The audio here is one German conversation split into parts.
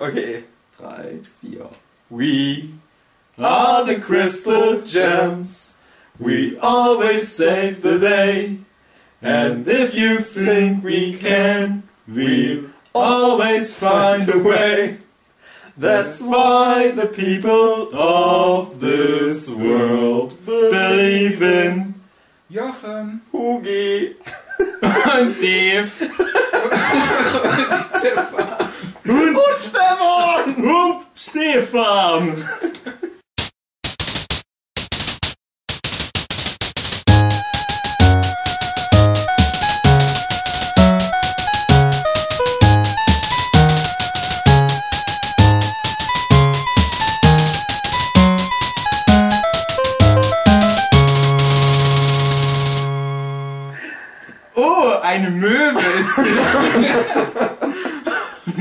Okay. Drei, vier. We are the crystal gems. We always save the day. And if you think we can, we'll always find a way. That's why the people of this world believe in Jochen Hugi. Und Dave. Und Stefan! Und Stefan. Oh, eine Möwe ist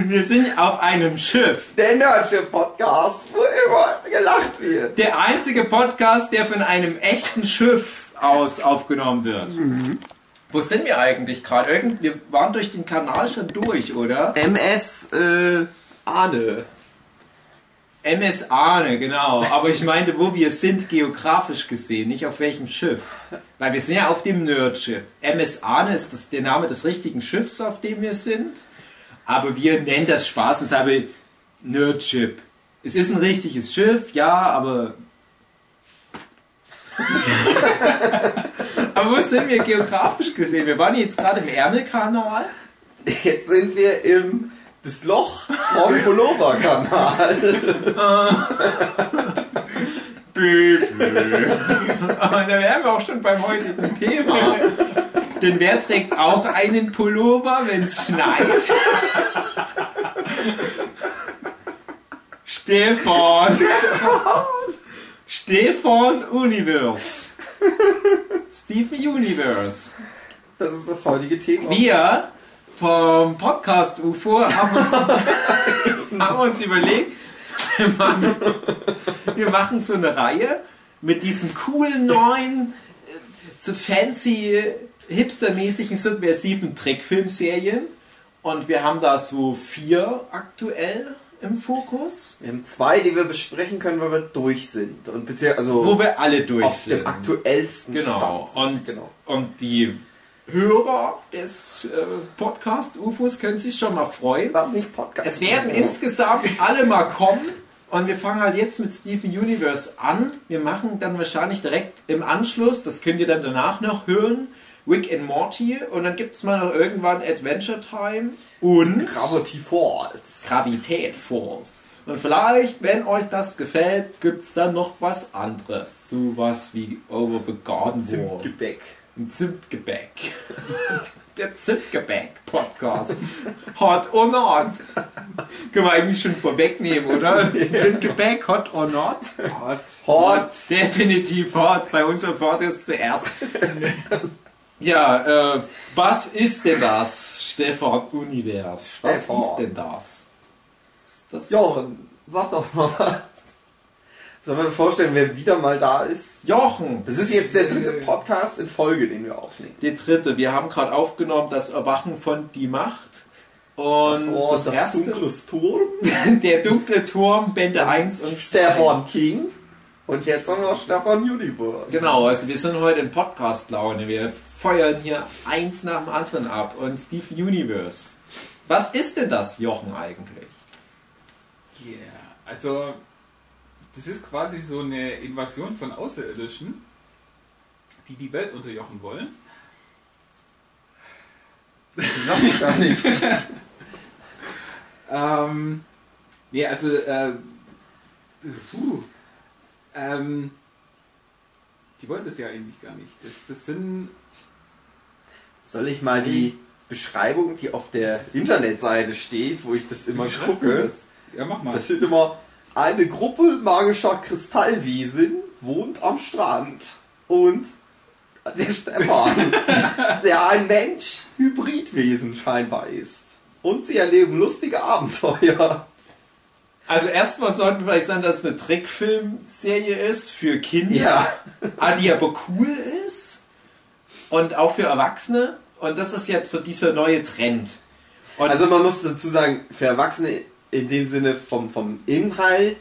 Wir sind auf einem Schiff. Der Nerdship Podcast, wo immer gelacht wird. Der einzige Podcast, der von einem echten Schiff aus aufgenommen wird. Wo sind wir eigentlich gerade? Irgend- Wir waren durch den Kanal schon durch, oder? MS äh, Ahne. MS Ahne, genau. Aber ich meinte, wo wir sind, geografisch gesehen, nicht auf welchem Schiff. Weil wir sind ja auf dem Nerdschiff. MS Ahne ist das der Name des richtigen Schiffs, auf dem wir sind. Aber wir nennen das spaßenshalber Nerdship. Es ist ein richtiges Schiff, ja, aber. aber wo sind wir geografisch gesehen? Wir waren jetzt gerade im Ärmelkanal. Jetzt sind wir im das Loch vom Pullover-Kanal. Bö, bö. Aber da wären wir auch schon beim heutigen Thema. Denn wer trägt auch einen Pullover, wenn es schneit? Stefan. Stefan Universe. Stephen Universe. Das ist das heutige Thema. Wir vom Podcast UFO haben uns, haben uns überlegt, wir machen, wir machen so eine Reihe mit diesen coolen neuen, äh, so fancy, hipstermäßigen, subversiven Trickfilmserien. Und wir haben da so vier aktuell im Fokus, Wir haben zwei, die wir besprechen können, weil wir durch sind. Und also wo wir alle durch auf sind. dem aktuellsten Genau. Stand Und. Genau. und die Hörer des äh, Podcast UFOs können sich schon mal freuen. Das nicht Podcast. Es werden insgesamt alle mal kommen. Und wir fangen halt jetzt mit Steven Universe an. Wir machen dann wahrscheinlich direkt im Anschluss, das könnt ihr dann danach noch hören, Rick and Morty. Und dann gibt es mal noch irgendwann Adventure Time und Gravity Falls. Gravität Falls. Und vielleicht, wenn euch das gefällt, gibt es dann noch was anderes. So was wie Over the Garden Wall. Zimtgebäck. Ein Zimtgebäck. Der Zimtgebäck-Podcast. Hot or not? Können wir eigentlich schon vorwegnehmen, oder? Zimtgebäck, hot or not? Hot. Definitiv hot. Bei uns erfahrt ihr es zuerst. Ja, äh, was ist denn das, Stefan Univers? Was Stefan. ist denn das? Ist das Jochen, sag doch mal was. Sollen wir uns vorstellen, wer wieder mal da ist? Jochen, Das ist jetzt der dritte Podcast in Folge, den wir aufnehmen. die dritte. Wir haben gerade aufgenommen das Erwachen von Die Macht. Und Oh, das, erste, dunkles Turm. der dunkle Turm, Bände 1 und 2. Stefan King. Und jetzt haben wir Stefan Universe. Genau, also wir sind heute in Podcast-Laune. Wir feuern hier eins nach dem anderen ab. Und Steve Universe. Was ist denn das, Jochen, eigentlich? Yeah. Also, das ist quasi so eine Invasion von Außerirdischen, die die Welt unterjochen wollen. Sag gar nicht. Ähm, nee, also, äh, puh, ähm, die wollen das ja eigentlich gar nicht. Das, das sind, Soll ich mal die Beschreibung, die auf der Internetseite steht, wo ich das immer gucke, das? Ja, mach mal. da steht immer, eine Gruppe magischer Kristallwesen wohnt am Strand. Und der Stefan, der ein Mensch-Hybridwesen scheinbar ist. Und sie erleben lustige Abenteuer. Also erstmal sollten wir vielleicht sagen, dass es eine Trickfilmserie ist für Kinder, Ja. ah, die aber cool ist und auch für Erwachsene. Und das ist jetzt so dieser neue Trend. Und Also man muss dazu sagen, für Erwachsene in dem Sinne vom, vom Inhalt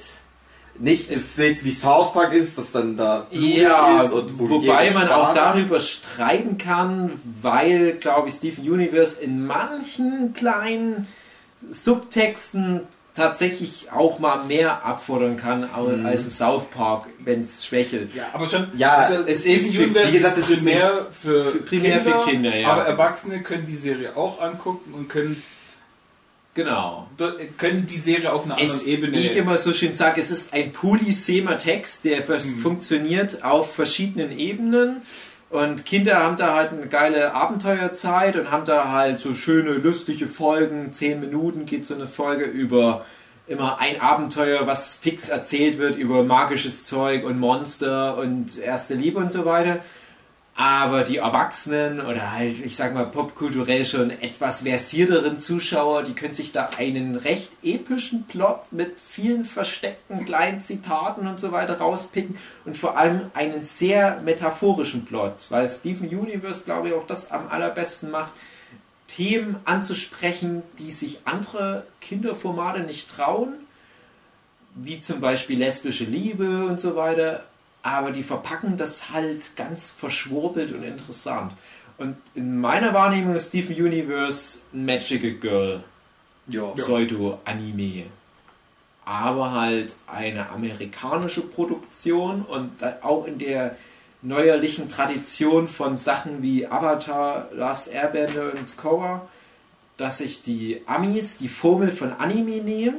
nicht es jetzt wie South Park ist, dass dann da ja, ist und wobei man auch darüber streiten kann, weil, glaube ich, Steven Universe in manchen kleinen Subtexten tatsächlich auch mal mehr abfordern kann mhm. als South Park, wenn es schwächelt. Ja, aber schon. Ja, also es ist für, wie gesagt, es ist mehr für, für primär Kinder, für Kinder. Ja. Aber Erwachsene können die Serie auch angucken und können Genau. Können die Serie auf einer anderen Ebene. Wie ich immer so schön sage, es ist ein polysemer Text, der mhm. funktioniert auf verschiedenen Ebenen. Und Kinder haben da halt eine geile Abenteuerzeit und haben da halt so schöne, lustige Folgen. Zehn Minuten geht so eine Folge über immer ein Abenteuer, was fix erzählt wird über magisches Zeug und Monster und erste Liebe und so weiter aber die Erwachsenen oder halt, ich sag mal, popkulturell schon etwas versierteren Zuschauer, die können sich da einen recht epischen Plot mit vielen versteckten kleinen Zitaten und so weiter rauspicken und vor allem einen sehr metaphorischen Plot, weil Steven Universe, glaube ich, auch das am allerbesten macht, Themen anzusprechen, die sich andere Kinderformate nicht trauen, wie zum Beispiel lesbische Liebe und so weiter, aber die verpacken das halt ganz verschwurbelt und interessant. Und in meiner Wahrnehmung ist Steven Universe ein Magical Girl. Ja. Pseudo-Anime. Aber halt eine amerikanische Produktion und auch in der neuerlichen Tradition von Sachen wie Avatar, Last Airbender und Korra, dass sich die Amis die Formel von Anime nehmen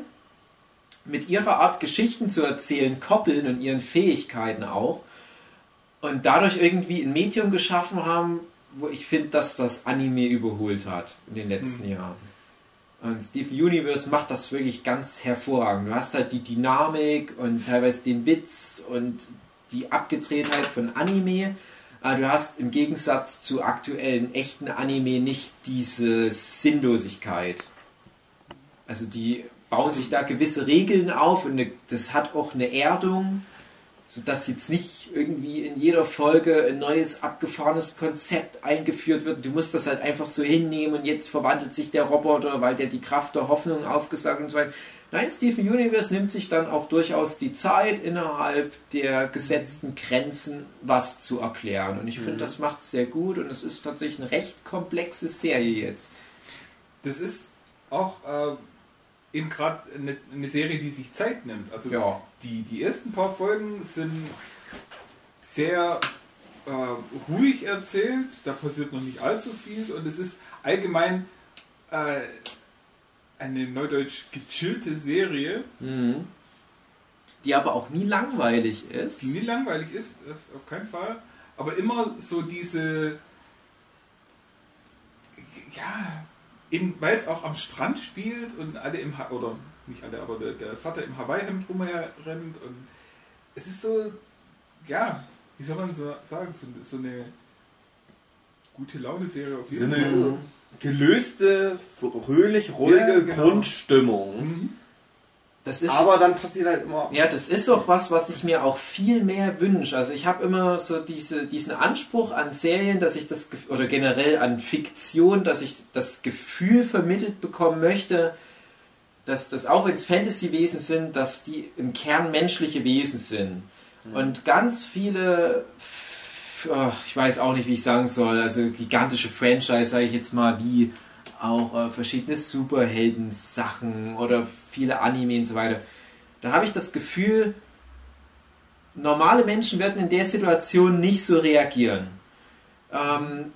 mit ihrer Art Geschichten zu erzählen koppeln und ihren Fähigkeiten auch und dadurch irgendwie ein Medium geschaffen haben, wo ich finde, dass das Anime überholt hat in den letzten mhm. Jahren. Und Steve Universe macht das wirklich ganz hervorragend. Du hast halt die Dynamik und teilweise den Witz und die Abgedrehtheit von Anime. Aber du hast im Gegensatz zu aktuellen echten Anime nicht diese Sinnlosigkeit. Also die bauen sich da gewisse Regeln auf und eine, das hat auch eine Erdung, sodass jetzt nicht irgendwie in jeder Folge ein neues abgefahrenes Konzept eingeführt wird. Du musst das halt einfach so hinnehmen und jetzt verwandelt sich der Roboter, weil der die Kraft der Hoffnung aufgesagt und so weiter. Nein, Steven Universe nimmt sich dann auch durchaus die Zeit, innerhalb der gesetzten Grenzen was zu erklären. Und ich mhm. finde, das macht es sehr gut und es ist tatsächlich eine recht komplexe Serie jetzt. Das ist auch äh, eben gerade eine, eine, Serie, die sich Zeit nimmt. Also ja. die, die ersten paar Folgen sind sehr äh, ruhig erzählt, da passiert noch nicht allzu viel und es ist allgemein äh, eine neudeutsch gechillte Serie. Mhm. Die aber auch nie langweilig ist. Die nie langweilig ist, das auf keinen Fall. Aber immer so diese ja, weil es auch am Strand spielt und alle im ha oder nicht alle, aber der, der Vater im Hawaii-Hemd rumrennt und es ist so, ja, wie soll man so sagen, so, so eine gute Laune-Serie auf jeden Fall. So eine gelöste, fröhlich, ruhige ja, genau. Grundstimmung. Mhm. Das ist, aber dann passiert halt immer. Ja, das ist auch was, was ich mir auch viel mehr wünsche. Also ich habe immer so diese, diesen Anspruch an Serien, dass ich das oder generell an Fiktion, dass ich das Gefühl vermittelt bekommen möchte, dass das auch wenn es Fantasy-Wesen sind, dass die im Kern menschliche Wesen sind. Mhm. Und ganz viele, ich weiß auch nicht, wie ich sagen soll, also gigantische Franchise, sage ich jetzt mal, wie auch äh, verschiedene Superhelden-Sachen oder viele Anime und so weiter. Da habe ich das Gefühl, normale Menschen werden in der Situation nicht so reagieren. Ähm,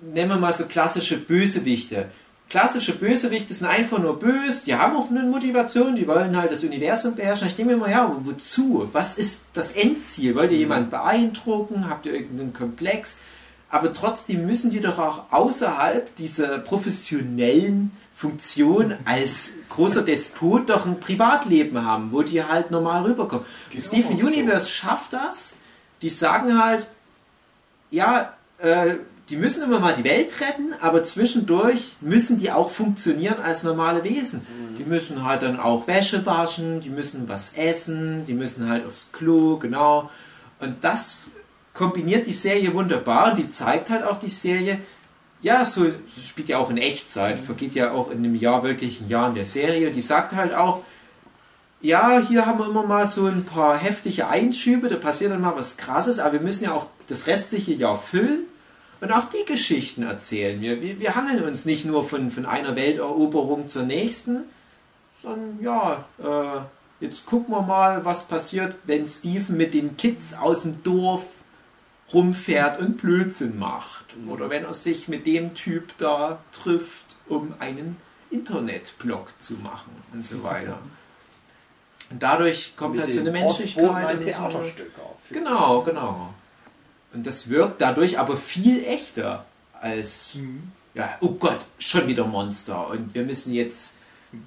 nehmen wir mal so klassische Bösewichte. Klassische Bösewichte sind einfach nur böse, die haben auch eine Motivation, die wollen halt das Universum beherrschen. Ich denke mir immer, ja, wozu? Was ist das Endziel? Wollt ihr mhm. jemanden beeindrucken? Habt ihr irgendeinen Komplex? Aber trotzdem müssen die doch auch außerhalb dieser professionellen Funktion als großer Despot doch ein Privatleben haben, wo die halt normal rüberkommen. Genau Steven so. Universe schafft das. Die sagen halt, ja, äh, die müssen immer mal die Welt retten, aber zwischendurch müssen die auch funktionieren als normale Wesen. Mhm. Die müssen halt dann auch Wäsche waschen, die müssen was essen, die müssen halt aufs Klo, genau. Und das kombiniert die Serie wunderbar und die zeigt halt auch die Serie, ja, so spielt ja auch in Echtzeit, vergeht ja auch in einem Jahr wirklich ein Jahr in der Serie. Die sagt halt auch, ja, hier haben wir immer mal so ein paar heftige Einschübe, da passiert dann mal was Krasses, aber wir müssen ja auch das restliche Jahr füllen und auch die Geschichten erzählen. Wir, wir, wir hangeln uns nicht nur von, von einer Welteroberung zur nächsten, sondern ja, äh, jetzt gucken wir mal, was passiert, wenn Steven mit den Kids aus dem Dorf rumfährt und Blödsinn macht. Oder wenn er sich mit dem Typ da trifft, um einen Internetblog zu machen und so weiter. Und dadurch kommt halt so eine Menschlichkeit. Ein so Theaterstück aufführen. Genau, genau. Und das wirkt dadurch aber viel echter als, ja, oh Gott, schon wieder Monster und wir müssen jetzt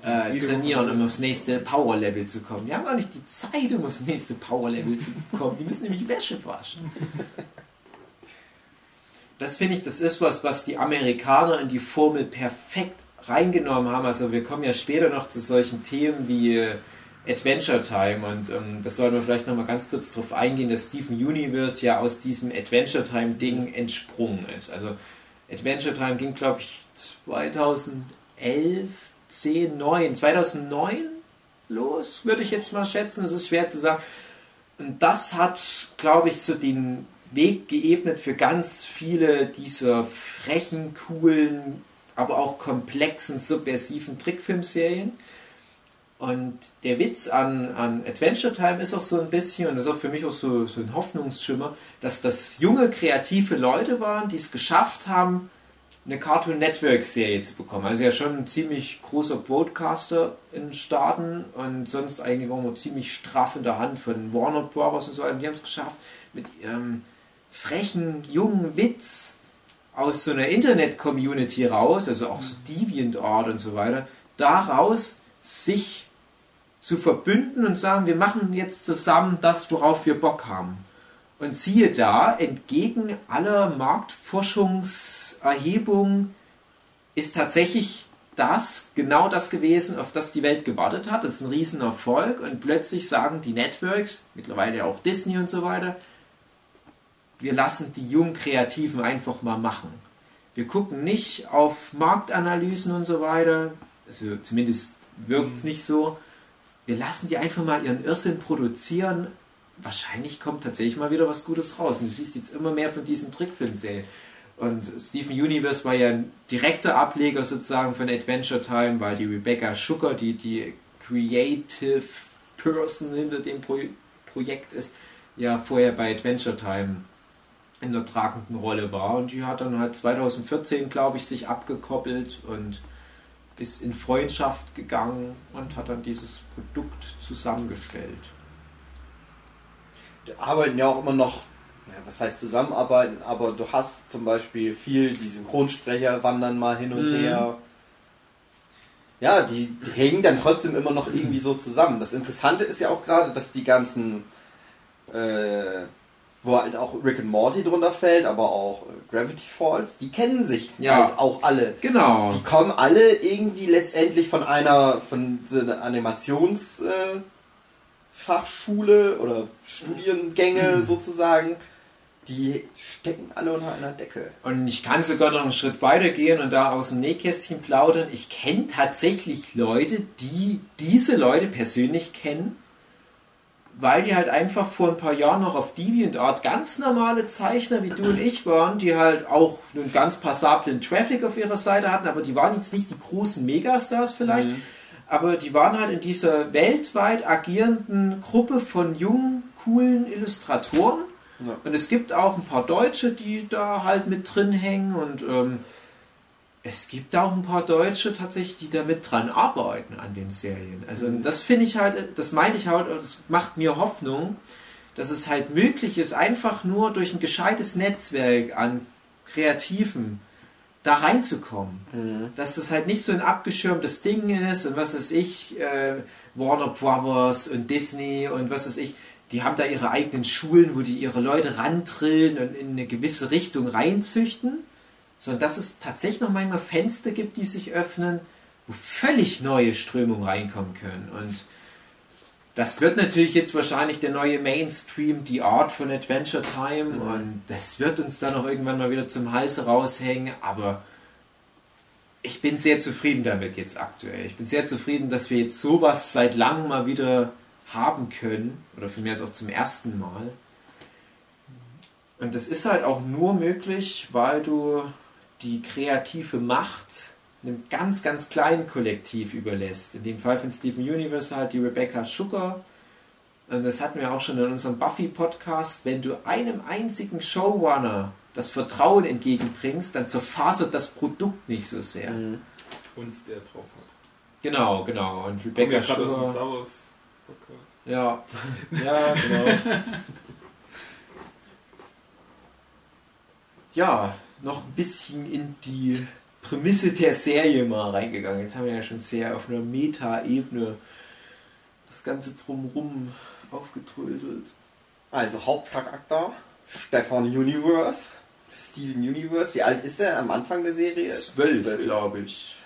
äh, trainieren, um aufs nächste Power-Level zu kommen. Die haben gar nicht die Zeit, um aufs nächste Power-Level zu kommen. Die müssen nämlich Wäsche waschen. Das finde ich, das ist was, was die Amerikaner in die Formel perfekt reingenommen haben. Also wir kommen ja später noch zu solchen Themen wie äh, Adventure Time und ähm, das sollten wir vielleicht nochmal ganz kurz drauf eingehen, dass Steven Universe ja aus diesem Adventure Time Ding entsprungen ist. Also Adventure Time ging glaube ich 2011, 10, 9, 2009 los, würde ich jetzt mal schätzen. Das ist schwer zu sagen. Und das hat, glaube ich, so den Weg geebnet für ganz viele dieser frechen, coolen, aber auch komplexen, subversiven Trickfilmserien. Und der Witz an, an Adventure Time ist auch so ein bisschen, und das ist auch für mich auch so, so ein Hoffnungsschimmer, dass das junge, kreative Leute waren, die es geschafft haben, eine Cartoon Network Serie zu bekommen. Also ja schon ein ziemlich großer Broadcaster in Staaten und sonst eigentlich auch immer ziemlich straff in der Hand von Warner Bros. und so. Und die haben es geschafft, mit ihrem frechen, jungen Witz aus so einer Internet-Community raus, also auch so DeviantArt und so weiter, daraus sich zu verbünden und sagen, wir machen jetzt zusammen das, worauf wir Bock haben. Und siehe da, entgegen aller Marktforschungserhebungen ist tatsächlich das genau das gewesen, auf das die Welt gewartet hat. Das ist ein Riesenerfolg und plötzlich sagen die Networks, mittlerweile auch Disney und so weiter, wir lassen die jungen Kreativen einfach mal machen. Wir gucken nicht auf Marktanalysen und so weiter, also zumindest wirkt es nicht so. Wir lassen die einfach mal ihren Irrsinn produzieren. Wahrscheinlich kommt tatsächlich mal wieder was Gutes raus. Und du siehst jetzt immer mehr von diesen Trickfilmserien. Und Steven Universe war ja ein direkter Ableger sozusagen von Adventure Time, weil die Rebecca Schucker, die die Creative Person hinter dem Pro Projekt ist, ja vorher bei Adventure Time in der tragenden Rolle war. Und die hat dann halt 2014, glaube ich, sich abgekoppelt und ist in Freundschaft gegangen und hat dann dieses Produkt zusammengestellt. Die arbeiten ja auch immer noch, was heißt zusammenarbeiten, aber du hast zum Beispiel viel, die Synchronsprecher wandern mal hin und Mhm. her. Ja, die, die hängen dann trotzdem immer noch irgendwie so zusammen. Das Interessante ist ja auch gerade, dass die ganzen, äh, wo halt auch Rick and Morty drunter fällt, aber auch äh, Gravity Falls, die kennen sich Ja. halt auch alle. Genau. Die kommen alle irgendwie letztendlich von einer von so einer Animations äh, Fachschule oder Studiengänge sozusagen. Die stecken alle unter einer Decke. Und ich kann sogar noch einen Schritt weiter gehen und da aus dem Nähkästchen plaudern. Ich kenne tatsächlich Leute, die diese Leute persönlich kennen, weil die halt einfach vor ein paar Jahren noch auf DeviantArt ganz normale Zeichner wie du und ich waren, die halt auch einen ganz passablen Traffic auf ihrer Seite hatten, aber die waren jetzt nicht die großen Megastars vielleicht, aber die waren halt in dieser weltweit agierenden Gruppe von jungen, coolen Illustratoren. Ja. Und es gibt auch ein paar Deutsche, die da halt mit drin hängen und ähm, es gibt auch ein paar Deutsche tatsächlich, die da mit dran arbeiten an den Serien. Also das finde ich halt, das meine ich halt, und das macht mir Hoffnung, dass es halt möglich ist, einfach nur durch ein gescheites Netzwerk an Kreativen da reinzukommen. Dass das halt nicht so ein abgeschirmtes Ding ist und was weiß ich, äh, Warner Brothers und Disney und was weiß ich, die haben da ihre eigenen Schulen, wo die ihre Leute rantrillen und in eine gewisse Richtung reinzüchten, sondern dass es tatsächlich noch manchmal Fenster gibt, die sich öffnen, wo völlig neue Strömungen reinkommen können. Und das wird natürlich jetzt wahrscheinlich der neue Mainstream, die Art von Adventure Time Mhm. und das wird uns dann auch irgendwann mal wieder zum Hals raushängen, aber ich bin sehr zufrieden damit jetzt aktuell. Ich bin sehr zufrieden, dass wir jetzt sowas seit langem mal wieder haben können oder für mich ist auch zum ersten Mal. Und das ist halt auch nur möglich, weil du die kreative Macht einem ganz, ganz kleinen Kollektiv überlässt. In dem Fall von Steven Universe halt die Rebecca Sugar. Und das hatten wir auch schon in unserem Buffy-Podcast. Wenn du einem einzigen Showrunner das Vertrauen entgegenbringst, dann zerfasert das Produkt nicht so sehr. Mhm. uns der drauf hat. Genau, genau. Und Rebecca Sugar. Podcast. Ja, ja, genau. ja, noch ein bisschen in die Prämisse der Serie mal reingegangen. Jetzt haben wir ja schon sehr auf einer Meta-Ebene das Ganze drumrum aufgedröselt. Also Hauptcharakter, Stefan Universe, Steven Universe. Wie alt ist er am Anfang der Serie? Zwölf, glaube ich.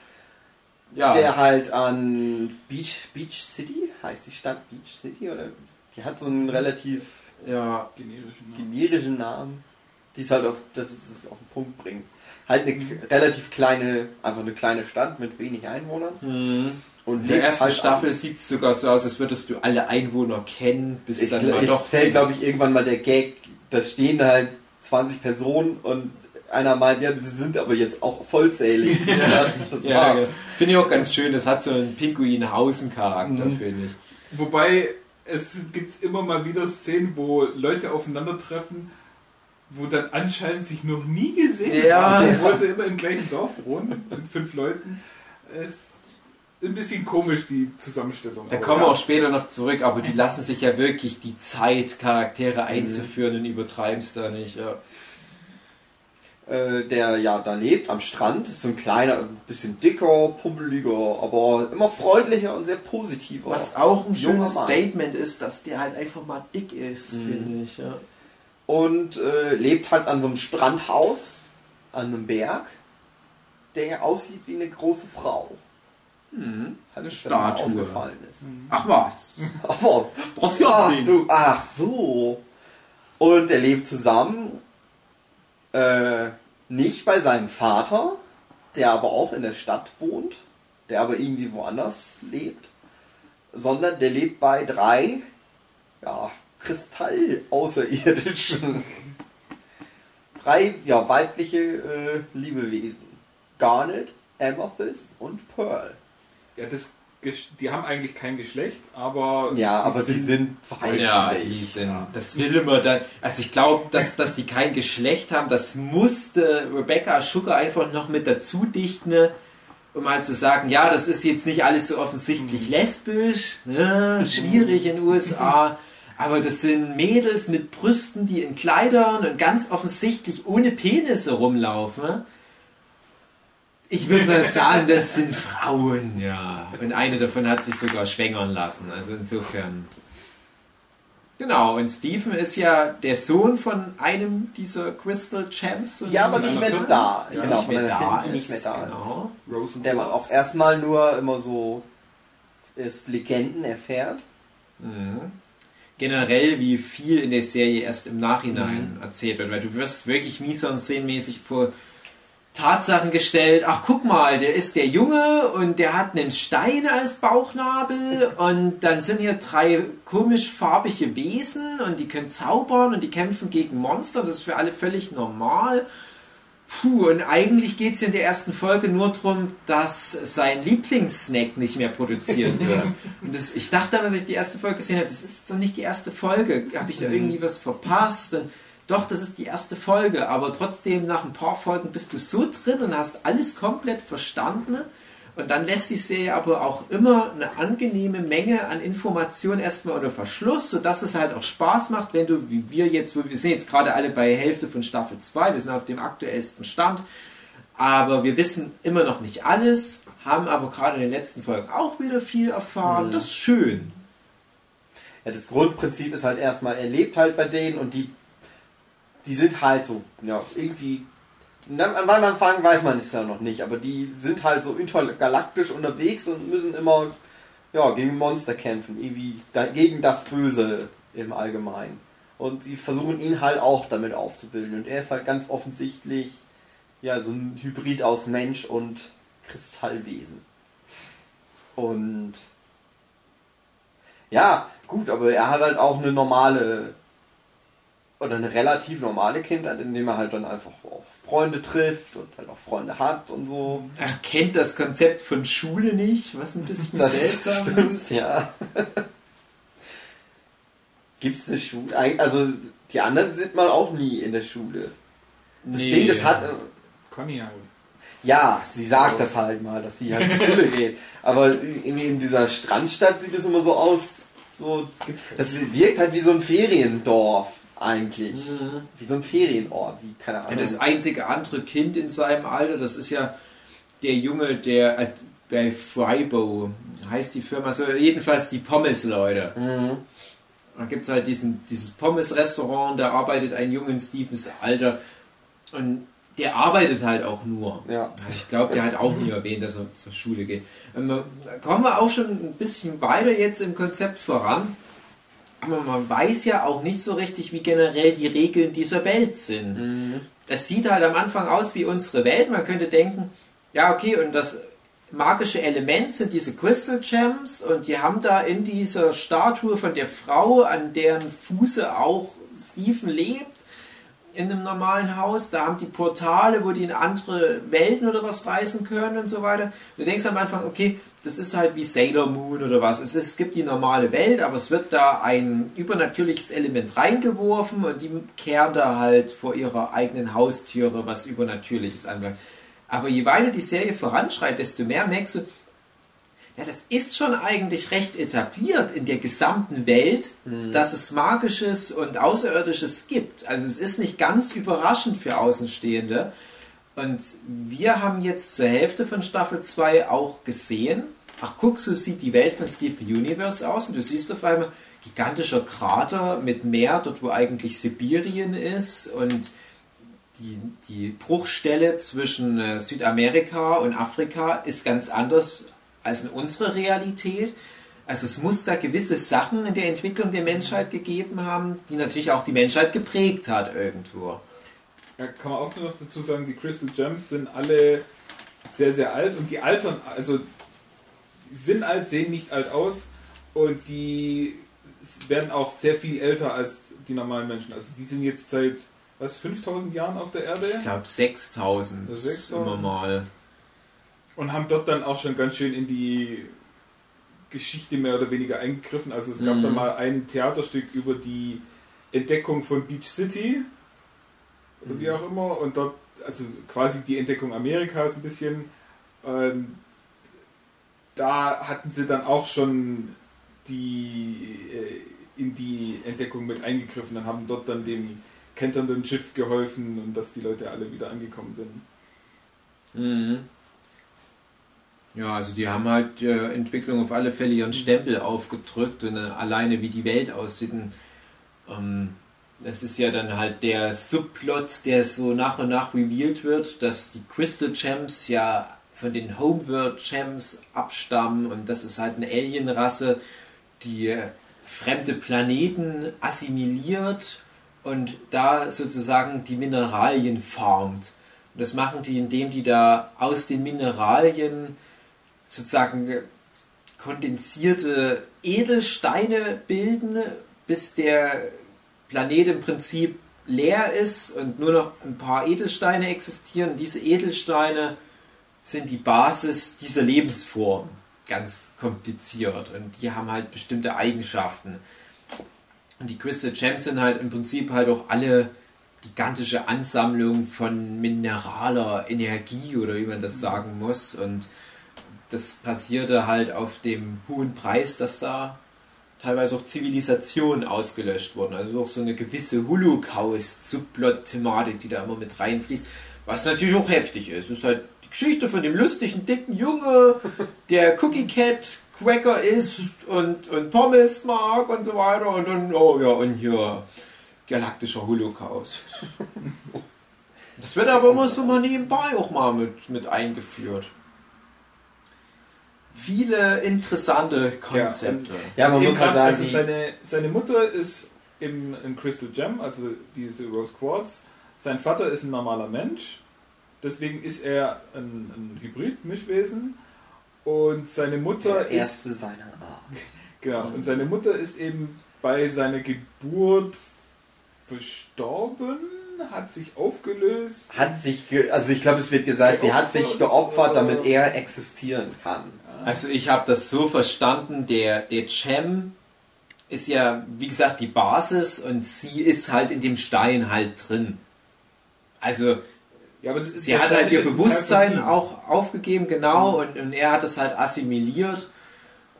Ja, Der halt an Beach, Beach City, heißt die Stadt Beach City oder? Die hat so einen relativ ja, Generischen Namen. generischen Namen, die es halt auf, das es auf den Punkt bringt. Halt eine k- relativ kleine, einfach eine kleine Stadt mit wenig Einwohnern. hm. Und in der ersten halt Staffel sieht es sogar so aus, als würdest du alle Einwohner kennen, bis Ich, dann mal es doch fällt, glaube ich, irgendwann mal der Gag, da stehen halt 20 Personen und einer meint, ja, das sind aber jetzt auch vollzählig. ja, Ja, genau. finde ich auch ganz schön. Das hat so einen Pinguin-Hausen-Charakter, Mhm. finde ich. Wobei es gibt immer mal wieder Szenen, wo Leute aufeinandertreffen, wo dann anscheinend sich noch nie gesehen Ja. haben, obwohl sie immer im gleichen Dorf wohnen, mit fünf Leuten. Es ist ein bisschen komisch, die Zusammenstellung. Da Aber kommen wir ja. auch später noch zurück, aber die lassen sich ja wirklich die Zeit, Charaktere einzuführen und übertreiben es da nicht. Ja. Äh, der ja da lebt am Strand, ist so ein kleiner, ein bisschen dicker, pummeliger, aber immer freundlicher und sehr positiver. Was auch ein schönes Mann. Statement ist, dass der halt einfach mal dick ist, Mhm. finde ich. Ja. Und äh, lebt halt an so einem Strandhaus, an einem Berg, der aussieht wie eine große Frau. Mhm. Hat Eine Statue. aufgefallen ist. Ach was. Aber, Das ja ach, so, ach so. Und er lebt zusammen, äh, nicht bei seinem Vater, der aber auch in der Stadt wohnt, der aber irgendwie woanders lebt, sondern der lebt bei drei, ja, Kristall-Außerirdischen. drei, ja, weibliche äh, Lebewesen. Garnet, Amethyst und Pearl. Ja, das, die haben eigentlich kein Geschlecht, aber. Ja, aber die sind weiblich. Ja, die sind, das will immer dann, also ich glaube, dass, dass die kein Geschlecht haben, das musste Rebecca Sugar einfach noch mit dazu dichten, um halt zu sagen, ja, das ist jetzt nicht alles so offensichtlich lesbisch, ne, schwierig in den USA, aber das sind Mädels mit Brüsten, die in Kleidern und ganz offensichtlich ohne Penisse rumlaufen. Ich würde mal sagen, das sind Frauen, ja. Und eine davon hat sich sogar schwängern lassen. Also insofern. Genau, und Stephen ist ja der Sohn von einem dieser Crystal Champs. Ja, aber nicht mehr da. Die Genau, nicht mehr da ist. nicht mehr da genau. Rose Der man auch erstmal nur immer so erst Legenden erfährt. Mhm. Generell, wie viel in der Serie erst im Nachhinein Mhm. erzählt wird, weil du wirst wirklich mies und mäßig vor Tatsachen gestellt. Ach, guck mal, der ist der Junge und der hat einen Stein als Bauchnabel und dann sind hier drei komisch farbige Wesen und die können zaubern und die kämpfen gegen Monster. Das ist für alle völlig normal. Puh, und eigentlich geht es in der ersten Folge nur darum, dass sein Lieblingssnack nicht mehr produziert wird. Und das, ich dachte, als ich die erste Folge gesehen habe, das ist doch nicht die erste Folge. Habe ich da irgendwie was verpasst? Und doch, das ist die erste Folge. Aber trotzdem, nach ein paar Folgen bist du so drin und hast alles komplett verstanden. Und dann lässt die Serie aber auch immer eine angenehme Menge an Informationen erstmal unter Verschluss, sodass es halt auch Spaß macht, wenn du, wie wir jetzt, wir sind jetzt gerade alle bei Hälfte von Staffel 2, wir sind auf dem aktuellsten Stand, aber wir wissen immer noch nicht alles, haben aber gerade in den letzten Folgen auch wieder viel erfahren. Das ist schön. Ja, das Grundprinzip ist halt erstmal, er lebt halt bei denen und die, die sind halt so, ja, irgendwie, an wann anfangen weiß man es ja noch nicht, aber die sind halt so intergalaktisch unterwegs und müssen immer ja, gegen Monster kämpfen, irgendwie gegen das Böse im Allgemeinen. Und sie versuchen ihn halt auch damit aufzubilden. Und er ist halt ganz offensichtlich ja so ein Hybrid aus Mensch und Kristallwesen. Und ja, gut, aber er hat halt auch eine normale oder eine relativ normale Kindheit, indem er halt dann einfach auch Freunde trifft und halt auch Freunde hat und so. Er kennt das Konzept von Schule nicht, was ein bisschen Das seltsam stimmt, ist. ja. Gibt's eine Schule? Also die anderen sieht man auch nie in der Schule. Das Nee. Ding, das hat. Conny halt. Ja, sie sagt das halt mal, dass sie halt zur Schule geht. Aber irgendwie in dieser Strandstadt sieht es immer so aus, so. Das wirkt halt wie so ein Feriendorf eigentlich. Mhm. Wie so ein Ferienort, wie keine Ja, Ahnung. das einzige andere Kind in seinem Alter, das ist ja der Junge, der äh, bei Freibo heißt die Firma so, jedenfalls die Pommes-Leute. Mhm. Da gibt es halt diesen, dieses Pommes-Restaurant, da arbeitet ein Junge in Stevens Alter und der arbeitet halt auch nur. Ja. Ich glaube, der hat auch nie erwähnt, dass er zur Schule geht. Ähm, kommen wir auch schon ein bisschen weiter jetzt im Konzept voran. Aber man weiß ja auch nicht so richtig, wie generell die Regeln dieser Welt sind. Mhm. Das sieht halt am Anfang aus wie unsere Welt. Man könnte denken, ja, okay, und das magische Element sind diese Crystal Gems und die haben da in dieser Statue von der Frau, an deren Fuße auch Stephen lebt, in einem normalen Haus, da haben die Portale, wo die in andere Welten oder was reisen können und so weiter. Du denkst am Anfang, okay, das ist halt wie Sailor Moon oder was. Es, ist, es gibt die normale Welt, aber es wird da ein übernatürliches Element reingeworfen und die kehren da halt vor ihrer eigenen Haustüre was Übernatürliches anbelangt. Aber je weiter die Serie voranschreitet, desto mehr merkst du, ja, das ist schon eigentlich recht etabliert in der gesamten Welt, dass es Magisches und Außerirdisches gibt. Also es ist nicht ganz überraschend für Außenstehende. Und wir haben jetzt zur Hälfte von Staffel 2 auch gesehen, ach guck, so sieht die Welt von Steven Universe aus und du siehst auf einmal gigantischer Krater mit Meer, dort wo eigentlich Sibirien ist und die, die Bruchstelle zwischen äh, Südamerika und Afrika ist ganz anders als in unserer Realität. Also es muss da gewisse Sachen in der Entwicklung der Menschheit gegeben haben, die natürlich auch die Menschheit geprägt hat irgendwo. Ja, kann man auch noch dazu sagen, die Crystal Gems sind alle sehr, sehr alt und die altern, also sind alt, sehen nicht alt aus und die werden auch sehr viel älter als die normalen Menschen. Also die sind jetzt seit, was, 5000 Jahren auf der Erde Ich glaube 6000 Das ist 6000? immer mal. und haben dort dann auch schon ganz schön in die Geschichte mehr oder weniger eingegriffen. Also es gab Mhm. da mal ein Theaterstück über die Entdeckung von Beach City oder wie auch immer und dort, also quasi die Entdeckung Amerikas ein bisschen. Ähm, da hatten sie dann auch schon die äh, in die Entdeckung mit eingegriffen und haben dort dann dem kenternden Schiff geholfen und dass die Leute alle wieder angekommen sind. Mhm. Ja, also die haben halt äh, Entwicklung auf alle Fälle ihren Stempel aufgedrückt und äh, alleine wie die Welt aussieht. Ähm, das ist ja dann halt der Subplot, der so nach und nach revealed wird, dass die Crystal Gems ja von den Homeworld Gems abstammen und das ist halt eine Alienrasse, die fremde Planeten assimiliert und da sozusagen die Mineralien farmt. Und das machen die, indem die da aus den Mineralien sozusagen kondensierte Edelsteine bilden, bis der Planet im Prinzip leer ist und nur noch ein paar Edelsteine existieren. Diese Edelsteine sind die Basis dieser Lebensform. Ganz kompliziert. Und die haben halt bestimmte Eigenschaften. Und die Crystal Gems sind halt im Prinzip halt auch alle gigantische Ansammlung von mineraler Energie oder wie man das sagen muss. Und das passierte halt auf dem hohen Preis, dass da teilweise auch Zivilisationen ausgelöscht wurden. Also auch so eine gewisse Holocaust-Subplot-Thematik, die da immer mit reinfließt. Was natürlich auch heftig ist. Es ist halt die Geschichte von dem lustigen, dicken Junge, der Cookie Cat Cracker isst und, und Pommes mag und so weiter. Und dann, oh ja, und hier galaktischer Holocaust. Das wird aber immer so mal nebenbei auch mal mit, mit eingeführt. Viele interessante Konzepte. Ja, man muss halt sagen, also seine, seine Mutter ist im, im Crystal Gem, also diese Rose Quartz. Sein Vater ist ein normaler Mensch. Deswegen ist er ein, ein Hybrid-Mischwesen. Und seine Mutter der ist erste seiner Art. Genau. Und seine Mutter ist eben bei seiner Geburt verstorben, hat sich aufgelöst. Hat sich, ge also ich glaube, es wird gesagt, sie hat sich geopfert, damit er existieren kann. Also ich habe das so verstanden, der, der Gem ist ja, wie gesagt, die Basis und sie ist halt in dem Stein halt drin. Also Ja, sie hat halt ihr Bewusstsein auch aufgegeben, genau, und, und er hat es halt assimiliert.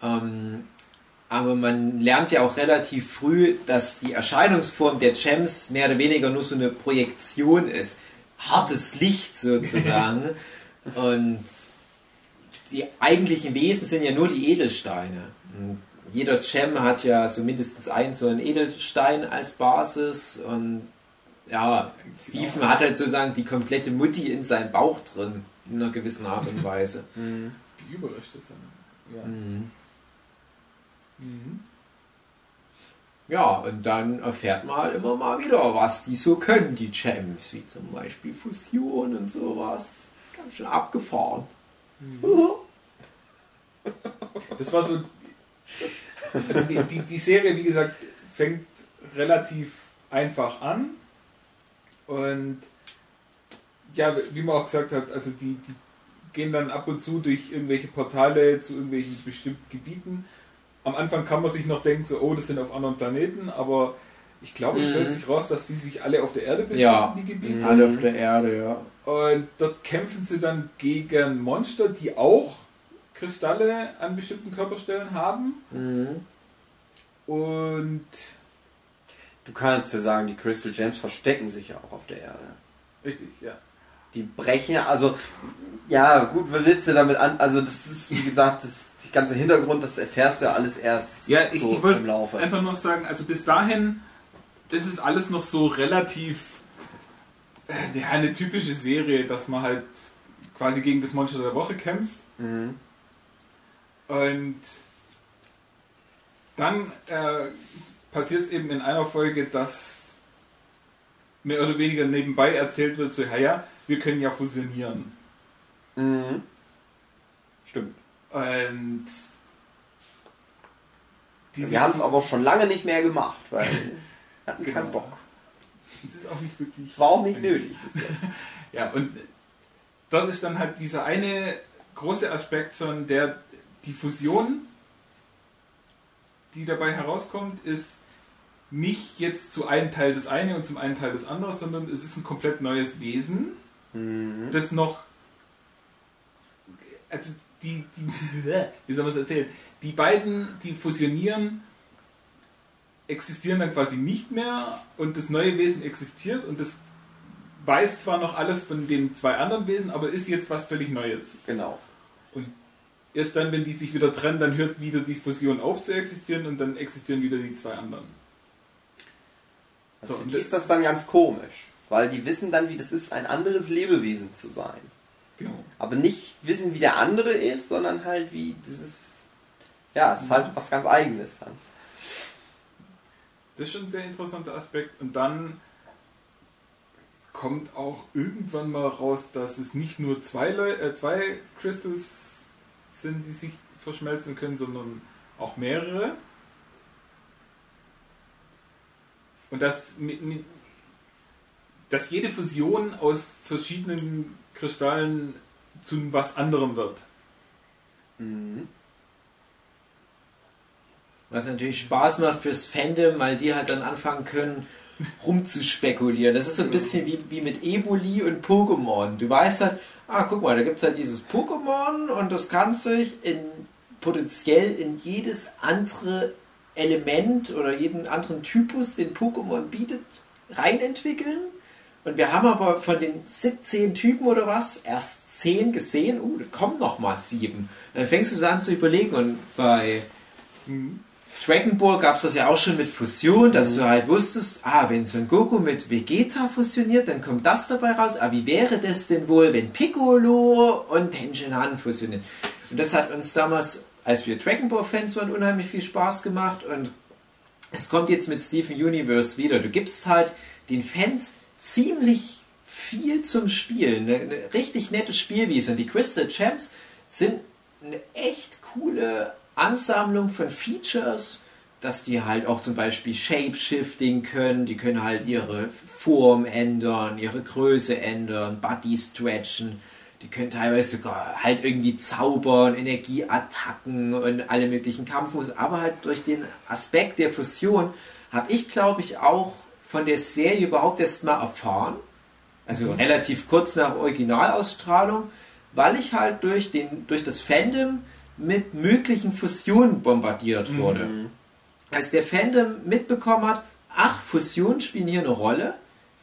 Ähm, aber man lernt ja auch relativ früh, dass die Erscheinungsform der Gems mehr oder weniger nur so eine Projektion ist. Hartes Licht sozusagen. und die eigentlichen Wesen sind ja nur die Edelsteine. Und jeder Gem hat ja so mindestens einen so einen Edelstein als Basis und ja, Stephen hat halt sozusagen die komplette Mutti in seinem Bauch drin, in einer gewissen Art und Weise. Die Überreste sind. Ja. Mhm. Mhm. Ja, und dann erfährt man halt immer mal wieder, was die so können, die Gems, wie zum Beispiel Fusion und sowas. Ganz schön abgefahren. Das war so. Also die, die, die Serie, wie gesagt, fängt relativ einfach an. Und ja, wie man auch gesagt hat, also die, die gehen dann ab und zu durch irgendwelche Portale zu irgendwelchen bestimmten Gebieten. Am Anfang kann man sich noch denken, so, oh, das sind auf anderen Planeten, aber ich glaube, es Mhm. stellt sich raus, dass die sich alle auf der Erde befinden, Ja. die Gebiete. Alle auf der Erde, ja. Und dort kämpfen sie dann gegen Monster, die auch Kristalle an bestimmten Körperstellen haben. Mhm. Und Du kannst ja sagen, die Crystal Gems verstecken sich ja auch auf der Erde. richtig, ja. Die brechen ja, also, ja, gut, was willst du damit an? Also, das ist, wie gesagt, das, die ganze Hintergrund, das erfährst du ja alles erst Ja, ich, so ich wollte im Laufe. einfach nur sagen, also bis dahin, das ist alles noch so relativ äh, ja, eine typische Serie, dass man halt quasi gegen das Monster der Woche kämpft. Mhm. Und dann äh, passiert es eben in einer Folge, dass mehr oder weniger nebenbei erzählt wird, so, ja, ja, wir können ja fusionieren. Mhm. Stimmt. Und Wir haben es aber schon lange nicht mehr gemacht, weil hatten Genau. keinen Bock. Es ist auch nicht wirklich. War auch nicht nötig bis jetzt. Ja, und dort ist dann halt dieser eine große Aspekt, sondern der die Fusion, die dabei herauskommt, ist nicht jetzt zu einem Teil das eine und zum einen Teil das andere, sondern es ist ein komplett neues Wesen, Mhm. das noch. Also die, die wie soll man es erzählen? Die beiden, die fusionieren, existieren dann quasi nicht mehr und das neue Wesen existiert und das weiß zwar noch alles von den zwei anderen Wesen, aber ist jetzt was völlig Neues. Genau. Und erst dann, wenn die sich wieder trennen, dann hört wieder die Fusion auf zu existieren und dann existieren wieder die zwei anderen. Also So, für und die ist das dann ganz komisch, weil die wissen dann, wie das ist, ein anderes Lebewesen zu sein. Genau. Aber nicht wissen, wie der andere ist, sondern halt wie dieses. Ja, es ist halt was ganz Eigenes dann. Das ist schon ein sehr interessanter Aspekt. Und dann kommt auch irgendwann mal raus, dass es nicht nur zwei, Leu äh, zwei Crystals sind, die sich verschmelzen können, sondern auch mehrere. Und dass, mi- mi- dass jede Fusion aus verschiedenen Kristallen zu was anderem wird. Mhm. Was natürlich Spaß macht fürs Fandom, weil die halt dann anfangen können, rumzuspekulieren. Das ist so ein bisschen wie, wie mit Evoli und Pokémon. Du weißt halt, ah, guck mal, da gibt es halt dieses Pokémon und das kann sich in, potenziell in jedes andere Element oder jeden anderen Typus, den Pokémon bietet, reinentwickeln. Und wir haben aber von den 17 Typen oder was erst 10 gesehen. Uh, da kommen noch mal 7. Dann fängst du so an zu überlegen und bei Dragon Ball gab es das ja auch schon mit Fusion, dass du halt wusstest, ah, wenn Son Goku mit Vegeta fusioniert, dann kommt das dabei raus. Ah, wie wäre das denn wohl, wenn Piccolo und Tenshin Han fusionieren? Und das hat uns damals, als wir Dragon Ball Fans waren, unheimlich viel Spaß gemacht. Und es kommt jetzt mit Steven Universe wieder. Du gibst halt den Fans ziemlich viel zum Spielen. Eine, eine richtig nette Spielwiese. Und die Crystal Champs sind eine echt coole Ansammlung von Features, dass die halt auch zum Beispiel Shape-Shifting können, die können halt ihre Form ändern, ihre Größe ändern, Body stretchen, die können teilweise sogar halt irgendwie zaubern, Energieattacken und alle möglichen Kampfmuster, aber halt durch den Aspekt der Fusion habe ich, glaube ich, auch von der Serie überhaupt erst mal erfahren, also mhm. relativ kurz nach Originalausstrahlung, weil ich halt durch, den, durch das Fandom mit möglichen Fusionen bombardiert wurde. Mhm. Als der Fandom mitbekommen hat, ach, Fusionen spielen hier eine Rolle,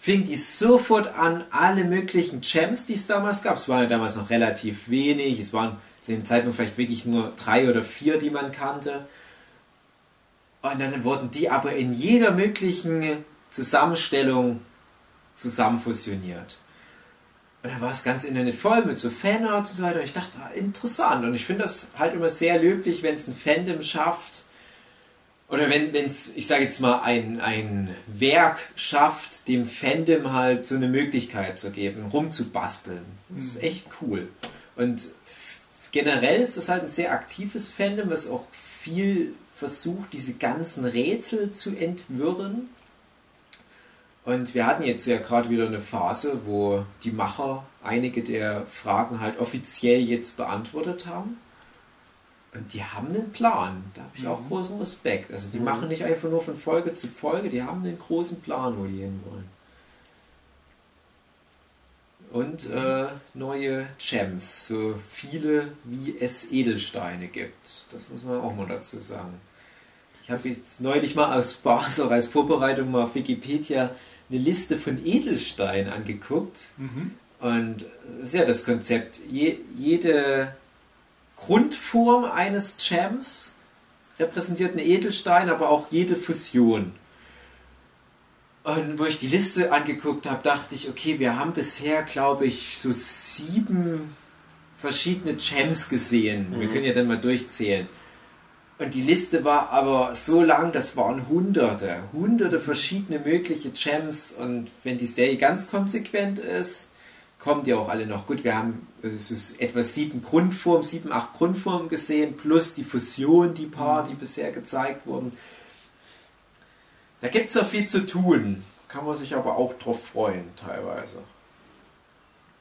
fing die sofort an, alle möglichen Gems, die es damals gab, es waren ja damals noch relativ wenig, es waren zu dem Zeitpunkt vielleicht wirklich nur drei oder vier, die man kannte. Und dann wurden die aber in jeder möglichen Zusammenstellung zusammenfusioniert. Und dann war das ganze Internet voll mit so Fanarts und so weiter. Und ich dachte, ah, interessant. Und ich finde das halt immer sehr löblich, wenn es ein Fandom schafft, oder wenn es, ich sage jetzt mal, ein, ein Werk schafft, dem Fandom halt so eine Möglichkeit zu geben, rumzubasteln. Das ist mhm. echt cool. Und generell ist das halt ein sehr aktives Fandom, was auch viel versucht, diese ganzen Rätsel zu entwirren. Und wir hatten jetzt ja gerade wieder eine Phase, wo die Macher einige der Fragen halt offiziell jetzt beantwortet haben. Und die haben einen Plan. Da habe ich mhm. auch großen Respekt. Also die mhm. machen nicht einfach nur von Folge zu Folge, die haben einen großen Plan, wo die hinwollen. Und äh, neue Gems, so viele wie es Edelsteine gibt. Das muss man auch mal dazu sagen. Ich habe jetzt neulich mal aus Spaß, auch als Vorbereitung mal auf Wikipedia eine Liste von Edelsteinen angeguckt. Mhm. Und das ist ja das Konzept. Je, jede Grundform eines Gems repräsentiert einen Edelstein, aber auch jede Fusion. Und wo ich die Liste angeguckt habe, dachte ich, okay, wir haben bisher, glaube ich, so sieben verschiedene Gems gesehen. Mhm. Wir können ja dann mal durchzählen. Und die Liste war aber so lang, das waren hunderte, hunderte verschiedene mögliche Gems. Und wenn die Serie ganz konsequent ist, kommen die auch alle noch. Gut, wir haben es etwa sieben Grundformen, sieben, acht Grundformen gesehen, plus die Fusion, die paar, die bisher gezeigt wurden. Da gibt es noch viel zu tun. Kann man sich aber auch drauf freuen, teilweise.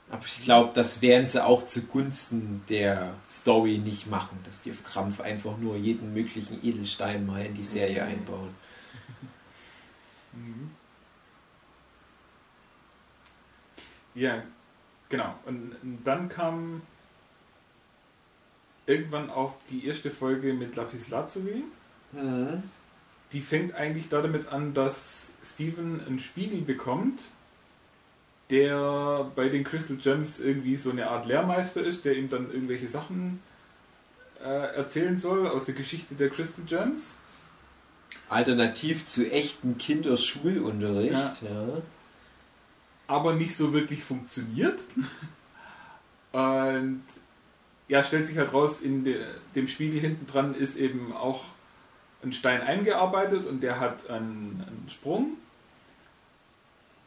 Aber ich glaube, das werden sie auch zugunsten der Story nicht machen, dass die auf Krampf einfach nur jeden möglichen Edelstein mal in die Serie mhm. einbauen. Mhm. Ja, Genau. Und dann kam irgendwann auch die erste Folge mit Lapis Lazuli. Mhm. Die fängt eigentlich damit an, dass Steven einen Spiegel bekommt, der bei den Crystal Gems irgendwie so eine Art Lehrmeister ist, der ihm dann irgendwelche Sachen äh, erzählen soll aus der Geschichte der Crystal Gems. Alternativ zu echten Kinderschulunterricht. Ja. ja aber nicht so wirklich funktioniert. Und ja, stellt sich halt raus, in de, dem Spiegel hinten dran ist eben auch ein Stein eingearbeitet und der hat einen, einen Sprung.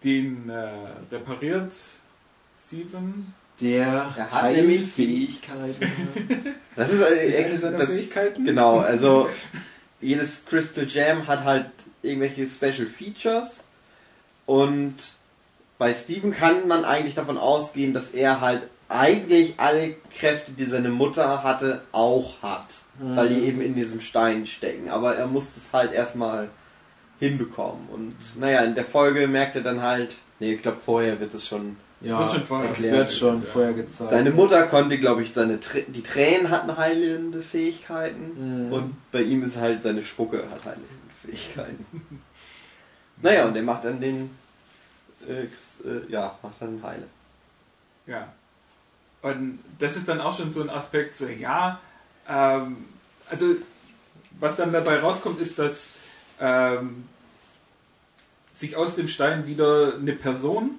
Den äh, repariert Steven. Der, der hat nämlich Fähigkeiten. das ist eine seiner das, Fähigkeiten. Genau, also jedes Crystal Jam hat halt irgendwelche Special Features und bei Steven kann man eigentlich davon ausgehen, dass er halt eigentlich alle Kräfte, die seine Mutter hatte, auch hat. Mhm. Weil die eben in diesem Stein stecken. Aber er muss es halt erstmal hinbekommen. Und naja, in der Folge merkt er dann halt, nee, ich glaube vorher wird es schon. Ja, wird schon vorher, erklärt. wird schon ja. vorher gezeigt. Seine Mutter konnte, glaube ich, seine Tr die Tränen hatten heilende Fähigkeiten mhm. und bei ihm ist halt seine Spucke hat heilende Fähigkeiten. naja, und er macht dann den äh, kriegst, äh, ja, macht dann Heile. Ja. Und das ist dann auch schon so ein Aspekt, so, ja, ähm, also was dann dabei rauskommt, ist, dass ähm, sich aus dem Stein wieder eine Person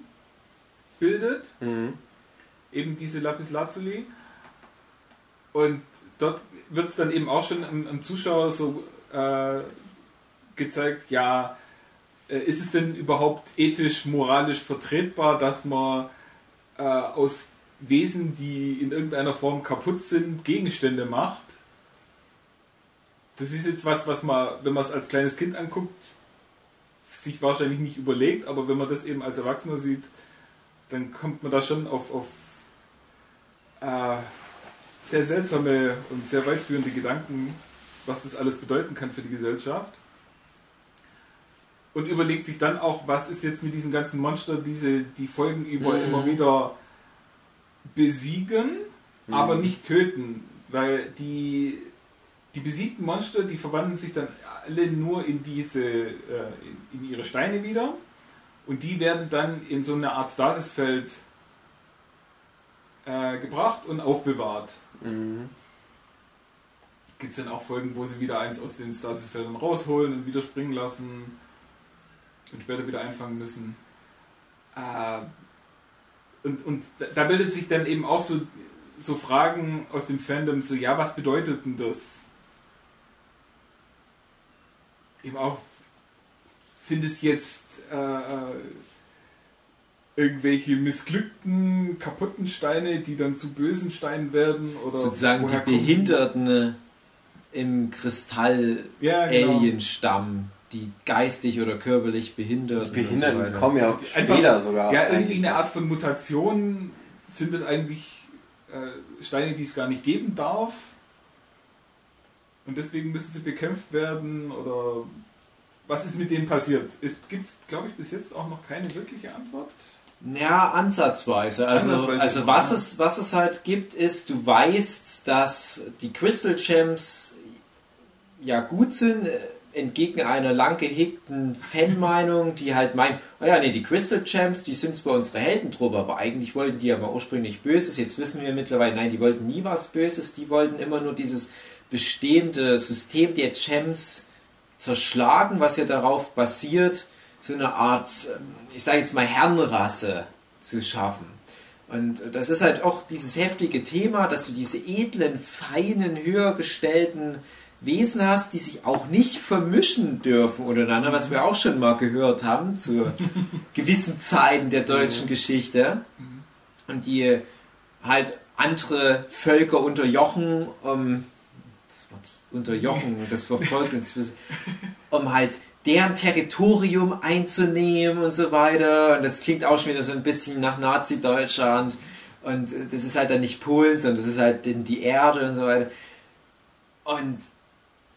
bildet. Mhm. Eben diese Lapis Lazuli. Und dort wird es dann eben auch schon am, am Zuschauer so äh, gezeigt, ja, äh, ist es denn überhaupt ethisch, moralisch vertretbar, dass man äh, aus Wesen, die in irgendeiner Form kaputt sind, Gegenstände macht? Das ist jetzt was, was man, wenn man es als kleines Kind anguckt, sich wahrscheinlich nicht überlegt, aber wenn man das eben als Erwachsener sieht, dann kommt man da schon auf, auf äh, sehr seltsame und sehr weitführende Gedanken, was das alles bedeuten kann für die Gesellschaft. Und überlegt sich dann auch, was ist jetzt mit diesen ganzen Monstern, diese die Folgen über mhm. immer wieder besiegen, mhm. aber nicht töten. Weil die, die besiegten Monster, die verwandeln sich dann alle nur in diese, äh, in, in ihre Steine wieder. Und die werden dann in so eine Art Stasisfeld äh, gebracht und aufbewahrt. Mhm. Gibt es dann auch Folgen, wo sie wieder eins aus den Stasisfeldern rausholen und wieder springen lassen und später wieder einfangen müssen. Äh, und, und da bildet sich dann eben auch so, so Fragen aus dem Fandom, so ja, was bedeutet denn das? Eben auch, sind es jetzt äh, äh irgendwelche missglückten, kaputten Steine, die dann zu bösen Steinen werden? Oder Sozusagen die Behinderten im Kristall-Alien-Stamm. Ja, genau die geistig oder körperlich behindert. Die Behinderten so kommen ja später Einfach, sogar. Ja, irgendwie eine Art von Mutation sind es eigentlich äh, Steine, die es gar nicht geben darf. Und deswegen müssen sie bekämpft werden oder was ist mit denen passiert? Es gibt, glaube ich, bis jetzt auch noch keine wirkliche Antwort. Ja, ansatzweise. Also, ansatzweise also was, es, was es halt gibt, ist, du weißt, dass die Crystal Gems ja gut sind, entgegen einer lang gehegten Fanmeinung, die halt meint, oh ja, nee, die Crystal Champs, die sind zwar unsere Heldentruppe, aber eigentlich wollten die ja mal ursprünglich Böses. Jetzt wissen wir mittlerweile, nein, die wollten nie was Böses, die wollten immer nur dieses bestehende System der Champs zerschlagen, was ja darauf basiert, so eine Art, ähm, ich sage jetzt mal, Herrenrasse zu schaffen. Und das ist halt auch dieses heftige Thema, dass du diese edlen, feinen, höher gestellten Wesen hast, die sich auch nicht vermischen dürfen untereinander, was wir auch schon mal gehört haben zu gewissen Zeiten der deutschen Geschichte. Und die halt andere Völker unterjochen, um, das unterjochen, das verfolgt uns, um halt deren Territorium einzunehmen und so weiter. Und das klingt auch schon wieder so ein bisschen nach Nazi-Deutschland. Und das ist halt dann nicht Polen, sondern das ist halt die Erde und so weiter. Und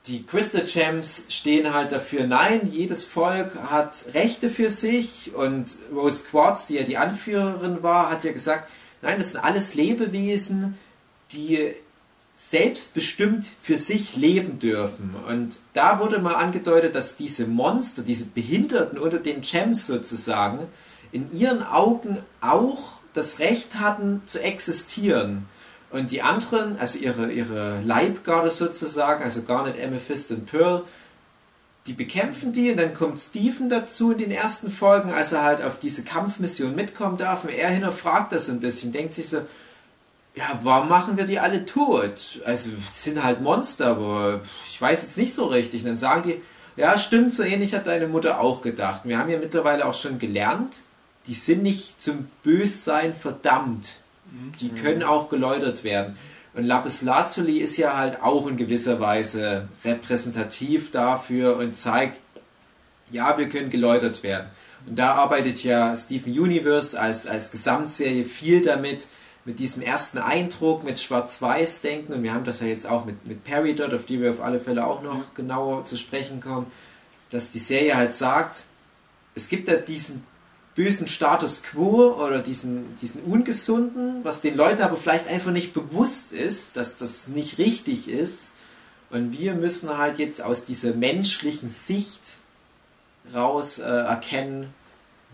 die Crystal Champs stehen halt dafür, nein, jedes Volk hat Rechte für sich und Rose Quartz, die ja die Anführerin war, hat ja gesagt, nein, das sind alles Lebewesen, die selbstbestimmt für sich leben dürfen. Und da wurde mal angedeutet, dass diese Monster, diese Behinderten unter den Gems sozusagen, in ihren Augen auch das Recht hatten zu existieren. Und die anderen, also ihre, ihre Leibgarde sozusagen, also Garnet, Amethyst und Pearl, die bekämpfen die und dann kommt Stephen dazu in den ersten Folgen, als er halt auf diese Kampfmission mitkommen darf. Und er hinterfragt das so ein bisschen, denkt sich so, ja, warum machen wir die alle tot? Also, sind halt Monster, aber ich weiß jetzt nicht so richtig. Und dann sagen die, ja, stimmt, so ähnlich hat deine Mutter auch gedacht. Wir haben ja mittlerweile auch schon gelernt, die sind nicht zum Bössein verdammt. Die können auch geläutert werden. Und Lapis Lazuli ist ja halt auch in gewisser Weise repräsentativ dafür und zeigt, ja, wir können geläutert werden. Und da arbeitet ja Steven Universe als, als Gesamtserie viel damit, mit diesem ersten Eindruck, mit Schwarz-Weiß-Denken. Und wir haben das ja jetzt auch mit, mit Peridot, auf die wir auf alle Fälle auch noch genauer zu sprechen kommen, dass die Serie halt sagt, es gibt da diesen bösen Status quo oder diesen, diesen ungesunden, was den Leuten aber vielleicht einfach nicht bewusst ist, dass das nicht richtig ist. Und wir müssen halt jetzt aus dieser menschlichen Sicht raus äh, erkennen,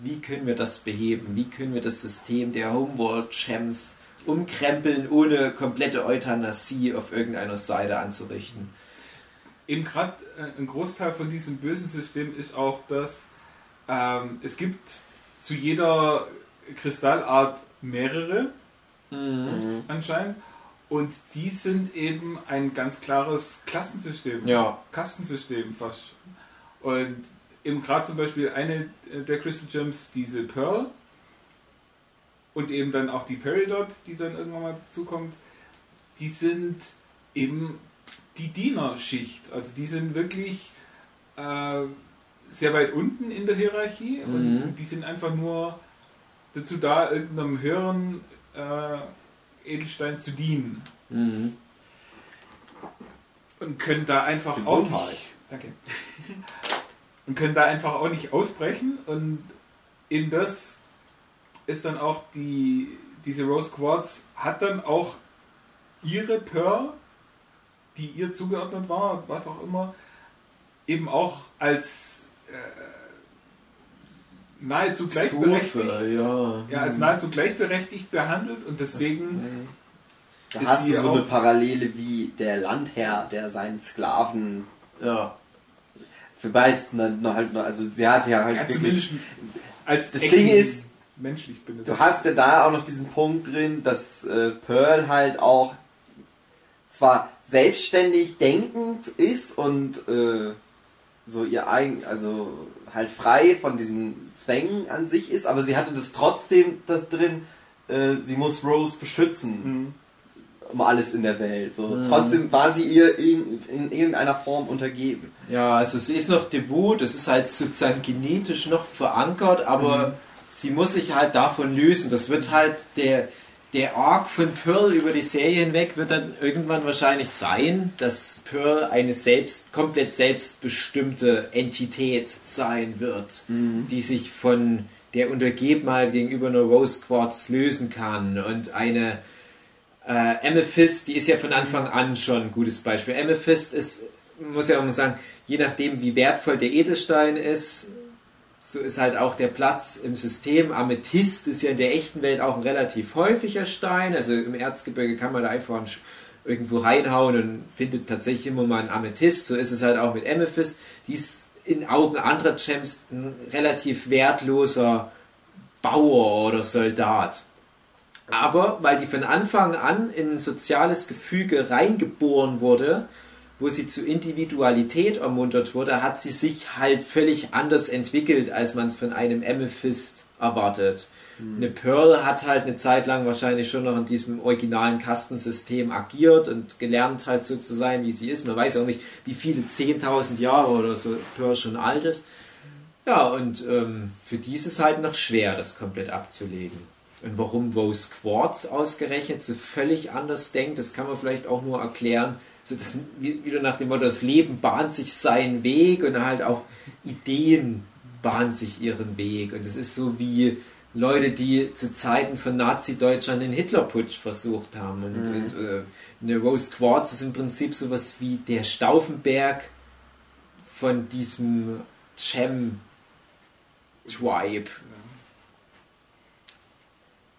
wie können wir das beheben, wie können wir das System der Homeworld Champs umkrempeln, ohne komplette Euthanasie auf irgendeiner Seite anzurichten. Eben gerade äh, ein Großteil von diesem bösen System ist auch, dass ähm, es gibt zu jeder Kristallart mehrere mhm. anscheinend. Und die sind eben ein ganz klares Klassensystem. Ja. Kastensystem fast. Und eben gerade zum Beispiel eine der Crystal Gems, diese Pearl und eben dann auch die Peridot, die dann irgendwann mal zukommt, die sind eben die Dienerschicht. Also die sind wirklich äh, sehr weit unten in der Hierarchie Mhm. und die sind einfach nur dazu da, irgendeinem höheren äh, Edelstein zu dienen. Mhm. Und können da einfach auch nicht. Danke. Und können da einfach auch nicht ausbrechen. Und in das ist dann auch die, diese Rose Quartz hat dann auch ihre Pearl, die ihr zugeordnet war, was auch immer, eben auch als äh, nahezu gleichberechtigt, Zofe, ja. ja, als nahezu gleichberechtigt behandelt und deswegen Da Ist hast sie du so eine Parallele wie der Landherr, der seinen Sklaven Ja. verbeißt. Noch halt, noch- also sie hat ja halt ja, wirklich. zumindest als Das Ding ist, menschlich bin Du hast ja da auch noch diesen Punkt drin, dass äh, Pearl halt auch zwar selbstständig denkend ist und äh, so ihr eigen, also halt frei von diesen Zwängen an sich ist, aber sie hatte das trotzdem das drin, äh, sie muss Rose beschützen Mhm. um alles in der Welt. So Mhm. trotzdem war sie ihr in, in irgendeiner Form untergeben. Ja, also sie ist noch devot, es ist halt sozusagen genetisch noch verankert, aber sie muss sich halt davon lösen. Das wird halt der, der Arc von Pearl über die Serie hinweg wird dann irgendwann wahrscheinlich sein, dass Pearl eine selbst, komplett selbstbestimmte Entität sein wird, die sich von der Untergebenheit gegenüber Rose Quartz lösen kann und eine äh, Amethyst, die ist ja von Anfang an schon ein gutes Beispiel. Amethyst ist, muss ja auch mal sagen, je nachdem wie wertvoll der Edelstein ist, so ist halt auch der Platz im System. Amethyst ist ja in der echten Welt auch ein relativ häufiger Stein. Also im Erzgebirge kann man da einfach irgendwo reinhauen und findet tatsächlich immer mal einen Amethyst. So ist es halt auch mit Amethyst. Die ist in Augen anderer Gems ein relativ wertloser Bauer oder Soldat. Aber weil die von Anfang an in ein soziales Gefüge reingeboren wurde, wo sie zu Individualität ermuntert wurde, hat sie sich halt völlig anders entwickelt, als man es von einem Amethyst erwartet. Eine Pearl hat halt eine Zeit lang wahrscheinlich schon noch in diesem originalen Kastensystem agiert und gelernt halt so zu sein, wie sie ist. Man weiß auch nicht, wie viele 10.000 Jahre oder so Pearl schon alt ist. Ja, und ähm, für die ist es halt noch schwer, das komplett abzulegen. Und warum Rose Quartz ausgerechnet so völlig anders denkt, das kann man vielleicht auch nur erklären. So, das wieder nach dem Motto, das Leben bahnt sich seinen Weg und halt auch Ideen bahnen sich ihren Weg. Und es ist so wie Leute, die zu Zeiten von Nazi-Deutschland den Hitlerputsch versucht haben. Und, und äh, eine Rose Quartz ist im Prinzip sowas wie der Stauffenberg von diesem Cem-Tribe.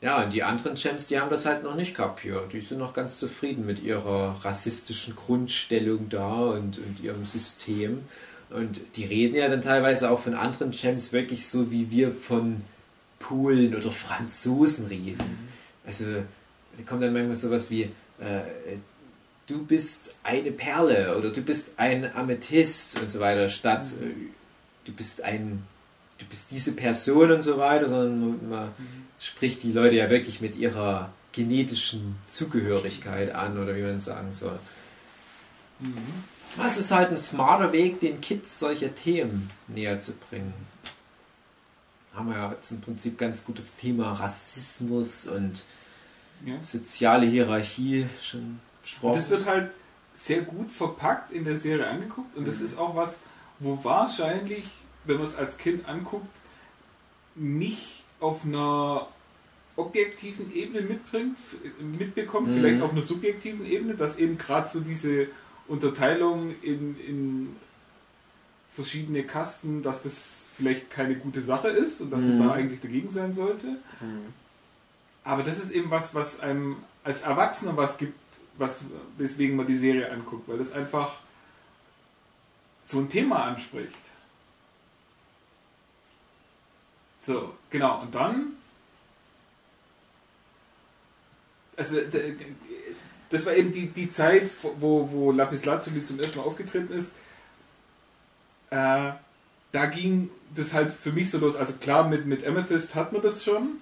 Ja, und die anderen Gems, die haben das halt noch nicht kapiert. Die sind noch ganz zufrieden mit ihrer rassistischen Grundstellung da und, und ihrem System. Und die reden ja dann teilweise auch von anderen Gems wirklich so, wie wir von Polen oder Franzosen reden. Also da kommt dann manchmal sowas wie, äh, du bist eine Perle oder du bist ein Amethyst und so weiter, statt äh, du bist ein, du bist diese Person und so weiter, sondern man, man spricht die Leute ja wirklich mit ihrer genetischen Zugehörigkeit an oder wie man es sagen soll. Es ist halt ein smarter Weg, den Kids solche Themen näher zu bringen. Haben wir ja jetzt im Prinzip ganz gutes Thema Rassismus und Ja. soziale Hierarchie schon besprochen. das wird halt sehr gut verpackt in der Serie angeguckt und das Mhm. ist auch was, wo wahrscheinlich, wenn man es als Kind anguckt, nicht auf einer objektiven Ebene mitbringt, mitbekommt, Mhm. vielleicht auf einer subjektiven Ebene, dass eben gerade so diese Unterteilung in, in verschiedene Kasten, dass das vielleicht keine gute Sache ist und dass Mhm. man da eigentlich dagegen sein sollte. Aber das ist eben was, was einem als Erwachsener was gibt, was, weswegen man die Serie anguckt, weil das einfach so ein Thema anspricht. So, genau, und dann. Also, das war eben die, die Zeit, wo, wo Lapis Lazuli zum ersten Mal aufgetreten ist. Äh, da ging das halt für mich so los. Also klar, mit, mit Amethyst hat man das schon.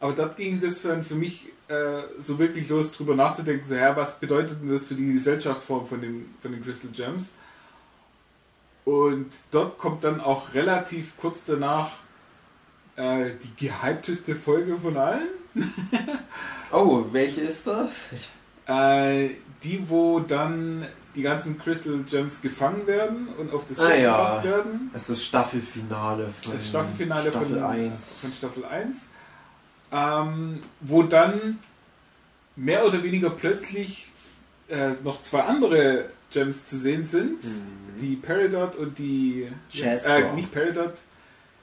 Aber dort ging das für, für mich äh, so wirklich los, drüber nachzudenken, so, ja, was bedeutet denn das für die Gesellschaftsform von den, von den Crystal Gems? Und dort kommt dann auch relativ kurz danach äh, die gehypteste Folge von allen. oh, welche ist das? Äh, die, wo dann die ganzen Crystal Gems gefangen werden und auf das ah, Schiff ja. gebracht werden. Das ist das Staffelfinale von Das Staffelfinale Staffel von, 1. von Staffel 1. Ähm, wo dann mehr oder weniger plötzlich äh, noch zwei andere Gems zu sehen sind. Die Peridot und die... Jasper. Äh, nicht Peridot.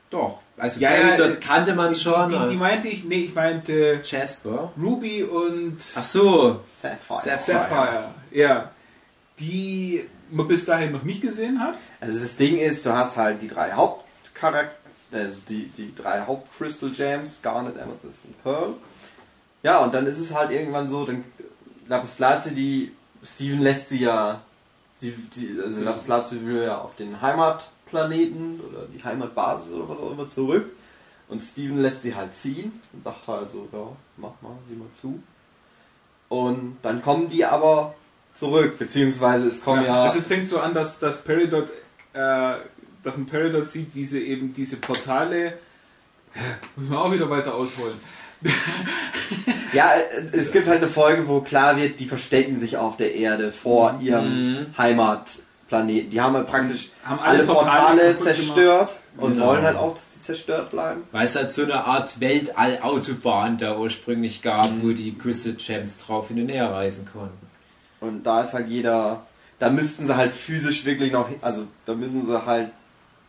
Doch, also Ja, ja, ja, dort kannte man schon. Die, die, die meinte ich... Nee, ich meinte Jasper. Ruby und... Ach so, Sapphire. Sapphire. Sapphire, ja. Die man bis dahin noch nicht gesehen hat. Also das Ding ist, du hast halt die drei Hauptcharakter, also die, die drei Haupt-Crystal Gems, Garnet, Amethyst und Pearl. Ja, und dann ist es halt irgendwann so, dann Lapis Lazuli, Steven lässt sie ja, sie, die, also Lapis Lazuli will ja auf den Heimatplaneten oder die Heimatbasis oder was auch immer zurück. Und Steven lässt sie halt ziehen und sagt halt so, ja, mach mal, sieh mal zu. Und dann kommen die aber zurück, beziehungsweise es kommen ja... Also es fängt so an, dass, dass Peridot, äh, dass man Peridot sieht, wie sie eben diese Portale, muss man auch wieder weiter ausholen. Ja, äh, es gibt halt eine Folge, wo klar wird, die verstecken sich auf der Erde vor ihrem Heimatplaneten. Die haben halt praktisch Haben alle, alle Portale, Portale zerstört und Genau. wollen halt auch, dass sie zerstört bleiben. weil es halt so eine Art Weltallautobahn da ursprünglich gab, wo die Crystal Gems drauf hin und her reisen konnten. Und da ist halt jeder, da müssten sie halt physisch wirklich noch, hin- also da müssen sie halt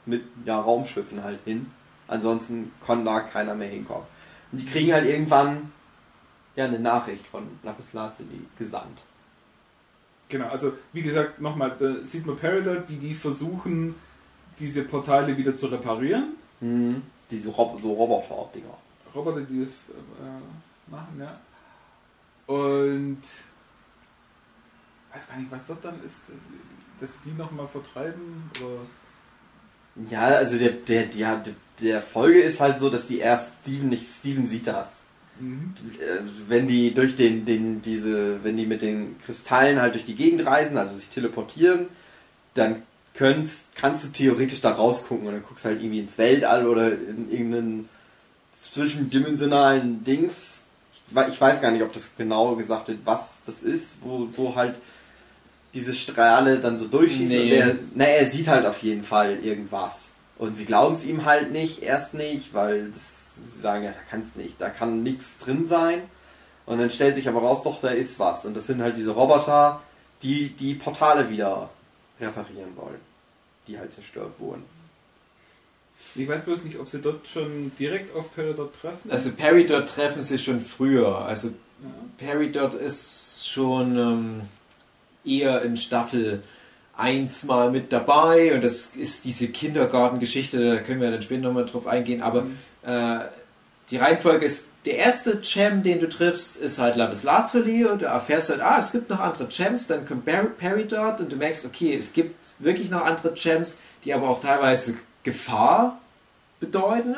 mit ja, Raumschiffen halt hin. Ansonsten kann da keiner mehr hinkommen. Und die kriegen halt irgendwann ja eine Nachricht von Lapis Lazuli gesandt. Genau, also wie gesagt, nochmal, da sieht man Peridot, wie die versuchen, diese Portale wieder zu reparieren. Mhm. Diese Rob so Roboter-Dinger. Roboter, die das äh, machen, ja. Und weiß gar nicht, was dort dann ist, dass die nochmal vertreiben oder. Ja, also der, der, der, der Folge ist halt so, dass die erst Steven nicht, Steven sieht das. Mhm. Wenn die durch den, den, diese, wenn die mit den Kristallen halt durch die Gegend reisen, also sich teleportieren, dann könntest, kannst du theoretisch da rausgucken und dann guckst halt irgendwie ins Weltall oder in irgendeinen zwischendimensionalen Dings. Ich, wei- ich weiß gar nicht, ob das genau gesagt wird, was das ist, wo, wo halt diese Strahle dann so durchschießen. Nee. Und der, na, er sieht halt auf jeden Fall irgendwas. Und sie glauben es ihm halt nicht, erst nicht, weil das, sie sagen, ja, da kann es nicht, da kann nichts drin sein. Und dann stellt sich aber raus, doch, da ist was. Und das sind halt diese Roboter, die die Portale wieder reparieren wollen, die halt zerstört wurden. Ich weiß bloß nicht, ob sie dort schon direkt auf Peridot treffen. Also Peridot treffen sie schon früher. Also Peridot ist schon ähm, eher in Staffel 1 mal mit dabei und das ist diese Kindergartengeschichte, da können wir dann später nochmal drauf eingehen, aber äh, die Reihenfolge ist, der erste Gem, den du triffst, ist halt Lapis Lazuli und du erfährst halt, ah, es gibt noch andere Gems, dann kommt Per- Peridot und du merkst, okay, es gibt wirklich noch andere Gems, die aber auch teilweise Gefahr bedeuten.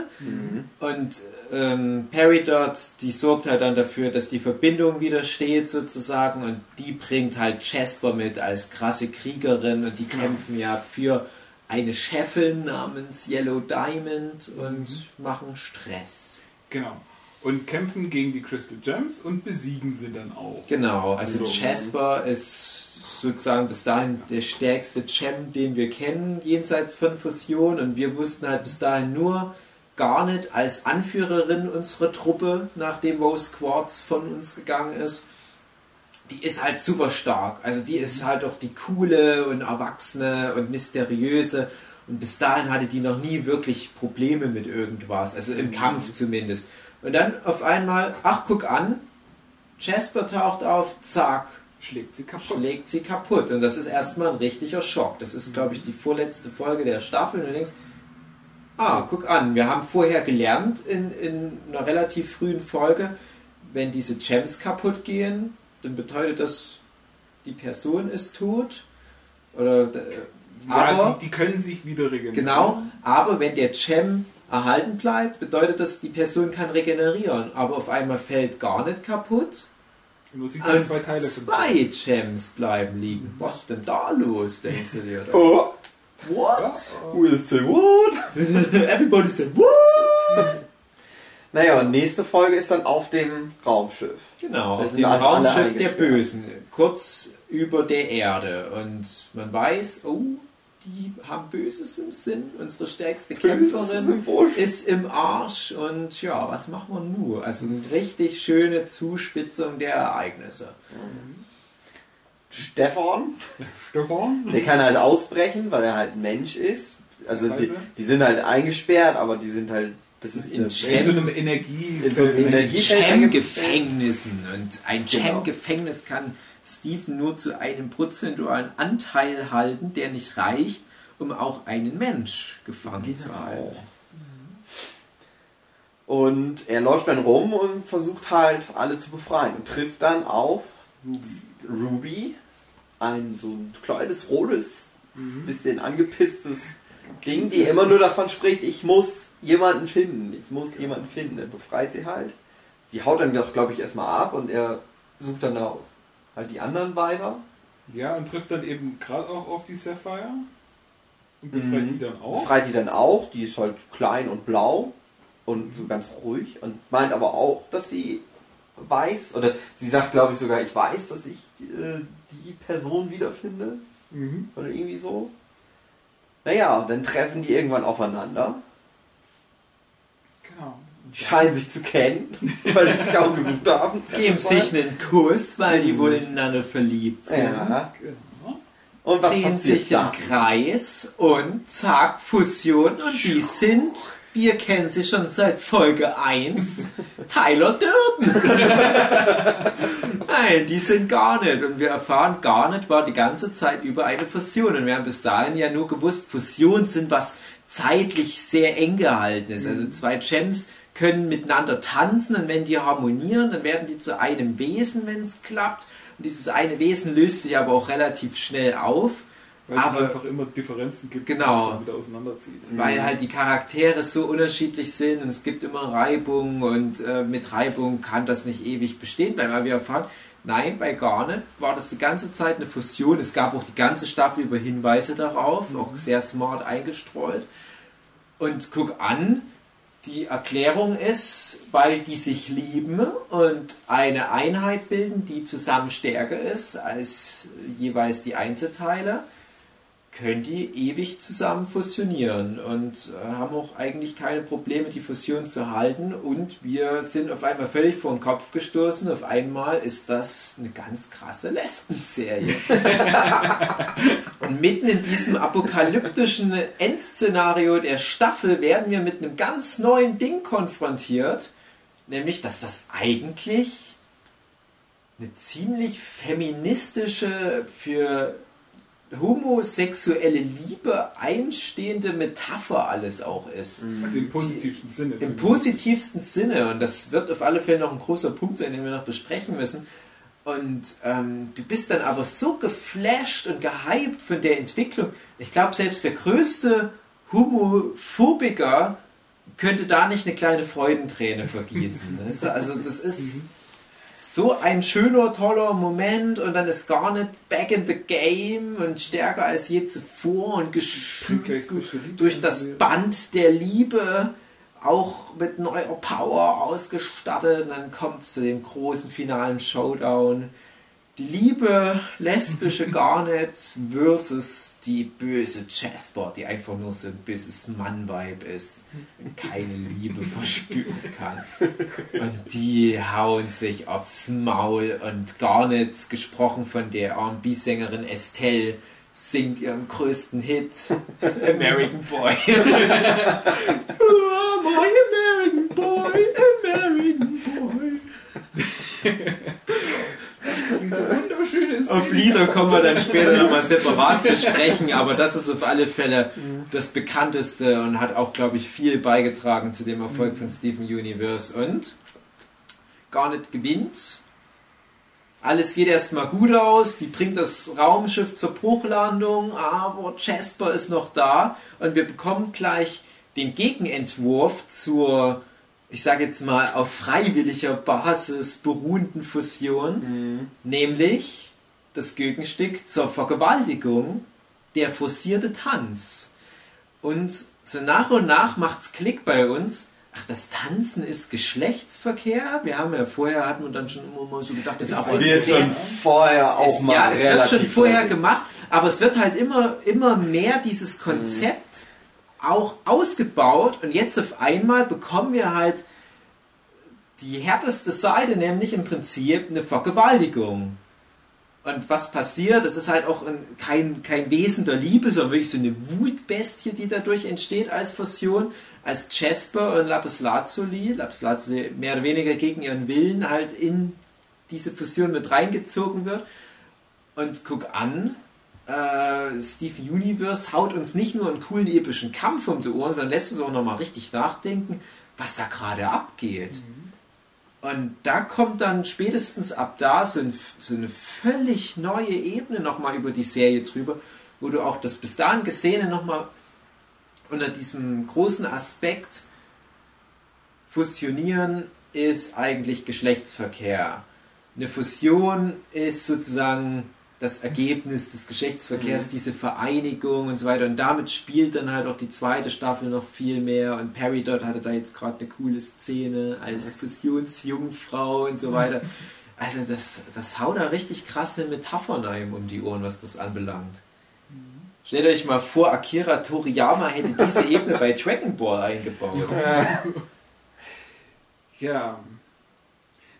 Und ähm, Peridot, die sorgt halt dann dafür, dass die Verbindung wieder steht sozusagen und die bringt halt Jasper mit als krasse Kriegerin und die kämpfen ja für eine Chefin namens Yellow Diamond und machen Stress. Genau. Und kämpfen gegen die Crystal Gems und besiegen sie dann auch. Genau, also So. Jasper ist sozusagen bis dahin der stärkste Gem, den wir kennen, jenseits von Fusion. Und wir wussten halt bis dahin nur Garnet als Anführerin unserer Truppe, nachdem Rose Quartz von uns gegangen ist. Die ist halt super stark. Also die ist halt auch die coole und erwachsene und mysteriöse. Und bis dahin hatte die noch nie wirklich Probleme mit irgendwas. Also im Kampf zumindest. Und dann auf einmal, ach guck an, Jasper taucht auf, zack, Schlägt sie kaputt. schlägt sie kaputt. Und das ist erstmal ein richtiger Schock. Das ist, glaube ich, die vorletzte Folge der Staffel. Und du denkst, ah, guck an, wir haben vorher gelernt in, in einer relativ frühen Folge, wenn diese Gems kaputt gehen, dann bedeutet das, die Person ist tot. Oder, äh, aber, die, die können sich wieder regenerieren. genau, aber wenn der Gem erhalten bleibt, bedeutet das, die Person kann regenerieren. Aber auf einmal fällt gar nicht kaputt. Und dann Und zwei Teile zwei Gems bleiben liegen. Was denn da los, denkst du dir? Oh, What? Ja, who is the what? Everybody said, what? Naja, und nächste Folge ist dann auf dem Raumschiff. Genau, auf dem alle- alle Raumschiff der. Bösen, kurz über der Erde. Und man weiß, oh, die haben Böses im Sinn. Unsere stärkste Kämpferin im Busch. ist im Arsch. Und ja, was machen wir nur? Also eine richtig schöne Zuspitzung der Ereignisse. Stefan, Stefan? der kann halt ausbrechen, weil er halt ein Mensch ist. Also die, die sind halt eingesperrt, aber die sind halt, das ist In Cem- In so einem Energie... In so einem Energie- Gem-Gefängnissen. Und ein Genau. Gem-Gefängnis kann Stephen nur zu einem prozentualen Anteil halten, der nicht reicht, um auch einen Mensch gefangen zu halten. Und er läuft dann rum und versucht halt alle zu befreien und trifft dann auf Ruby, ein so ein kleines, rotes, bisschen angepisstes Ding, die immer nur davon spricht, ich muss jemanden finden, ich muss jemanden finden. Er befreit sie halt. Sie haut dann, glaube ich, erstmal ab und er sucht dann auch halt die anderen weiter. Ja, und trifft dann eben gerade auch auf die Sapphire. Und befreit Mhm. die dann auch. Befreit die dann auch, die ist halt klein und blau und so ganz ruhig und meint aber auch, dass sie weiß, oder sie sagt glaube ich sogar, ich weiß, dass ich äh, die Person wiederfinde Mhm. oder irgendwie so. Naja, dann treffen die irgendwann aufeinander, Genau. Scheinen sich zu kennen, weil sie sich auch gesucht haben. Geben sich einen Kuss, weil die wohl ineinander verliebt sind. Ja. Genau. Und was drehen passiert sich im dann? Kreis und zack, Fusion und die sind, wir kennen sie schon seit Folge 1, Tyler Durden. Nein, die sind gar nicht. Und wir erfahren, gar nicht war die ganze Zeit über eine Fusion. Und wir haben bis dahin ja nur gewusst, Fusionen sind was zeitlich sehr eng gehalten ist. Also zwei Gems können miteinander tanzen und wenn die harmonieren, dann werden die zu einem Wesen, wenn es klappt. Und dieses eine Wesen löst sich aber auch relativ schnell auf. Weil es Aber- einfach immer Differenzen gibt, Genau. die es dann wieder auseinanderzieht. weil halt die Charaktere so unterschiedlich sind und es gibt immer Reibung und äh, mit Reibung kann das nicht ewig bestehen bleiben. Aber wir erfahren, nein, bei Garnet war das die ganze Zeit eine Fusion. Es gab auch die ganze Staffel über Hinweise darauf, auch sehr smart eingestreut. Und guck an, die Erklärung ist, weil die sich lieben und eine Einheit bilden, die zusammen stärker ist als jeweils die Einzelteile können die ewig zusammen fusionieren und äh, haben auch eigentlich keine Probleme, die Fusion zu halten. Und wir sind auf einmal völlig vor den Kopf gestoßen. Auf einmal ist das eine ganz krasse Lesbenserie. und mitten in diesem apokalyptischen Endszenario der Staffel werden wir mit einem ganz neuen Ding konfrontiert. Nämlich, dass das eigentlich eine ziemlich feministische, für homosexuelle Liebe einstehende Metapher alles auch ist. Also im positivsten Sinne. Im positivsten Sinne. Und das wird auf alle Fälle noch ein großer Punkt sein, den wir noch besprechen müssen. Und ähm, du bist dann aber so geflasht und gehypt von der Entwicklung. Ich glaube, selbst der größte Homophobiker könnte da nicht eine kleine Freudenträne vergießen. Weißt du? Also das ist so ein schöner, toller Moment und dann ist gar nicht back in the game und stärker als je zuvor und geschüttelt durch das Band der Liebe auch mit neuer Power ausgestattet und dann kommt es zu dem großen finalen Showdown. Die liebe lesbische Garnet versus die böse Jasper, die einfach nur so ein böses Mann-Vibe ist und keine Liebe verspüren kann. Und die hauen sich aufs Maul und Garnet, gesprochen von der R&B-Sängerin Estelle, singt ihren größten Hit, American Boy. oh, my American Boy, American Boy. Diese wunderschöne Auf Lieder kommen wir dann später nochmal separat zu sprechen, aber das ist auf alle Fälle das bekannteste und hat auch, glaube ich, viel beigetragen zu dem Erfolg von Steven Universe. Und Garnet gewinnt alles geht erstmal gut aus, die bringt das Raumschiff zur Bruchlandung, aber Jasper ist noch da und wir bekommen gleich den Gegenentwurf zur, ich sage jetzt mal, auf freiwilliger Basis beruhenden Fusion, Mhm. nämlich das Gegenstück zur Vergewaltigung, der forcierte Tanz. Und so nach und nach macht's Klick bei uns. Ach, das Tanzen ist Geschlechtsverkehr. Wir haben ja vorher, hatten wir dann schon immer mal so gedacht, das ist aber wird schon vorher auch es, mal ja, es wird schon vorher gemacht, aber es wird halt immer, immer mehr dieses Konzept auch ausgebaut und jetzt auf einmal bekommen wir halt die härteste Seite, nämlich im Prinzip eine Vergewaltigung. Und was passiert, das ist halt auch ein, kein, kein Wesen der Liebe, sondern wirklich so eine Wutbestie, die dadurch entsteht als Fusion, als Jasper und Lapislazuli, Lapislazuli mehr oder weniger gegen ihren Willen halt in diese Fusion mit reingezogen wird. Und guck an, äh, Steven Universe haut uns nicht nur einen coolen epischen Kampf um die Ohren, sondern lässt uns auch nochmal richtig nachdenken, was da gerade abgeht. Und da kommt dann spätestens ab da so, ein, so eine völlig neue Ebene nochmal über die Serie drüber, wo du auch das bis dahin Gesehene nochmal unter diesem großen Aspekt Fusionieren ist eigentlich Geschlechtsverkehr. Eine Fusion ist sozusagen das Ergebnis des Geschlechtsverkehrs, diese Vereinigung und so weiter. Und damit spielt dann halt auch die zweite Staffel noch viel mehr. Und Peridot hatte da jetzt gerade eine coole Szene als Fusionsjungfrau und so weiter. Also das, das haut da richtig krasse Metaphern einem um die Ohren, was das anbelangt. Stellt euch mal vor, Akira Toriyama hätte diese Ebene bei Dragon Ball eingebaut. Ja.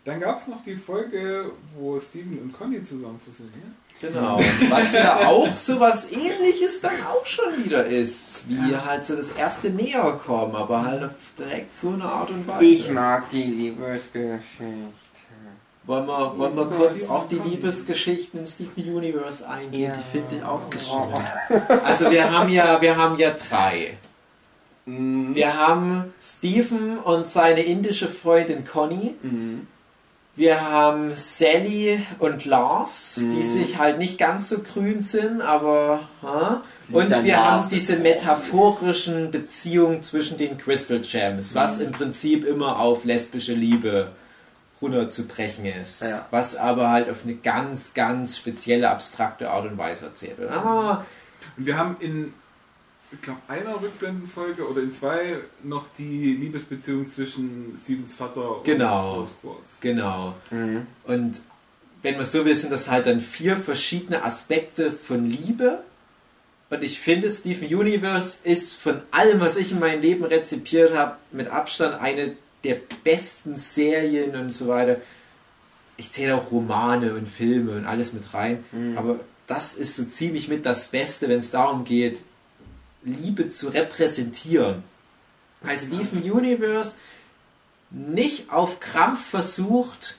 Dann gab es noch die Folge, wo Steven und Conny zusammen fusionieren. Genau. Was ja auch so was ähnliches dann auch schon wieder ist. Wie halt so das erste Näherkommen, aber halt auf direkt so eine Art und Weise. Ich mag die Liebesgeschichte. Wollen wir, wollen wir kurz auf die. Liebesgeschichten in Steven Universe eingehen? Ja. Die finde ich auch so Oh. schön. Also wir haben ja, wir haben ja drei. Mhm. Wir haben Stephen und seine indische Freundin Conny. Mhm. Wir haben Sally und Lars, die Mhm. sich halt nicht ganz so grün sind, aber. Ha? Und wir Lars haben diese metaphorischen Beziehungen zwischen den Crystal Gems, was im Prinzip immer auf lesbische Liebe runterzubrechen ist. Ja. Was aber halt auf eine ganz, ganz spezielle, abstrakte Art und Weise erzählt wird. Aber Und wir haben in, ich glaube, einer Rückblendenfolge oder in zwei noch die Liebesbeziehung zwischen Stevens Vater Genau. und Quartz. genau. Mhm. Und wenn wir so wissen, das halt dann vier verschiedene Aspekte von Liebe. Und ich finde, Steven Universe ist von allem, was ich in meinem Leben rezipiert habe, mit Abstand eine der besten Serien und so weiter. Ich zähle auch Romane und Filme und alles mit rein. Aber das ist so ziemlich mit das Beste, wenn es darum geht, Liebe zu repräsentieren. Weil Steven Universe nicht auf Krampf versucht,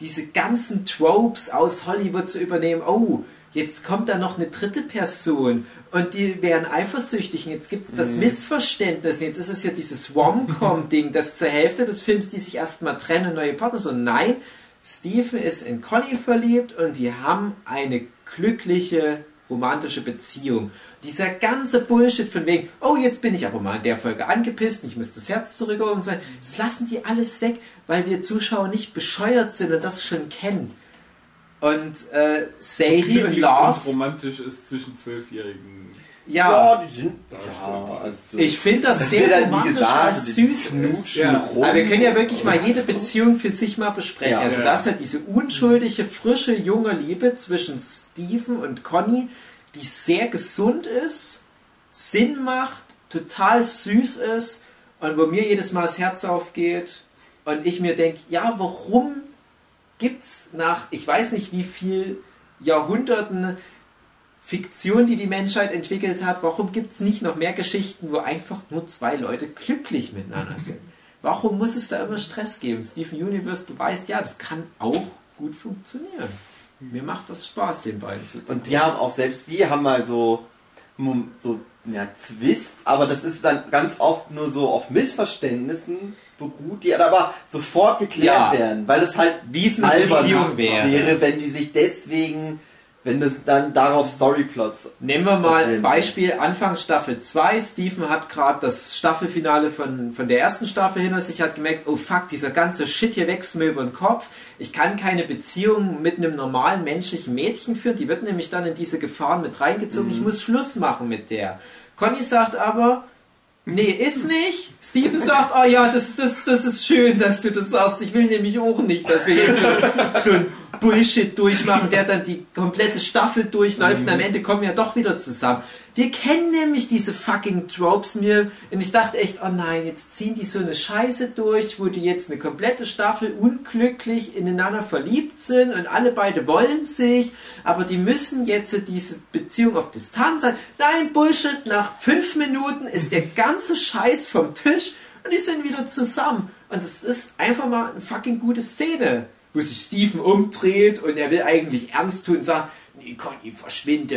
diese ganzen Tropes aus Hollywood zu übernehmen. Oh, jetzt kommt da noch eine dritte Person und die wären eifersüchtig und jetzt gibt es das Missverständnis. Und jetzt ist es ja dieses Rom-Com-Ding, das zur Hälfte des Films, die sich erstmal trennen, neue Partner. So, nein, Stephen ist in Conny verliebt und die haben eine glückliche romantische Beziehung. Dieser ganze Bullshit von wegen, oh, jetzt bin ich aber mal in der Folge angepisst, ich muss das Herz zurückholen so, das lassen die alles weg, weil wir Zuschauer nicht bescheuert sind und das schon kennen. Und äh, Sadie und Lars, romantisch ist zwischen Zwölfjährigen. Ja, Ja, die sind. Ja, also. ich finde das, sehr dann, wie romantisch, gesagt, als süß ist. knutschen Ja. rum. Aber wir können ja wirklich mal jede Beziehung für sich mal besprechen. Ja. also Ja. das hat diese unschuldige, frische, junge Liebe zwischen Steven und Conny, die sehr gesund ist, Sinn macht, total süß ist und wo mir jedes Mal das Herz aufgeht und ich mir denke, ja, warum gibt's nach, ich weiß nicht wie viel Jahrhunderten Fiktion, die die Menschheit entwickelt hat, warum gibt es nicht noch mehr Geschichten, wo einfach nur zwei Leute glücklich miteinander sind? Warum muss es da immer Stress geben? Steven Universe beweist, ja, das kann auch gut funktionieren. Mir macht das Spaß, den beiden zuzugucken. Und die haben auch selbst, die haben mal so, so ja, Zwist, aber das ist dann ganz oft nur so auf Missverständnissen beruht, die aber sofort geklärt Ja. werden, weil das halt Wie es eine Beziehung wäre. wäre, wenn die sich deswegen, wenn das dann darauf Storyplots. Nehmen wir mal. Beispiel Anfang Staffel 2. Stephen hat gerade das Staffelfinale von, von der ersten Staffel hinter sich, hat gemerkt, oh fuck, dieser ganze Shit hier wächst mir über den Kopf. Ich kann keine Beziehung mit einem normalen menschlichen Mädchen führen. Die wird nämlich dann in diese Gefahren mit reingezogen. Ich muss Schluss machen mit der. Conny sagt aber, Nee, ist nicht. Steven sagt, oh ja, das, das, das ist schön, dass du das sagst. Ich will nämlich auch nicht, dass wir jetzt so, so ein Bullshit durchmachen, der dann die komplette Staffel durchläuft und am Ende kommen wir doch wieder zusammen. Wir kennen nämlich diese fucking Tropes mir und ich dachte echt, oh nein, jetzt ziehen die so eine Scheiße durch, wo die jetzt eine komplette Staffel unglücklich ineinander verliebt sind und alle beide wollen sich, aber die müssen jetzt diese Beziehung auf Distanz sein. Nein, Bullshit, nach fünf Minuten ist der ganze Scheiß vom Tisch und die sind wieder zusammen. Und das ist einfach mal eine fucking gute Szene, wo sich Steven umdreht und er will eigentlich ernst tun und sagt, nee, Conny, verschwinde.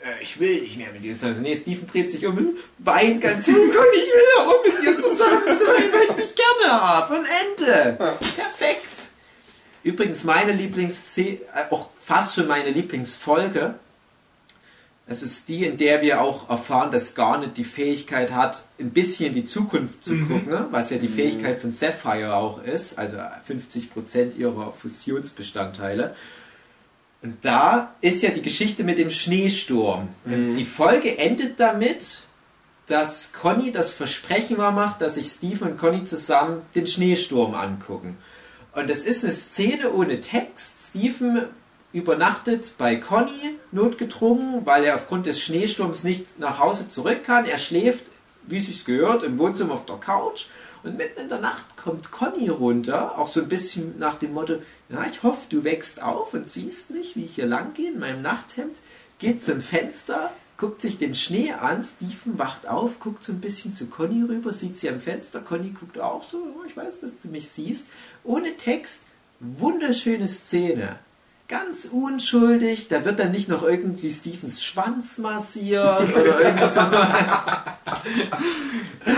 Äh, Ich will nicht mehr mit dir sein. Also, nee, Steven dreht sich um und weint ganz hin. Conny, ich will ja auch mit dir zusammen sein, weil ich dich gerne habe. Und Ende. Perfekt. Übrigens meine Lieblingsszene, äh, auch fast schon meine Lieblingsfolge. Es ist die, in der wir auch erfahren, dass Garnet die Fähigkeit hat, ein bisschen in die Zukunft zu gucken, ne? was ja die Fähigkeit von Sapphire auch ist, also 50% ihrer Fusionsbestandteile. Und da ist ja die Geschichte mit dem Schneesturm. Und die Folge endet damit, dass Conny das Versprechen war macht, dass sich Steve und Conny zusammen den Schneesturm angucken. Und es ist eine Szene ohne Text. Steven übernachtet bei Conny notgedrungen, weil er aufgrund des Schneesturms nicht nach Hause zurück kann. Er schläft, wie sich gehört, im Wohnzimmer auf der Couch. Und mitten in der Nacht kommt Conny runter, auch so ein bisschen nach dem Motto, ja, ich hoffe, du wächst auf und siehst mich, wie ich hier lang gehe in meinem Nachthemd, geht zum Fenster, guckt sich den Schnee an, Stephen wacht auf, guckt so ein bisschen zu Conny rüber, sieht sie am Fenster, Conny guckt auch so, oh, ich weiß, dass du mich siehst, ohne Text, wunderschöne Szene. Ganz unschuldig, da wird dann nicht noch irgendwie Stephens Schwanz massiert oder irgendwas sowas.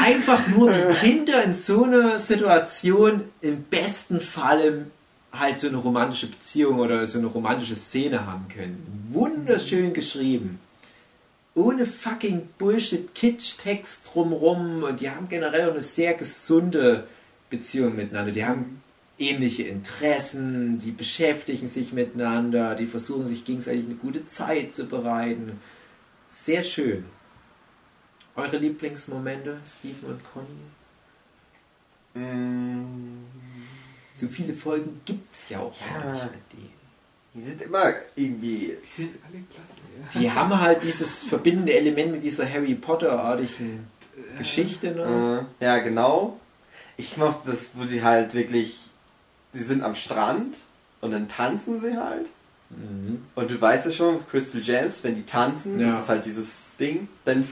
Einfach nur wie Kinder in so einer Situation im besten Falle halt so eine romantische Beziehung oder so eine romantische Szene haben können. Wunderschön geschrieben. Ohne fucking Bullshit, Kitsch-Text drumrum und die haben generell auch eine sehr gesunde Beziehung miteinander. Die haben ähnliche Interessen, die beschäftigen sich miteinander, die versuchen sich gegenseitig eine gute Zeit zu bereiten. Sehr schön. Eure Lieblingsmomente, Stephen und Conny? Mm, So viele Folgen gibt es ja auch Ja. gar nicht mit denen. Die sind immer irgendwie. Die sind alle klasse, ja. Die haben halt dieses verbindende Element mit dieser Harry Potter-artigen Geschichte. Ne? Äh, ja, genau. Ich mochte das, wo sie halt wirklich. Sie sind am Strand und dann tanzen sie halt. Mhm. Und du weißt ja schon, Crystal Gems, wenn die tanzen, Ja. das ist halt dieses Ding, dann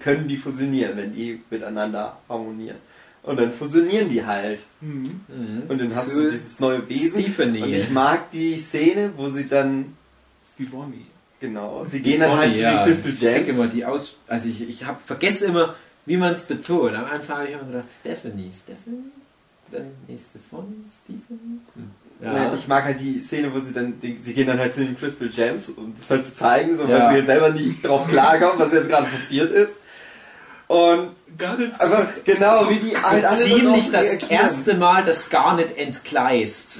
können die fusionieren, wenn die miteinander harmonieren. Und dann fusionieren die halt. Mhm. Mhm. Und dann hast So du dieses neue Wesen. Stephanie. Und ich mag die Szene, wo sie dann, Stevoni. genau, sie gehen dann halt zu ja, den Crystal Ich krieg immer die Aus... Also ich, ich hab, vergesse immer, wie man es betont. Am Anfang habe ich immer gedacht, Stephanie. Stephanie? Dann nächste von Stephanie? Hm. Nein, ich mag halt die Szene, wo sie dann, die, sie gehen dann halt zu den Crystal Gems, um das halt zu zeigen, so, Ja. weil sie jetzt selber nicht drauf klarkommen, was jetzt gerade passiert ist. Und Gar nichts einfach gesagt. genau wie die halt alle Ziemlich das reagieren. erste Mal, dass gar nicht entgleist.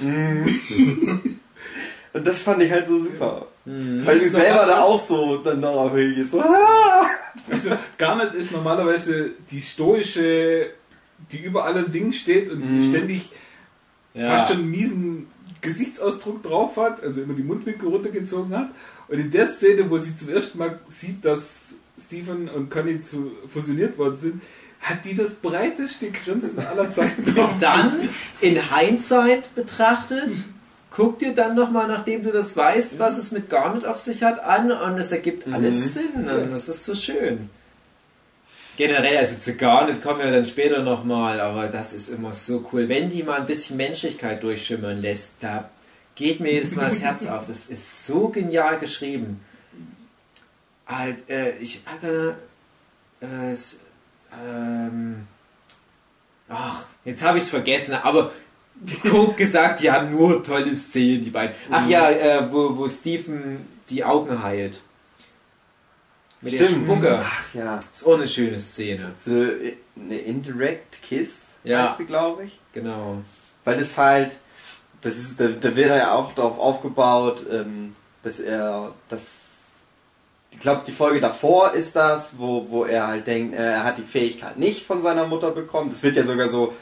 Und das fand ich halt so super. Mhm. Weil du selber da auch so dann darauf hingehst. So, ah! Also, Garnet ist normalerweise die stoische, die über allen Dingen steht und Mhm. ständig Ja. fast schon einen miesen Gesichtsausdruck drauf hat, also immer die Mundwinkel runtergezogen hat. Und in der Szene, wo sie zum ersten Mal sieht, dass Stephen und Conny zu fusioniert worden sind, hat die das breiteste Grinsen aller Zeiten drauf. Dann in Hindsight betrachtet, guck dir dann nochmal, nachdem du das weißt, was es mit Garnet auf sich hat, an und es ergibt alles Sinn und das ist so schön. Generell, also zu Garnet kommen wir dann später nochmal, aber das ist immer so cool. Wenn die mal ein bisschen Menschlichkeit durchschimmern lässt, da geht mir jedes Mal das Herz auf. Das ist so genial geschrieben. Halt, äh, ich äh, ähm, ach, jetzt habe ich es vergessen, aber grob gesagt, die haben nur tolle Szenen, die beiden. Ach ja, äh, wo, wo Stephen die Augen heilt. Mit der Spucke. Ach ja. Ist auch eine schöne Szene. So, eine Indirect Kiss, Ja. heißt sie, glaube ich. Genau. Weil das halt, das ist, da, da wird er ja auch darauf aufgebaut, ähm, dass er, das, ich glaube, die Folge davor ist das, wo, wo er halt denkt, äh, er hat die Fähigkeit nicht von seiner Mutter bekommen. Das wird ja sogar so,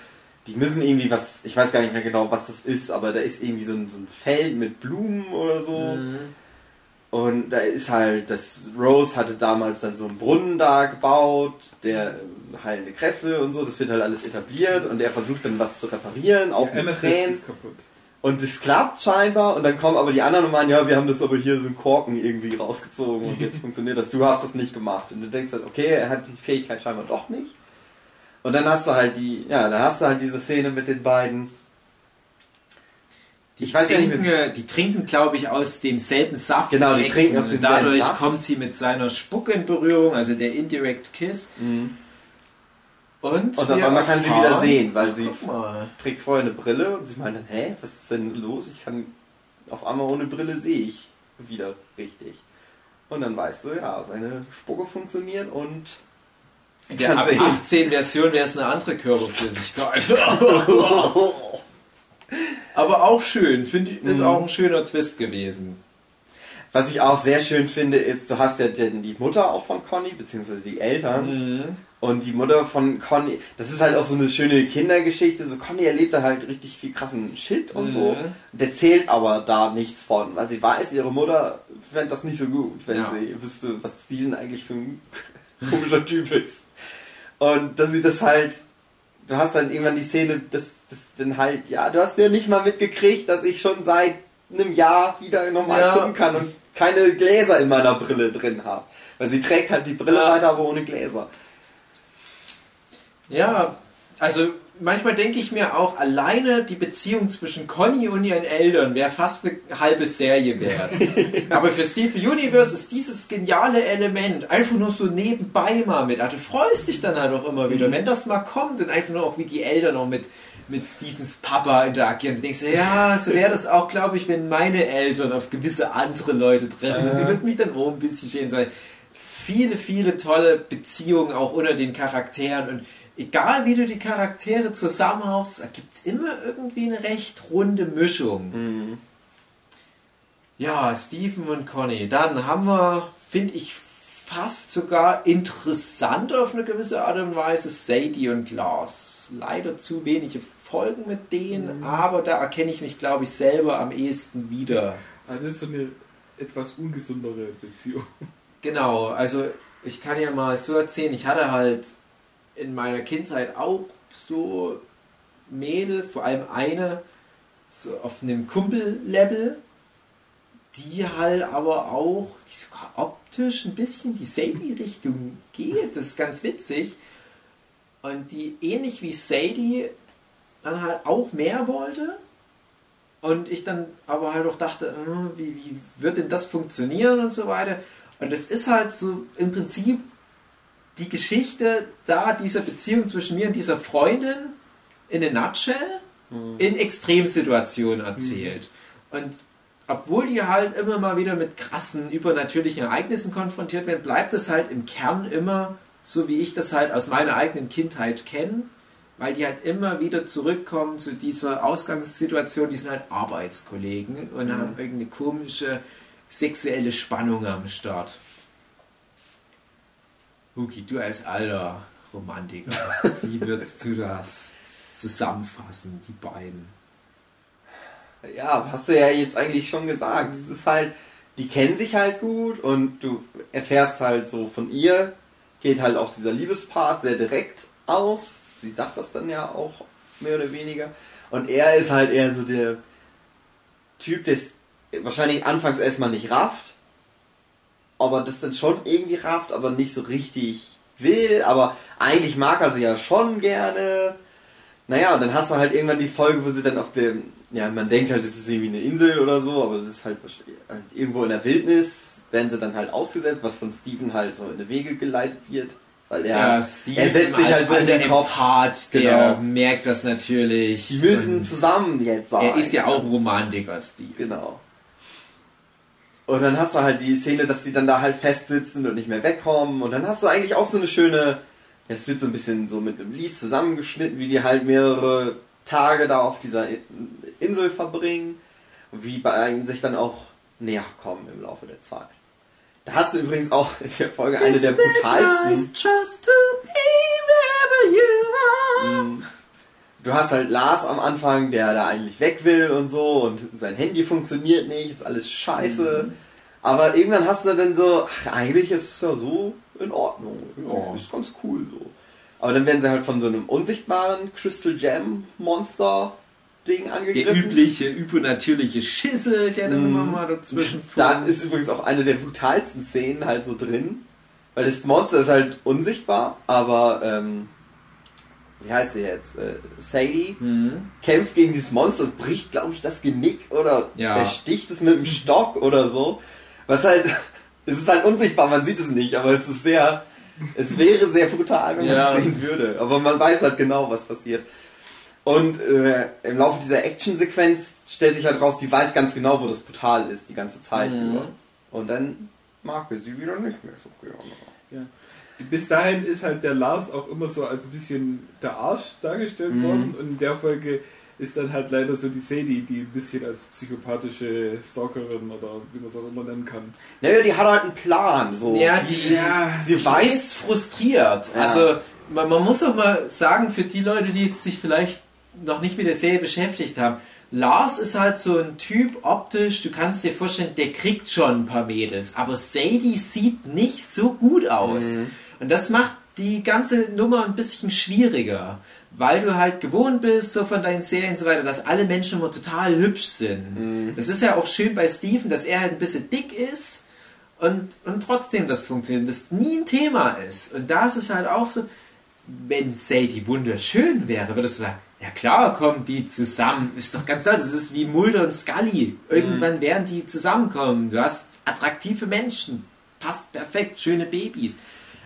die müssen irgendwie was, ich weiß gar nicht mehr genau, was das ist, aber da ist irgendwie so ein, so ein Feld mit Blumen oder so. Mhm. Und da ist halt, das Rose hatte damals dann so einen Brunnen da gebaut, der heilende Kräfte und so, das wird halt alles etabliert und er versucht dann was zu reparieren, auch mit Amethyst Tränen. Und es klappt scheinbar und dann kommen aber die anderen und meinen, ja, wir haben das aber hier so einen Korken irgendwie rausgezogen und jetzt funktioniert das. Du hast das nicht gemacht. Und du denkst halt, okay, er hat die Fähigkeit scheinbar doch nicht. Und dann hast du halt die, ja, dann hast du halt diese Szene mit den beiden. Die Ich weiß ja nicht trinken, äh, die trinken, glaube ich, aus demselben Saft. Genau, die trinken aus Und demselben Dadurch Saft. kommt sie mit seiner Spucke in Berührung, also der Indirect Kiss. Und, Und auf einmal kann sie wieder sehen, weil sie trägt vorher eine Brille und sie meint dann, hä, was ist denn los? Ich kann auf einmal ohne Brille sehe ich wieder richtig. Und dann weißt du, ja, seine Spucke funktioniert und sie In der kann ab sehen. 18 Version wäre es eine andere Körperflüssigkeit. Aber auch schön, finde ich, ist Mhm. auch ein schöner Twist gewesen. Was ich auch sehr schön finde, ist, du hast ja die Mutter auch von Conny, beziehungsweise die Eltern. Mhm. Und die Mutter von Conny, das ist halt auch so eine schöne Kindergeschichte. So Conny erlebt da halt richtig viel krassen Shit und Mhm. so. Und erzählt aber da nichts von, weil sie weiß, ihre Mutter fände das nicht so gut, wenn Ja. sie wüsste, was Steven eigentlich für ein komischer Typ ist. Und dass sie das halt, du hast dann irgendwann die Szene, dass das dann halt, ja, du hast ja nicht mal mitgekriegt, dass ich schon seit einem Jahr wieder normal Ja. gucken kann und keine Gläser in meiner Brille drin habe. Weil sie trägt halt die Brille Ja. weiter, aber ohne Gläser. Ja, also manchmal denke ich mir auch, alleine die Beziehung zwischen Conny und ihren Eltern wäre fast eine halbe Serie wert. Aber für Steven Universe ist dieses geniale Element einfach nur so nebenbei mal mit. Also du freust dich dann halt auch immer wieder, wenn das mal kommt und einfach nur auch wie die Eltern auch mit, mit Stevens Papa interagieren. Du denkst, ja, so wäre das auch, glaube ich, wenn meine Eltern auf gewisse andere Leute treffen. Äh. Die würden mich dann auch ein bisschen schön sein. Viele, viele tolle Beziehungen auch unter den Charakteren und egal wie du die Charaktere zusammenhaust, es ergibt immer irgendwie eine recht runde Mischung. Ja, Stephen und Conny. Dann haben wir, finde ich, fast sogar interessant auf eine gewisse Art und Weise Sadie und Lars. Leider zu wenige Folgen mit denen, aber da erkenne ich mich, glaube ich, selber am ehesten wieder. Also das ist so eine etwas ungesundere Beziehung. Genau, also ich kann ja mal so erzählen, ich hatte halt in meiner Kindheit auch so Mädels, vor allem eine, so auf einem Kumpel-Level, die halt aber auch, die sogar optisch ein bisschen die Sadie-Richtung geht. Das ist ganz witzig. Und die ähnlich wie Sadie dann halt auch mehr wollte. Und ich dann aber halt auch dachte, hm, wie, wie wird denn das funktionieren und so weiter. Und es ist halt so im Prinzip die Geschichte da dieser Beziehung zwischen mir und dieser Freundin in a nutshell in Extremsituationen erzählt. Und obwohl die halt immer mal wieder mit krassen übernatürlichen Ereignissen konfrontiert werden, bleibt es halt im Kern immer so, wie ich das halt aus meiner eigenen Kindheit kenne, weil die halt immer wieder zurückkommen zu dieser Ausgangssituation, die sind halt Arbeitskollegen und haben irgendeine komische sexuelle Spannung am Start. Huki, du als alter Romantiker, wie würdest du das zusammenfassen, die beiden? Ja, hast du ja jetzt eigentlich schon gesagt. Es ist halt, die kennen sich halt gut und du erfährst halt so von ihr, geht halt auch dieser Liebespart sehr direkt aus. Sie sagt das dann ja auch mehr oder weniger. Und er ist halt eher so der Typ, der es wahrscheinlich anfangs erstmal nicht rafft, aber das dann schon irgendwie rafft, aber nicht so richtig will. Aber eigentlich mag er sie ja schon gerne. Naja, und dann hast du halt irgendwann die Folge, wo sie dann auf dem, ja, man denkt halt, es ist irgendwie eine Insel oder so, aber es ist halt halt irgendwo in der Wildnis, werden sie dann halt ausgesetzt, was von Steven halt so in die Wege geleitet wird, Weil er, Ja, Steve er setzt sich halt so in den Kopf. Der Genau. merkt das natürlich. Die müssen zusammen jetzt sein. er ist ja auch Romantiker, Steve. Genau. Und dann hast du halt die Szene, dass die dann da halt festsitzen und nicht mehr wegkommen. Und dann hast du eigentlich auch so eine schöne, es wird so ein bisschen so mit einem Lied zusammengeschnitten, wie die halt mehrere Tage da auf dieser Insel verbringen. Und wie beiden sich dann auch näher kommen im Laufe der Zeit. Da hast du übrigens auch in der Folge eine der brutalsten. just to be wherever you are. Du hast halt Lars am Anfang, der da eigentlich weg will und so und sein Handy funktioniert nicht, ist alles scheiße. Aber irgendwann hast du dann so, ach, eigentlich ist es ja so in Ordnung. Ja, ist ganz cool so. Aber dann werden sie halt von so einem unsichtbaren Crystal Gem Monster Ding Der angegriffen. übliche, übernatürliche Schissel, der dann immer mal dazwischen Da ist übrigens auch eine der brutalsten Szenen halt so drin. Weil das Monster ist halt unsichtbar, aber ähm, wie heißt sie jetzt? Äh, Sadie Mhm. kämpft gegen dieses Monster und bricht, glaube ich, das Genick oder Ja. er sticht es mit einem Stock oder so. Was halt, es ist halt unsichtbar, man sieht es nicht, aber es ist sehr, es wäre sehr brutal, wenn man Ja. es sehen würde. Aber man weiß halt genau, was passiert. Und äh, im Laufe dieser Actionsequenz stellt sich halt raus, die weiß ganz genau, wo das Portal ist, die ganze Zeit Mhm. über. Und dann mag er sie wieder nicht mehr so gerne. Ja. Bis dahin ist halt der Lars auch immer so als ein bisschen der Arsch dargestellt Mhm. worden und in der Folge ist dann halt leider so die Sadie, die ein bisschen als psychopathische Stalkerin oder wie man es auch immer nennen kann. Naja, die hat halt einen Plan. So. Ja, die, sie die weiß, frustriert. Ja. Also man, man muss auch mal sagen, für die Leute, die jetzt sich vielleicht noch nicht mit der Serie beschäftigt haben, Lars ist halt so ein Typ optisch, du kannst dir vorstellen, der kriegt schon ein paar Mädels, aber Sadie sieht nicht so gut aus. Und das macht die ganze Nummer ein bisschen schwieriger, weil du halt gewohnt bist, so von deinen Serien und so weiter, dass alle Menschen immer total hübsch sind. Das ist ja auch schön bei Steven, dass er halt ein bisschen dick ist und, und trotzdem das funktioniert, das nie ein Thema ist. Und da ist es halt auch so, wenn Sadie wunderschön wäre, würdest du sagen, ja klar, kommen die zusammen. Ist doch ganz klar, das ist wie Mulder und Scully. Irgendwann werden die zusammenkommen. Du hast attraktive Menschen. Passt perfekt, schöne Babys.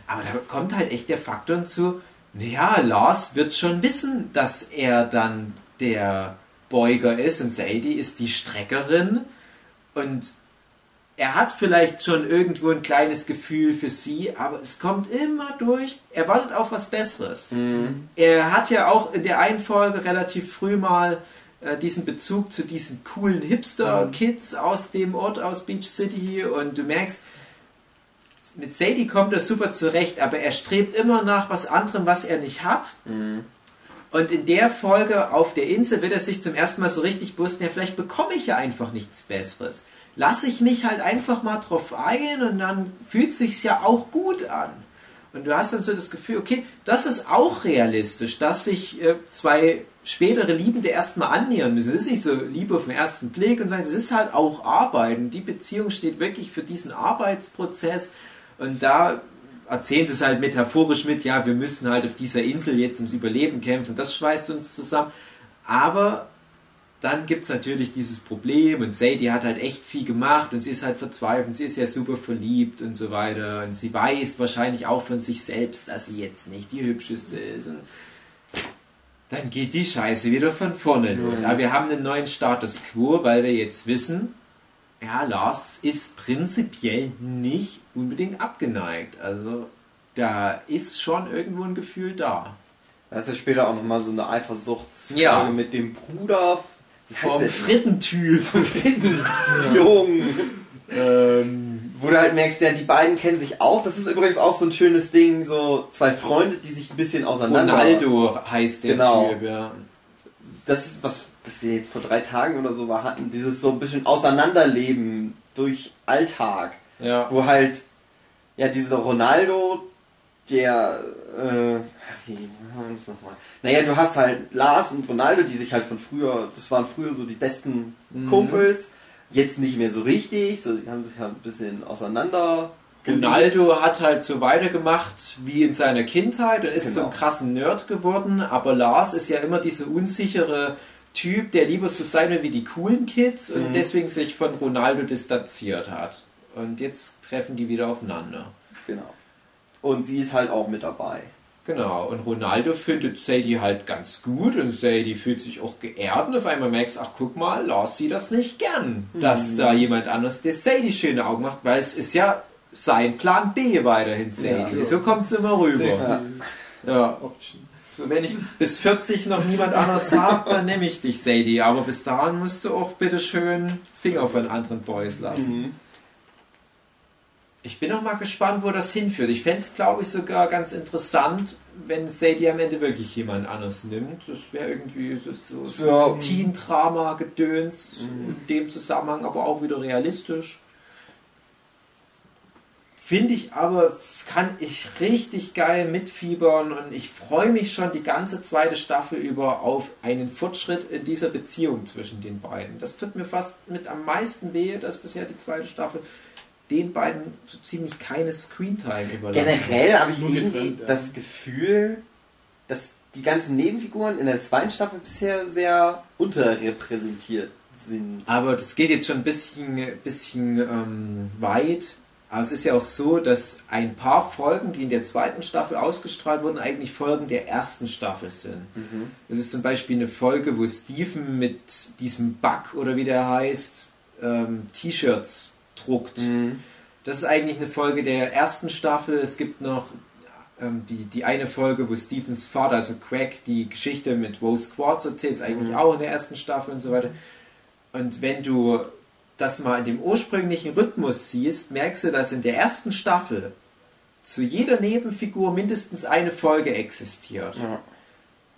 Aber da kommt halt echt der Faktor hinzu, naja, Lars wird schon wissen, dass er dann der Beuger ist und Sadie ist die Streckerin. Und er hat vielleicht schon irgendwo ein kleines Gefühl für sie, aber es kommt immer durch. Er wartet auf was Besseres. Er hat ja auch in der einen Folge relativ früh mal äh, diesen Bezug zu diesen coolen Hipster-Kids aus dem Ort, aus Beach City und du merkst, mit Sadie kommt er super zurecht, aber er strebt immer nach was anderem, was er nicht hat. Und in der Folge auf der Insel wird er sich zum ersten Mal so richtig bewusst, ja, vielleicht bekomme ich ja einfach nichts Besseres. Lasse ich mich halt einfach mal drauf ein und dann fühlt sich's ja auch gut an. Und du hast dann so das Gefühl, okay, das ist auch realistisch, dass sich äh, zwei spätere Liebende erstmal annähern müssen. Es ist nicht so Liebe auf den ersten Blick und so, es ist halt auch Arbeit. Und die Beziehung steht wirklich für diesen Arbeitsprozess. Und da erzählen sie es halt metaphorisch mit, ja, wir müssen halt auf dieser Insel jetzt ums Überleben kämpfen. Das schweißt uns zusammen. Aber dann gibt es natürlich dieses Problem und Sadie hat halt echt viel gemacht und sie ist halt verzweifelt, sie ist ja super verliebt und so weiter und sie weiß wahrscheinlich auch von sich selbst, dass sie jetzt nicht die hübscheste ist und dann geht die Scheiße wieder von vorne los. Aber wir haben einen neuen Status Quo, weil wir jetzt wissen, ja, Lars ist prinzipiell nicht unbedingt abgeneigt. Also da ist schon irgendwo ein Gefühl da. Da ist ja später auch nochmal so eine Eifersuchtsfrage Ja. mit dem Bruder Vom? Frittentyp. Jung. Ähm, wo du halt merkst, ja, die beiden kennen sich auch. Das ist übrigens auch so ein schönes Ding, so zwei Freunde, die sich ein bisschen auseinander... Ronaldo heißt der Genau. Typ, ja. Das ist was, was wir jetzt vor drei Tagen oder so hatten. Dieses so ein bisschen Auseinanderleben durch Alltag. Ja. Wo halt, ja, dieser Ronaldo, der, äh, wie wir das nochmal? Naja, du hast halt Lars und Ronaldo, die sich halt von früher, das waren früher so die besten Mhm. Kumpels, jetzt nicht mehr so richtig, so, die haben sich halt ein bisschen auseinander. Ronaldo hat halt so weitergemacht wie in seiner Kindheit und ist so Genau. ein krassen Nerd geworden, aber Lars ist ja immer dieser unsichere Typ, der lieber so sein will wie die coolen Kids und Mhm. deswegen sich von Ronaldo distanziert hat. Und jetzt treffen die wieder aufeinander. Genau. Und sie ist halt auch mit dabei. Genau, und Ronaldo findet Sadie halt ganz gut und Sadie fühlt sich auch geehrt und auf einmal merkst ach guck mal, Lars sieht das nicht gern, dass Mhm. da jemand anders der Sadie schöne Augen macht, weil es ist ja sein Plan B weiterhin Sadie. Ja. so kommt es immer rüber. Ja. Option. So, wenn ich bis 40 noch niemand anderes habe, dann nehme ich dich, Sadie. Aber bis dahin musst du auch bitte schön Finger von anderen Boys lassen. Mhm. Ich bin auch mal gespannt, wo das hinführt. Ich fände es, glaube ich, sogar ganz interessant, wenn Sadie am Ende wirklich jemand anders nimmt. Das wäre irgendwie so, so, Ja. Teen-Drama-Gedöns in dem Zusammenhang, aber auch wieder realistisch. Finde ich aber, kann ich richtig geil mitfiebern und ich freue mich schon die ganze zweite Staffel über auf einen Fortschritt in dieser Beziehung zwischen den beiden. Das tut mir fast mit am meisten weh, dass bisher die zweite Staffel den beiden so ziemlich keine Screentime überlassen. Generell habe ich irgendwie getrennt, ja. das Gefühl, dass die ganzen Nebenfiguren in der zweiten Staffel bisher sehr unterrepräsentiert sind. Aber das geht jetzt schon ein bisschen, bisschen ähm, weit. Aber es ist ja auch so, dass ein paar Folgen, die in der zweiten Staffel ausgestrahlt wurden, eigentlich Folgen der ersten Staffel sind. Mhm. Das ist zum Beispiel eine Folge, wo Steven mit diesem Bug oder wie der heißt, ähm, T-Shirts druckt. Mhm. Das ist eigentlich eine Folge der ersten Staffel. Es gibt noch ähm, die, die eine Folge, wo Stephens Vater, also Craig, die Geschichte mit Rose Quartz erzählt, ist eigentlich Mhm. auch in der ersten Staffel und so weiter. Und wenn du das mal in dem ursprünglichen Rhythmus siehst, merkst du, dass in der ersten Staffel zu jeder Nebenfigur mindestens eine Folge existiert. Ja.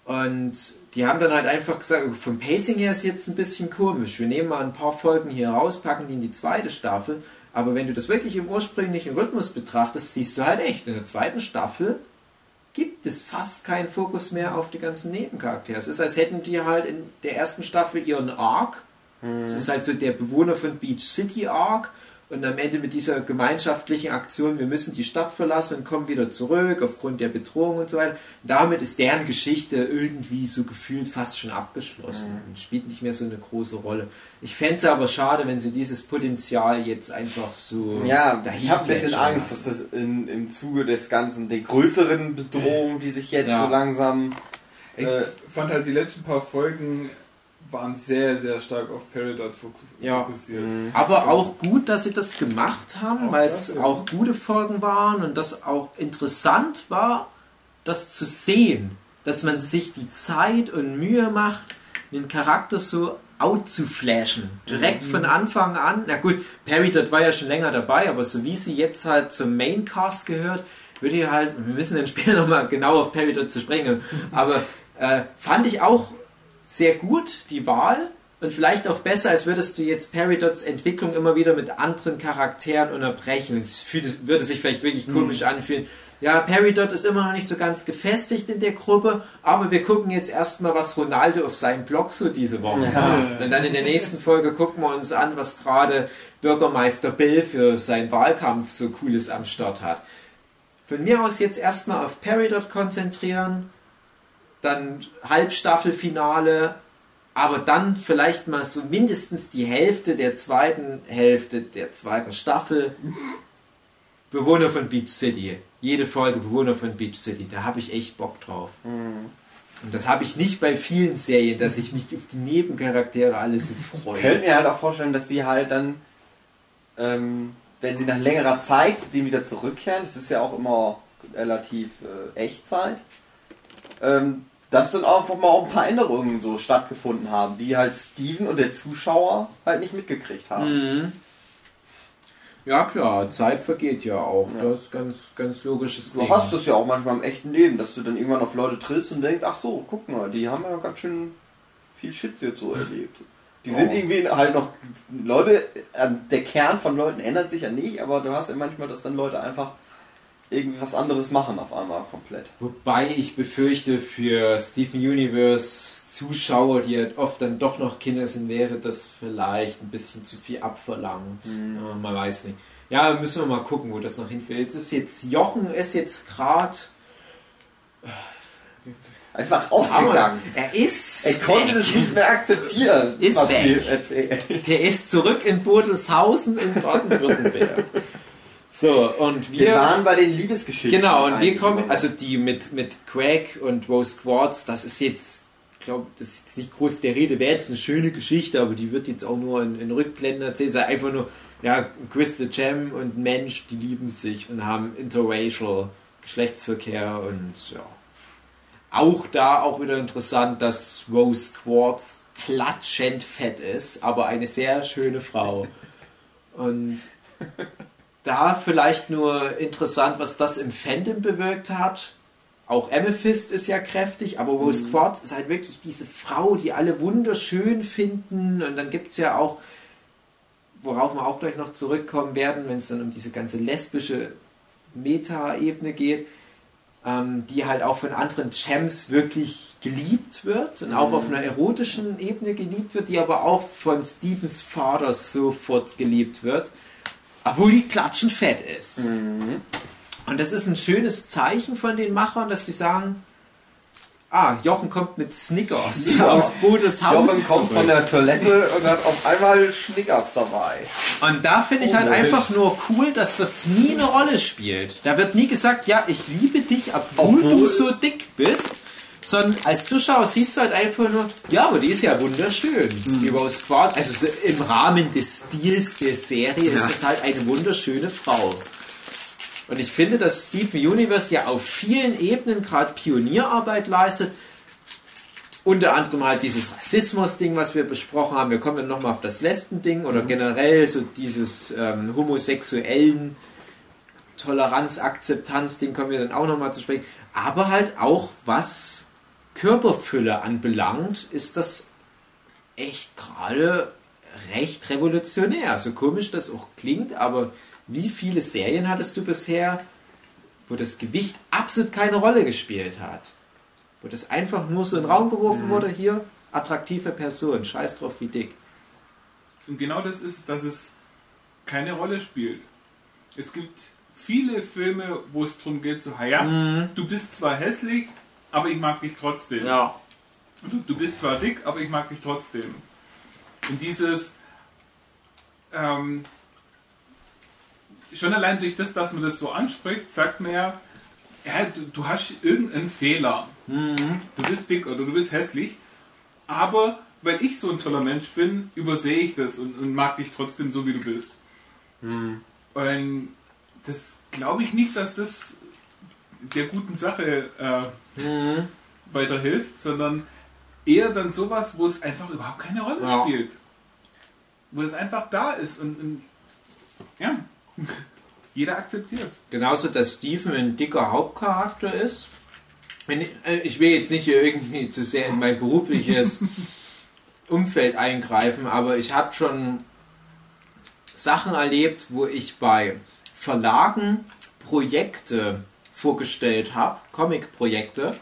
Und die haben dann halt einfach gesagt, vom Pacing her ist jetzt ein bisschen komisch. Wir nehmen mal ein paar Folgen hier raus, packen die in die zweite Staffel. Aber wenn du das wirklich im ursprünglichen Rhythmus betrachtest, siehst du halt echt, in der zweiten Staffel gibt es fast keinen Fokus mehr auf die ganzen Nebencharaktere. Es ist, als hätten die halt in der ersten Staffel ihren Arc. Es ist halt so der Bewohner von Beach City Arc. Und am Ende mit dieser gemeinschaftlichen Aktion, wir müssen die Stadt verlassen und kommen wieder zurück aufgrund der Bedrohung und so weiter. Damit ist deren Geschichte irgendwie so gefühlt fast schon abgeschlossen und spielt nicht mehr so eine große Rolle. Ich fände es aber schade, wenn sie dieses Potenzial jetzt einfach so. Ja, dahin ich habe ein bisschen Angst, dass das in, im Zuge des Ganzen, der größeren Bedrohung, die sich jetzt Ja. so langsam... Ich Äh, fand halt die letzten paar Folgen waren sehr, sehr stark auf Peridot fokus- Ja. fokussiert. Aber auch gut, dass sie das gemacht haben, weil es ja. auch gute Folgen waren und das auch interessant war, das zu sehen, dass man sich die Zeit und Mühe macht, den Charakter so out zu flashen. Direkt von Anfang an. Na gut, Perry dort war ja schon länger dabei, aber so wie sie jetzt halt zum Maincast gehört, würde ich halt, wir müssen dann später nochmal genau auf Perry dort zu sprechen, aber äh, fand ich auch sehr gut, die Wahl. Und vielleicht auch besser, als würdest du jetzt Peridots Entwicklung immer wieder mit anderen Charakteren unterbrechen. Es fühlt- würde sich vielleicht wirklich komisch anfühlen. Ja, Peridot ist immer noch nicht so ganz gefestigt in der Gruppe, aber wir gucken jetzt erstmal, was Ronaldo auf seinem Blog so diese Woche macht. Und dann in der nächsten Folge gucken wir uns an, was gerade Bürgermeister Bill für seinen Wahlkampf so Cooles am Start hat. Von mir aus jetzt erstmal auf Peridot konzentrieren, dann Halbstaffelfinale, aber dann vielleicht mal so mindestens die Hälfte der zweiten Hälfte der zweiten Staffel Bewohner von Beach City. Jede Folge Bewohner von Beach City. Da habe ich echt Bock drauf. Und das habe ich nicht bei vielen Serien, dass ich mich auf die Nebencharaktere alles so Ich freue. könnte mir halt auch vorstellen, dass sie halt dann, ähm, wenn sie nach längerer Zeit zu dem wieder zurückkehren, das ist ja auch immer relativ äh, Echtzeit, ähm, dass dann auch mal auch ein paar Änderungen so stattgefunden haben, die halt Steven und der Zuschauer halt nicht mitgekriegt haben. Mhm. Ja klar, Zeit vergeht ja auch. Ja. Das ist ganz, ganz logisches Du Ding. hast das ja auch manchmal im echten Leben, dass du dann irgendwann auf Leute trittst und denkst, ach so, guck mal, die haben ja ganz schön viel Shit jetzt so erlebt. Die sind Oh. irgendwie halt noch Leute, äh, der Kern von Leuten ändert sich ja nicht, aber du hast ja manchmal, dass dann Leute einfach irgendwie was anderes machen auf einmal komplett. Wobei ich befürchte, für Steven Universe Zuschauer, die halt oft dann doch noch Kinder sind, wäre das vielleicht ein bisschen zu viel abverlangt. Ja, man weiß nicht. Ja, müssen wir mal gucken, wo das noch hinführt. Jetzt ist jetzt Jochen ist jetzt gerade. Einfach ausgegangen. Er ist. Er konnte das nicht mehr akzeptieren, Ist was weg. Der ist zurück in Bodelshausen in Baden-Württemberg. So, und wir. Wir waren bei den Liebesgeschichten. Genau, und wir kommen, also die mit, mit Craig und Rose Quartz, das ist jetzt, ich glaube, das ist jetzt nicht groß der Rede, wäre jetzt eine schöne Geschichte, aber die wird jetzt auch nur in, in Rückblenden erzählt, es ist einfach nur, ja, Chris the Gem und ein Mensch, die lieben sich und haben interracial Geschlechtsverkehr und ja. Auch da auch wieder interessant, dass Rose Quartz klatschend fett ist, aber eine sehr schöne Frau. Und da vielleicht nur interessant, was das im Fandom bewirkt hat. Auch Amethyst ist ja kräftig, aber Rose Mhm. Quartz ist halt wirklich diese Frau, die alle wunderschön finden. Und dann gibt es ja auch, worauf wir auch gleich noch zurückkommen werden, wenn es dann um diese ganze lesbische Meta-Ebene geht, ähm, die halt auch von anderen Champs wirklich geliebt wird und auch auf einer erotischen Ebene geliebt wird, die aber auch von Stephens Vater sofort geliebt wird, obwohl die klatschen fett ist. Und das ist ein schönes Zeichen von den Machern, dass die sagen, ah, Jochen kommt mit Snickers Ja. aus Bodes Haus. Jochen kommt zurück. von der Toilette und hat auf einmal Schnickers dabei. Und da finde ich halt einfach nur cool, dass das nie eine Rolle spielt. Da wird nie gesagt, ja, ich liebe dich, obwohl, Obwohl- du so dick bist. Sondern als Zuschauer siehst du halt einfach nur, ja, aber die ist ja wunderschön. Mhm. Die Rose Quartz, also so im Rahmen des Stils der Serie ist Ja. das halt eine wunderschöne Frau. Und ich finde, dass Steven Universe ja auf vielen Ebenen gerade Pionierarbeit leistet. Unter anderem halt dieses Rassismus-Ding, was wir besprochen haben. Wir kommen dann nochmal auf das Lesben-Ding oder generell so dieses ähm, homosexuellen Toleranz, Akzeptanz-Ding kommen wir dann auch nochmal zu sprechen. Aber halt auch was Körperfülle anbelangt, ist das echt gerade recht revolutionär. So komisch das auch klingt, aber wie viele Serien hattest du bisher, wo das Gewicht absolut keine Rolle gespielt hat? Wo das einfach nur so in den Raum geworfen wurde, hier, attraktive Person, scheiß drauf wie dick. Und genau das ist, dass es keine Rolle spielt. Es gibt viele Filme, wo es darum geht, so, ja, du bist zwar hässlich, aber ich mag dich trotzdem. Ja. Du, du bist zwar dick, aber ich mag dich trotzdem. Und dieses, ähm, schon allein durch das, dass man das so anspricht, sagt man ja, ja du, du hast irgendeinen Fehler. Du bist dick oder du bist hässlich, aber weil ich so ein toller Mensch bin, übersehe ich das und, und mag dich trotzdem so, wie du bist. Und das glaube ich nicht, dass das der guten Sache äh, weiterhilft, sondern eher dann sowas, wo es einfach überhaupt keine Rolle Ja. spielt. Wo es einfach da ist und, und ja, jeder akzeptiert es. Genauso, dass Steven ein dicker Hauptcharakter ist. Äh, ich will jetzt nicht hier irgendwie zu sehr in mein berufliches Umfeld eingreifen, aber ich habe schon Sachen erlebt, wo ich bei Verlagen Projekte vorgestellt habe, Comic-Projekte,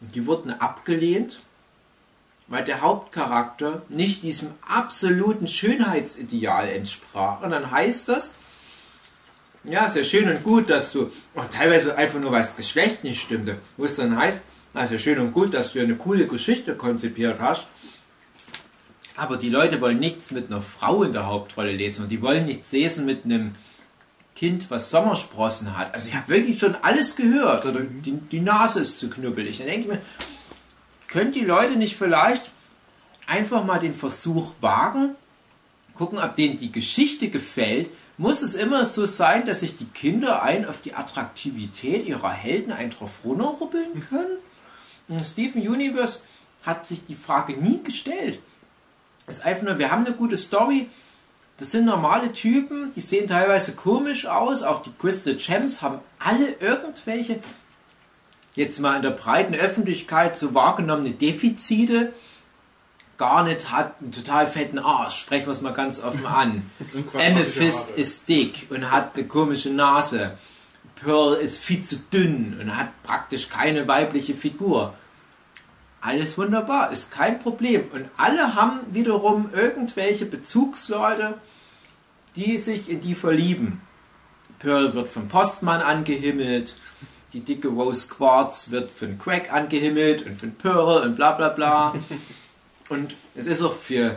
die wurden abgelehnt, weil der Hauptcharakter nicht diesem absoluten Schönheitsideal entsprach. Und dann heißt das, ja, ist ja schön und gut, dass du, oh, teilweise einfach nur, weil das Geschlecht nicht stimmte, wo es dann heißt, na, ist ja schön und gut, dass du eine coole Geschichte konzipiert hast, aber die Leute wollen nichts mit einer Frau in der Hauptrolle lesen und die wollen nichts lesen mit einem Kind, was Sommersprossen hat. Also ich habe wirklich schon alles gehört oder die, die Nase ist zu knubbelig. Dann denke ich mir, können die Leute nicht vielleicht einfach mal den Versuch wagen, gucken, ob denen die Geschichte gefällt. Muss es immer so sein, dass sich die Kinder ein auf die Attraktivität ihrer Helden ein drauf runterrubbeln können? Und Steven Universe hat sich die Frage nie gestellt. Es ist einfach nur, wir haben eine gute Story. Das sind normale Typen, die sehen teilweise komisch aus. Auch die Crystal Gems haben alle irgendwelche, jetzt mal in der breiten Öffentlichkeit so wahrgenommene Defizite. Garnet hat einen total fetten Arsch, sprechen wir es mal ganz offen an. Amethyst ist dick und hat eine komische Nase. Pearl ist viel zu dünn und hat praktisch keine weibliche Figur. Alles wunderbar, ist kein Problem. Und alle haben wiederum irgendwelche Bezugsleute, die sich in die verlieben. Pearl wird vom Postmann angehimmelt, die dicke Rose Quartz wird von Craig angehimmelt und von Pearl und bla bla bla. Und es ist auch für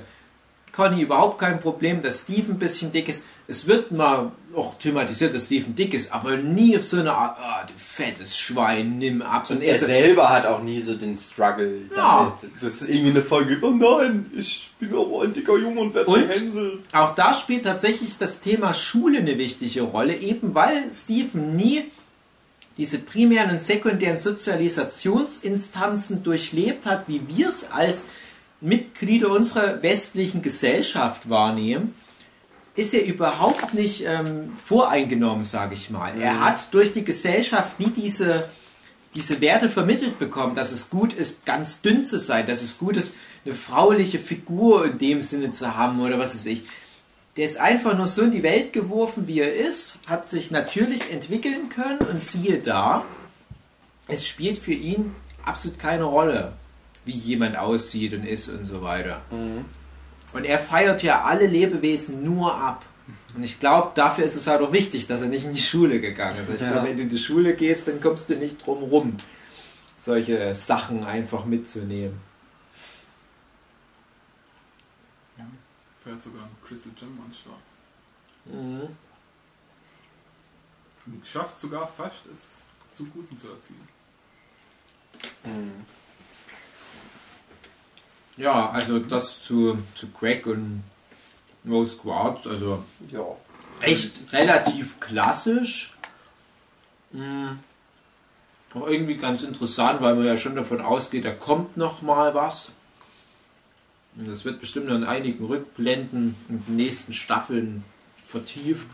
Conny überhaupt kein Problem, dass Steve ein bisschen dick ist. Es wird mal auch thematisiert, dass Steve dick ist, aber nie auf so eine Art, ah, du fettes Schwein, nimm ab. Und er selber hat auch nie so den Struggle ja. damit. Das ist irgendwie eine Folge, oh nein, ich bin auch ein dicker Junge und werde gehänselt. Auch da spielt tatsächlich das Thema Schule eine wichtige Rolle, eben weil Stephen nie diese primären und sekundären Sozialisationsinstanzen durchlebt hat, wie wir es als Mitglieder unserer westlichen Gesellschaft wahrnehmen, ist er überhaupt nicht ähm, voreingenommen, sage ich mal. Er mhm. hat durch die Gesellschaft nie diese, diese Werte vermittelt bekommen, dass es gut ist, ganz dünn zu sein, dass es gut ist, eine frauliche Figur in dem Sinne zu haben oder was weiß ich. Der ist einfach nur so in die Welt geworfen, wie er ist, hat sich natürlich entwickeln können und siehe da, es spielt für ihn absolut keine Rolle, wie jemand aussieht und ist und so weiter. Mhm. Und er feiert ja alle Lebewesen nur ab. Und ich glaube, dafür ist es halt auch wichtig, dass er nicht in die Schule gegangen ist. Ich ja. glaube, wenn du in die Schule gehst, dann kommst du nicht drum rum, solche Sachen einfach mitzunehmen. Ja, fährt sogar ein Crystal Gem Start. Mhm. Und schafft sogar fast, es zu Guten zu erzielen. Mhm. Ja, also das zu, zu Craig und Rose Quartz, also ja. echt relativ klassisch. Hm. Auch irgendwie ganz interessant, weil man ja schon davon ausgeht, da kommt noch mal was. Und das wird bestimmt in einigen Rückblenden in den nächsten Staffeln vertieft.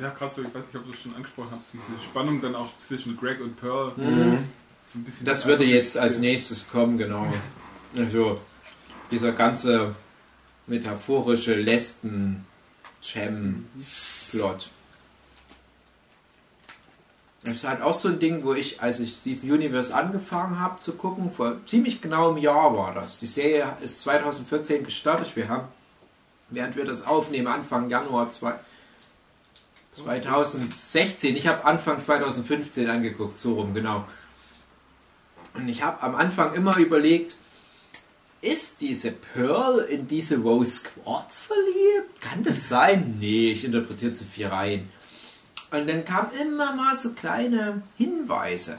Ja, gerade so, ich weiß nicht, ob du es schon angesprochen hast, diese Spannung dann auch zwischen Greg und Pearl. Mhm. So das würde jetzt als nächstes kommen, genau. Also dieser ganze metaphorische Lesben-Chem-Plot. Das ist halt auch so ein Ding, wo ich, als ich Steven Universe angefangen habe zu gucken, vor ziemlich genau einem Jahr war das. Die Serie ist 2014 gestartet. Wir haben, während wir das aufnehmen, Anfang Januar 2016, ich habe Anfang 2015 angeguckt, so rum, genau. Und ich habe am Anfang immer überlegt, ist diese Pearl in diese Rose Quartz verliebt? Kann das sein? Nee, ich interpretiere zu viel rein. Und dann kamen immer mal so kleine Hinweise.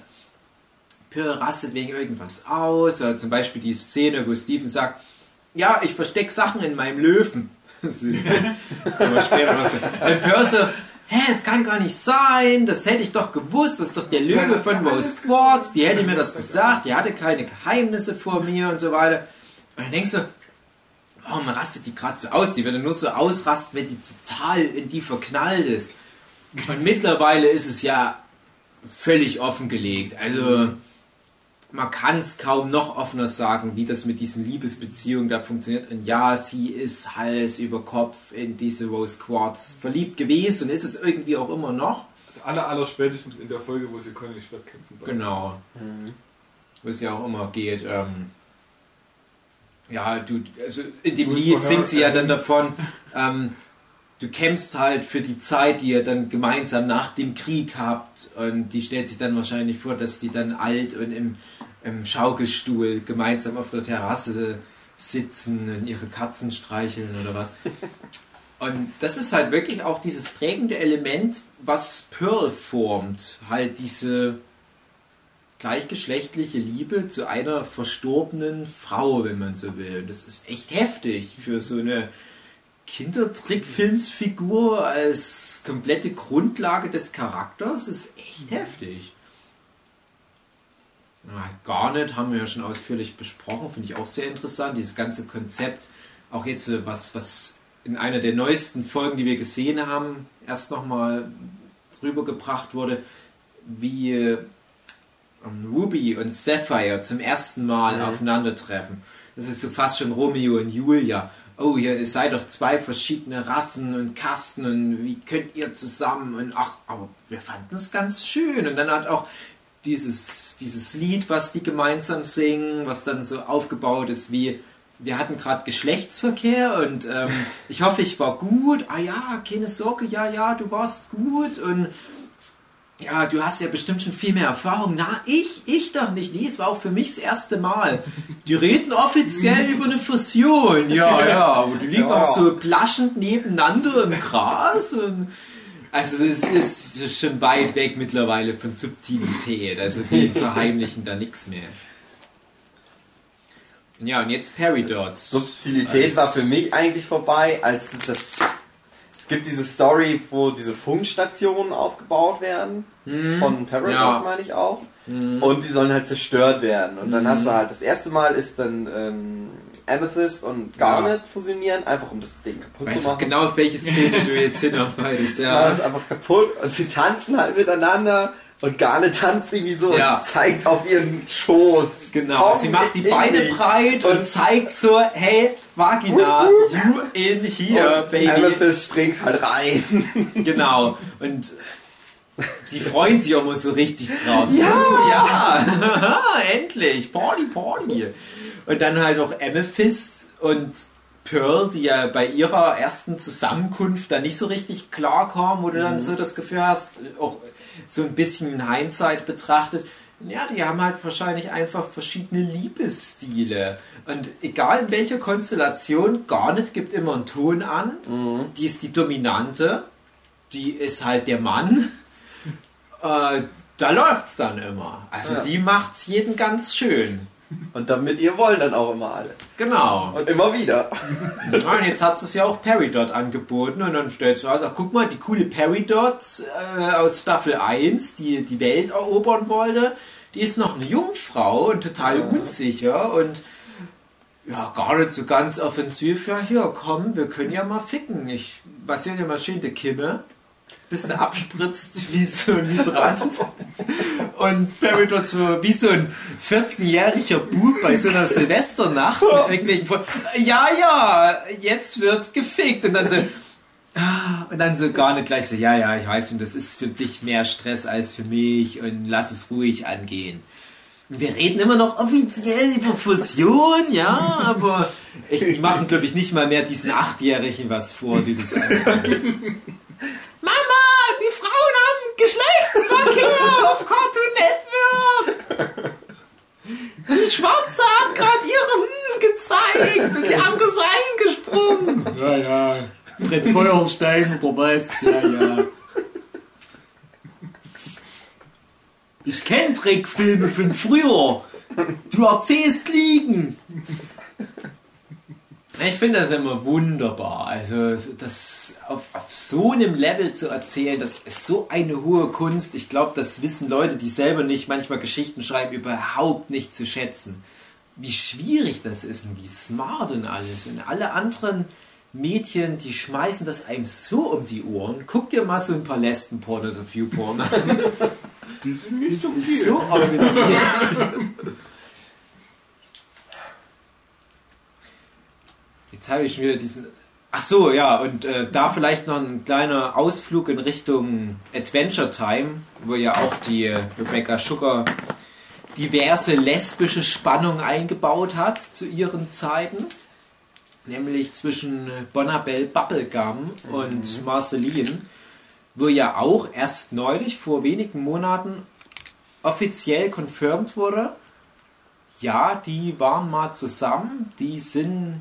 Pearl rastet wegen irgendwas aus. Oder zum Beispiel die Szene, wo Steven sagt, ja, ich verstecke Sachen in meinem Löwen. Und Pearl so, hä, es kann gar nicht sein, das hätte ich doch gewusst, das ist doch der Löwe von Rose Quartz, die hätte mir das gesagt, die hatte keine Geheimnisse vor mir und so weiter. Und dann denkst du, warum rastet die gerade so aus? Die würde nur so ausrasten, wenn die total in die verknallt ist. Und mittlerweile ist es ja völlig offengelegt. Also man kann es kaum noch offener sagen, wie das mit diesen Liebesbeziehungen da funktioniert. Und ja, sie ist Hals über Kopf in diese Rose Quartz verliebt gewesen und ist es irgendwie auch immer noch. Also aller, aller spätestens in der Folge, wo sie Conny Schwert kämpfen. Genau. Mhm. Wo es ja auch immer geht, ähm, ja, du, also in dem Lied singt sie ja dann davon, ähm, du kämpfst halt für die Zeit, die ihr dann gemeinsam nach dem Krieg habt. Und die stellt sich dann wahrscheinlich vor, dass die dann alt und im, im Schaukelstuhl gemeinsam auf der Terrasse sitzen und ihre Katzen streicheln oder was. Und das ist halt wirklich auch dieses prägende Element, was Pearl formt. Halt diese gleichgeschlechtliche Liebe zu einer verstorbenen Frau, wenn man so will. Und das ist echt heftig für so eine Kindertrickfilmsfigur als komplette Grundlage des Charakters. Das ist echt heftig. Ja, Garnet haben wir ja schon ausführlich besprochen, finde ich auch sehr interessant. Dieses ganze Konzept, auch jetzt äh, was, was in einer der neuesten Folgen, die wir gesehen haben, erst nochmal rübergebracht wurde, wie Ruby und Sapphire zum ersten Mal mhm. aufeinandertreffen. Das ist so fast schon Romeo und Julia. Oh, ihr seid doch zwei verschiedene Rassen und Kasten und wie könnt ihr zusammen? Und ach, aber wir fanden es ganz schön. Und dann hat auch dieses, dieses Lied, was die gemeinsam singen, was dann so aufgebaut ist wie wir hatten gerade Geschlechtsverkehr und ähm, ich hoffe, ich war gut. Ah ja, keine Sorge, ja, ja, du warst gut und ja, du hast ja bestimmt schon viel mehr Erfahrung. Na, ich, ich doch nicht. Nee, es war auch für mich das erste Mal. Die reden offiziell über eine Fusion. Ja, ja, aber die liegen Ja. auch so plaschend nebeneinander im Gras. Und also es ist schon weit weg mittlerweile von Subtilität. Also die verheimlichen da nichts mehr. Ja, und jetzt Peridot. Subtilität war für mich eigentlich vorbei, als das. Es gibt diese Story, wo diese Funkstationen aufgebaut werden. Von Paradox, Ja. meine ich auch. Und die sollen halt zerstört werden. Und dann hast du halt, das erste Mal ist dann ähm, Amethyst und Garnet fusionieren, einfach um das Ding kaputt Weißt zu machen. genau, auf welche Szene du jetzt hinarbeitest, Ja. ja. ist einfach kaputt und sie tanzen halt miteinander und Garnet tanzt irgendwie so Ja. und zeigt auf ihren Schoß. Genau, Komm sie macht die in Beine breit und, Und- zeigt so, hey, Vagina, you in here, Und baby. Amethyst springt halt rein. Genau. Und die freuen sich auch immer so richtig drauf. Ja! ja, endlich, Party, Party. Und dann halt auch Amethyst und Pearl, die ja bei ihrer ersten Zusammenkunft da nicht so richtig klar kamen, wo du dann so das Gefühl hast, auch so ein bisschen in Hindsight betrachtet, ja, die haben halt wahrscheinlich einfach verschiedene Liebesstile. Und egal in welcher Konstellation, Garnet gibt immer einen Ton an. Die ist die Dominante. Die ist halt der Mann. Äh, da läuft's dann immer. Also Ja. die macht's jeden ganz schön. Und damit ihr wollen dann auch immer alle. Genau. Und immer wieder. Ja, und jetzt hat es ja auch Peridot angeboten und dann stellst du aus, ach guck mal, die coole Peridot äh, aus Staffel 1, die die Welt erobern wollte, die ist noch eine Jungfrau und total unsicher und ja, gar nicht so ganz offensiv. Ja, hier, komm, wir können ja mal ficken. Ich passiert ja mal schön die Kimme, bisschen abspritzt wie so ein Hydrant. Und Peridot so wie so ein 14-jähriger Bub bei so einer Silvesternacht mit irgendwelchen Freunden. Ja, ja, jetzt wird gefickt. Und dann so, ah, und dann so gar nicht gleich so, ja, ja, ich weiß, und das ist für dich mehr Stress als für mich und lass es ruhig angehen. Wir reden immer noch offiziell über Fusion, ja, aber ich, die machen, glaube ich, nicht mal mehr diesen Achtjährigen was vor, die das anfangen. Mama, die Frauen haben Geschlechtsverkehr auf Cartoon Network. Die Schwarze haben gerade ihre Hm gezeigt und die haben das reingesprungen. Ja, ja. Fred Feuerstein oder was? Ja, ja. Ich kenne Trickfilme von früher. Du erzählst Liegen. Ich finde das immer wunderbar. Also das auf, auf so einem Level zu erzählen, das ist so eine hohe Kunst. Ich glaube, das wissen Leute, die selber nicht manchmal Geschichten schreiben, überhaupt nicht zu schätzen. Wie schwierig das ist und wie smart und alles. Und alle anderen Mädchen, die schmeißen das einem so um die Ohren. Guck dir mal so ein paar Lesben-Pornos auf YouPorn an. Die sind nicht so viel. So offiziell. Jetzt habe ich wieder diesen. Ach so, ja, und äh, da vielleicht noch ein kleiner Ausflug in Richtung Adventure Time, wo ja auch die äh, Rebecca Sugar diverse lesbische Spannung eingebaut hat zu ihren Zeiten. Nämlich zwischen äh, Bonabelle Bubblegum und Marceline, wo ja auch erst neulich, vor wenigen Monaten, offiziell confirmed wurde, ja, die waren mal zusammen, die sind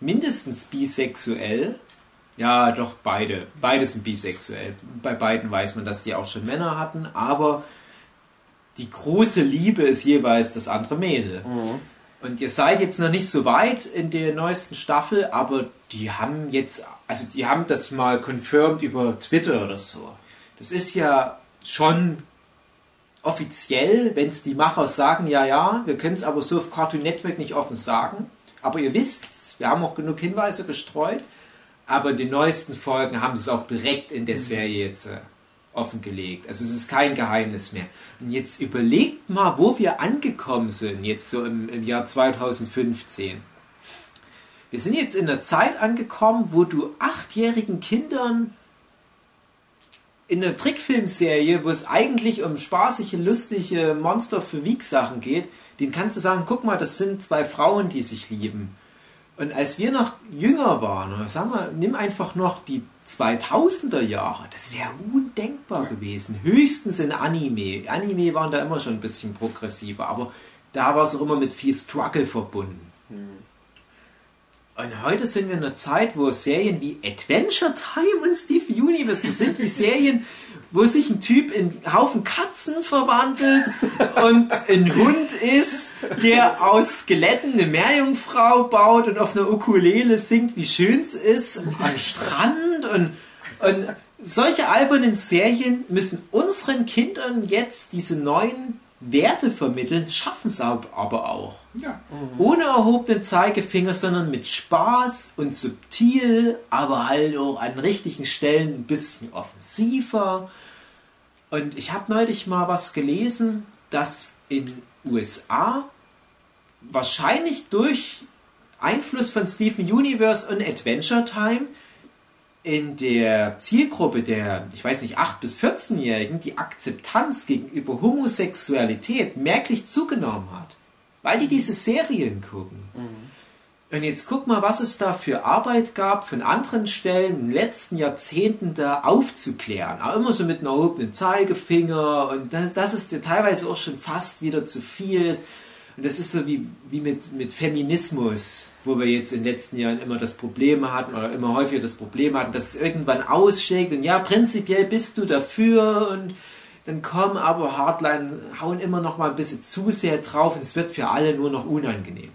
mindestens bisexuell. Ja, doch, beide. Beide sind bisexuell. Bei beiden weiß man, dass die auch schon Männer hatten, aber die große Liebe ist jeweils das andere Mädel. Und ihr seid jetzt noch nicht so weit in der neuesten Staffel, aber die haben jetzt, also die haben das mal confirmed über Twitter oder so. Das ist ja schon offiziell, wenn es die Macher sagen, ja, ja, wir können es aber so auf Cartoon Network nicht offen sagen. Aber ihr wisst, wir haben auch genug Hinweise gestreut. Aber in den neuesten Folgen haben sie es auch direkt in der Serie jetzt äh, offengelegt. Also es ist kein Geheimnis mehr. Und jetzt überlegt mal, wo wir angekommen sind, jetzt so im, im Jahr 2015. Wir sind jetzt in einer Zeit angekommen, wo du achtjährigen Kindern in einer Trickfilmserie, wo es eigentlich um spaßige, lustige Monster für Weak-Sachen geht, denen kannst du sagen, guck mal, das sind zwei Frauen, die sich lieben. Und als wir noch jünger waren, sag mal, nimm einfach noch die 2000er Jahre, das wäre undenkbar gewesen. Höchstens in Anime. Anime waren da immer schon ein bisschen progressiver, aber da war es auch immer mit viel Struggle verbunden. Und heute sind wir in einer Zeit, wo Serien wie Adventure Time und Steve Universe, das sind die Serien, wo sich ein Typ in einen Haufen Katzen verwandelt und ein Hund ist, der aus Skeletten eine Meerjungfrau baut und auf einer Ukulele singt, wie schön es ist, am Strand und, und solche albernen Serien müssen unseren Kindern jetzt diese neuen Werte vermitteln, schaffen es aber auch. Ja. Ohne erhobenen Zeigefinger, sondern mit Spaß und subtil, aber halt auch an richtigen Stellen ein bisschen offensiver. Und ich habe neulich mal was gelesen, dass in USA wahrscheinlich durch Einfluss von Steven Universe und Adventure Time in der Zielgruppe der, ich weiß nicht, 8- bis 14-Jährigen die Akzeptanz gegenüber Homosexualität merklich zugenommen hat. Weil die diese Serien gucken. Und jetzt guck mal, was es da für Arbeit gab von anderen Stellen in den letzten Jahrzehnten da aufzuklären. Auch immer so mit einem erhobenen Zeigefinger und das, das ist ja teilweise auch schon fast wieder zu viel. Und das ist so wie, wie mit, mit Feminismus, wo wir jetzt in den letzten Jahren immer das Problem hatten oder immer häufiger das Problem hatten, dass es irgendwann ausschlägt und ja, prinzipiell bist du dafür und dann kommen aber Hardline, hauen immer noch mal ein bisschen zu sehr drauf und es wird für alle nur noch unangenehm.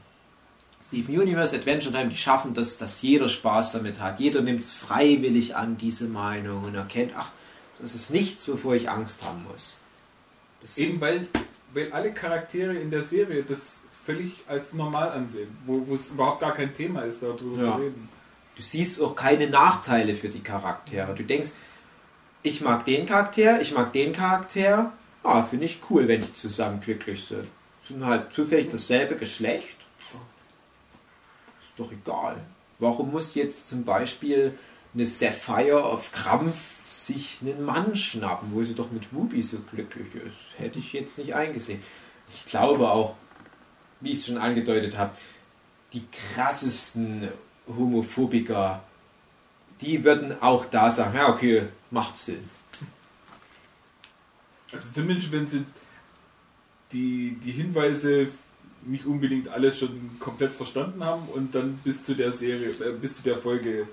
Steven Universe, Adventure Time, die schaffen das, dass jeder Spaß damit hat. Jeder nimmt es freiwillig an, diese Meinung und erkennt, ach, das ist nichts, wovor ich Angst haben muss. Das Eben weil, weil alle Charaktere in der Serie das völlig als normal ansehen, wo, es überhaupt gar kein Thema ist, darüber Ja. zu reden. Du siehst auch keine Nachteile für die Charaktere. Du denkst, ich mag den Charakter, ich mag den Charakter. Ah, finde ich cool, wenn die zusammen glücklich sind. Sind halt zufällig dasselbe Geschlecht. Ist doch egal. Warum muss jetzt zum Beispiel eine Sapphire auf Krampf sich einen Mann schnappen, wo sie doch mit Ruby so glücklich ist? Hätte ich jetzt nicht eingesehen. Ich glaube auch, wie ich es schon angedeutet habe, die krassesten Homophobiker, die würden auch da sagen, ja okay, macht Sinn. Also zumindest wenn sie die, die Hinweise nicht unbedingt alle schon komplett verstanden haben und dann bis zu der Serie, äh, bis zu der Folge.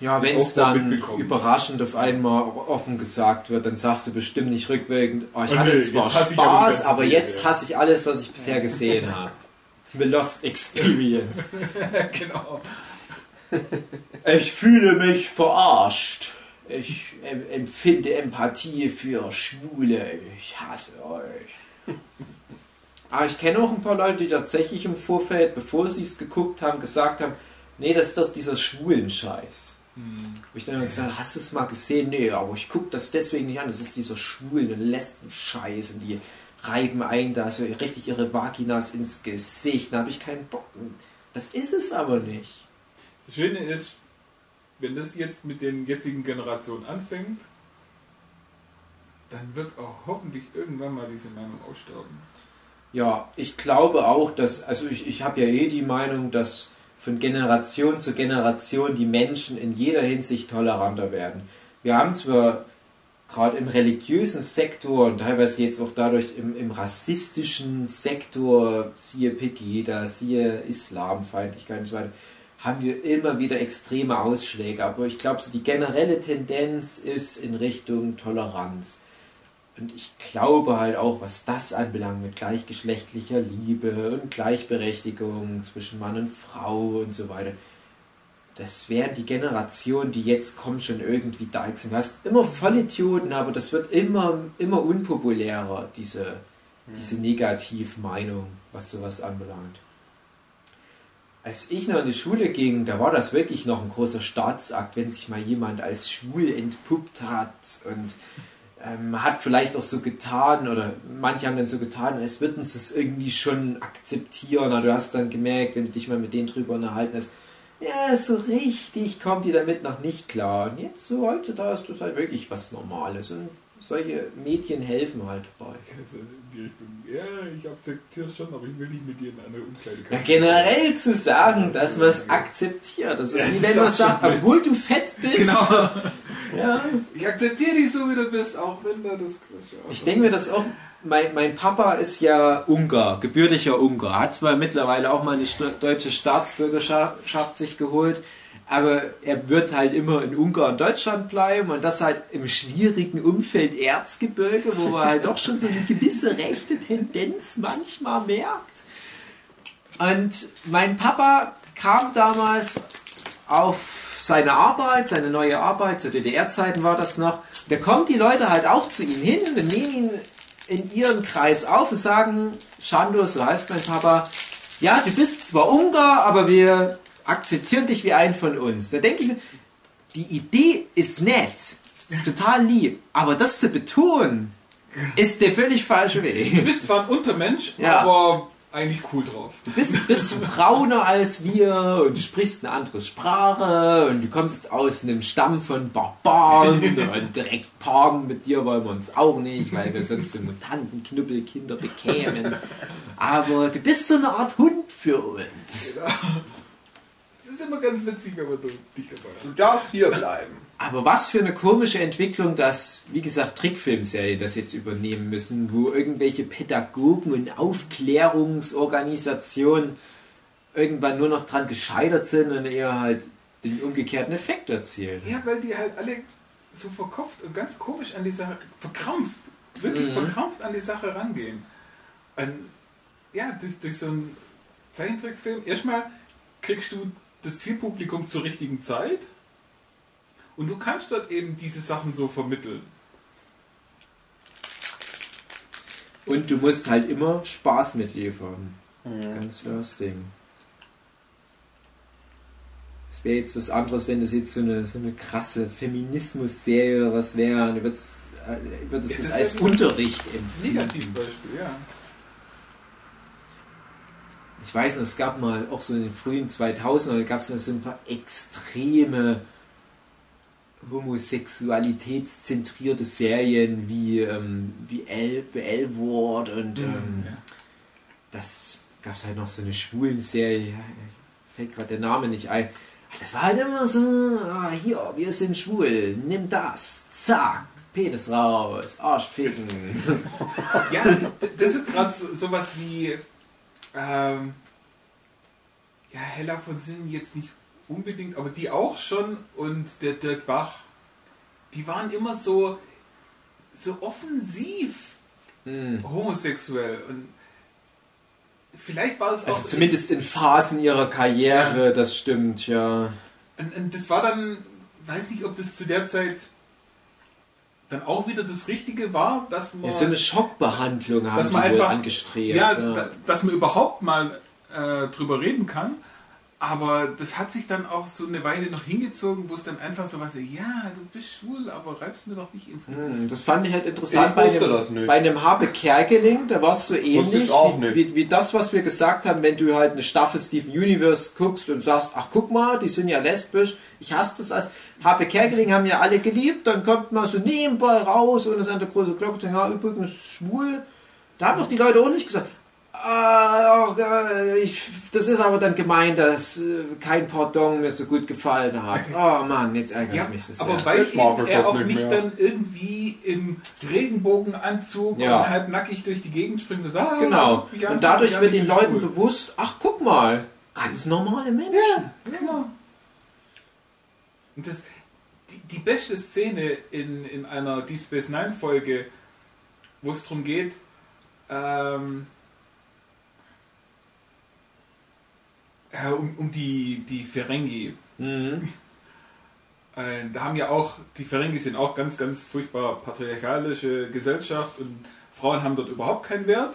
Ja, wenn es dann überraschend auf einmal offen gesagt wird, dann sagst du bestimmt nicht rückwirkend, oh, ich Oh, hatte nö, zwar aber Spaß, aber Serie. jetzt hasse ich alles, was ich bisher gesehen habe. The Lost Experience. genau. Ich fühle mich verarscht. Ich em- empfinde Empathie für Schwule. Ich hasse euch. Aber ich kenne auch ein paar Leute, die tatsächlich im Vorfeld, bevor sie es geguckt haben, gesagt haben, nee, das ist doch dieser schwulen Scheiß. Wo ich dann immer gesagt habe, hast du es mal gesehen? Nee, aber ich gucke das deswegen nicht an. Das ist dieser schwulen und Lesben-Scheiß und die reiben ein da so richtig ihre Vaginas ins Gesicht. Da habe ich keinen Bock. Das ist es aber nicht. Das Schöne ist, wenn das jetzt mit den jetzigen Generationen anfängt, dann wird auch hoffentlich irgendwann mal diese Meinung aussterben. Ja, ich glaube auch, dass, also ich, ich habe ja eh die Meinung, dass von Generation zu Generation die Menschen in jeder Hinsicht toleranter werden. Wir haben zwar gerade im religiösen Sektor und teilweise jetzt auch dadurch im, im rassistischen Sektor, siehe Pegida, siehe Islamfeindlichkeit und so weiter, haben wir immer wieder extreme Ausschläge. Aber ich glaube, so die generelle Tendenz ist in Richtung Toleranz. Und ich glaube halt auch, was das anbelangt mit gleichgeschlechtlicher Liebe und Gleichberechtigung zwischen Mann und Frau und so weiter, das werden die Generationen, die jetzt kommen, schon irgendwie da. Du hast immer Vollidioten, aber das wird immer, immer unpopulärer, diese, diese Negativmeinung, was sowas anbelangt. Als ich noch in die Schule ging, da war das wirklich noch ein großer Staatsakt, wenn sich mal jemand als schwul entpuppt hat und ähm, hat vielleicht auch so getan, oder manche haben dann so getan, als würden sie es irgendwie schon akzeptieren, aber du hast dann gemerkt, wenn du dich mal mit denen drüber unterhalten hast, ja, so richtig kommt die damit noch nicht klar. Und jetzt so heutzutage ist das halt wirklich was Normales. Und solche Mädchen helfen halt dabei. Also in die Richtung, ja, ich akzeptiere schon, aber ich will nicht mit dir in eine Umkleide Ja, generell zu sagen, dass man es akzeptiert. Das ist wie wenn man sagt, obwohl du fett bist. Genau. Ja. Ich akzeptiere dich so, wie du bist, auch wenn da das Quatsch Ich denke mir das auch. Mein, mein Papa ist ja Ungar, gebürtiger Ungar. Hat zwar mittlerweile auch mal eine deutsche Staatsbürgerschaft sich geholt, aber er wird halt immer in Ungarn und Deutschland bleiben und das halt im schwierigen Umfeld Erzgebirge, wo man halt doch schon so eine gewisse rechte Tendenz manchmal merkt. Und mein Papa kam damals auf seine Arbeit, seine neue Arbeit, zu DDR-Zeiten war das noch. Da kommen die Leute halt auch zu ihm hin und nehmen ihn in ihren Kreis auf und sagen, Shando, so heißt mein Papa, ja, du bist zwar Ungar, aber wir akzeptieren dich wie einen von uns. Da denke ich mir, die Idee ist nett, ist total lieb, aber das zu betonen, ist der völlig falsche Du Weg. bist zwar ein Untermensch, Ja. aber eigentlich cool drauf. Du bist ein bisschen brauner als wir und du sprichst eine andere Sprache und du kommst aus einem Stamm von Barbaren und direkt paaren mit dir wollen wir uns auch nicht, weil wir sonst so Mutantenknüppelkinder bekämen. Aber du bist so eine Art Hund für uns. Es ist immer ganz witzig, wenn man dich dabei hat. Du darfst hier bleiben. Aber was für eine komische Entwicklung, dass, wie gesagt, Trickfilmserien das jetzt übernehmen müssen, wo irgendwelche Pädagogen und Aufklärungsorganisationen irgendwann nur noch dran gescheitert sind und eher halt den umgekehrten Effekt erzielen. Ja, weil die halt alle so verkopft und ganz komisch an die Sache, verkrampft, wirklich Mhm. verkrampft an die Sache rangehen. Und ja, durch, durch so einen Zeichentrickfilm, erstmal kriegst du das Zielpublikum zur richtigen Zeit und du kannst dort eben diese Sachen so vermitteln. Und du musst halt immer Spaß mitliefern. Ganz klares Ding. Es wäre jetzt was anderes, wenn das jetzt so eine, so eine krasse Feminismus-Serie oder was wäre. Du würdest, äh, würdest Ja, das das als Unterricht empfinden. Negativbeispiel, ja. Ich weiß noch, es gab mal auch so in den frühen 2000 da gab es mal so ein paar extreme homosexualitätszentrierte Serien wie, ähm, wie L, L Ward und ähm, ja. das gab es halt noch so eine schwulen Serie, fällt gerade der Name nicht ein. Das war halt immer so, ah, hier, wir sind schwul, nimm das, zack, Penis raus, Arsch ficken. Ja, das ist gerade so, sowas wie ähm, ja, Hella von Sinnen jetzt nicht unbedingt, aber die auch schon und der Dirk Bach, die waren immer so, so offensiv Hm. homosexuell und vielleicht war es auch. Also zumindest in Phasen ihrer Karriere, das stimmt, ja. Und, und das war dann, weiß nicht, ob das zu der Zeit dann auch wieder das Richtige war, dass man. Ja, so eine Schockbehandlung haben dass man einfach, angestrebt. ja, ja. da- dass man überhaupt mal äh, drüber reden kann. Aber das hat sich dann auch so eine Weile noch hingezogen, wo es dann einfach so war, so, ja, du bist schwul, aber reibst mir doch nicht ins Gesicht. Hm, Das fand ich halt interessant Ich bei einem, das nicht. bei einem Habe Kerkeling, da war es so ähnlich wie, nicht. wie, wie das, was wir gesagt haben, wenn du halt eine Staffel Steven Universe guckst und sagst, ach guck mal, die sind ja lesbisch, ich hasse das als Habe Kerkeling haben ja alle geliebt, dann kommt man so nebenbei raus und ist an der große Glocke und sagt, ja übrigens schwul. Da haben doch die Leute auch nicht gesagt, äh, ich, das ist aber dann gemein, dass äh, kein Pardon mir so gut gefallen hat. Oh Mann, jetzt ärgere Ja, ich mich so sehr. aber weil er das auch nicht mehr. dann irgendwie im Regenbogenanzug Ja. und halb nackig durch die Gegend springt und sagt, ah, Genau. an, Und dadurch wird den Leuten schwul. bewusst, ach guck mal, ganz normale Menschen. Ja, genau. Und das, die, die beste Szene in, in einer Deep Space Nine Folge, wo es darum geht, ähm, äh, um, um die, die Ferengi. Mhm. Äh, da haben ja auch, die Ferengi sind auch ganz, ganz furchtbar patriarchalische Gesellschaft und Frauen haben dort überhaupt keinen Wert.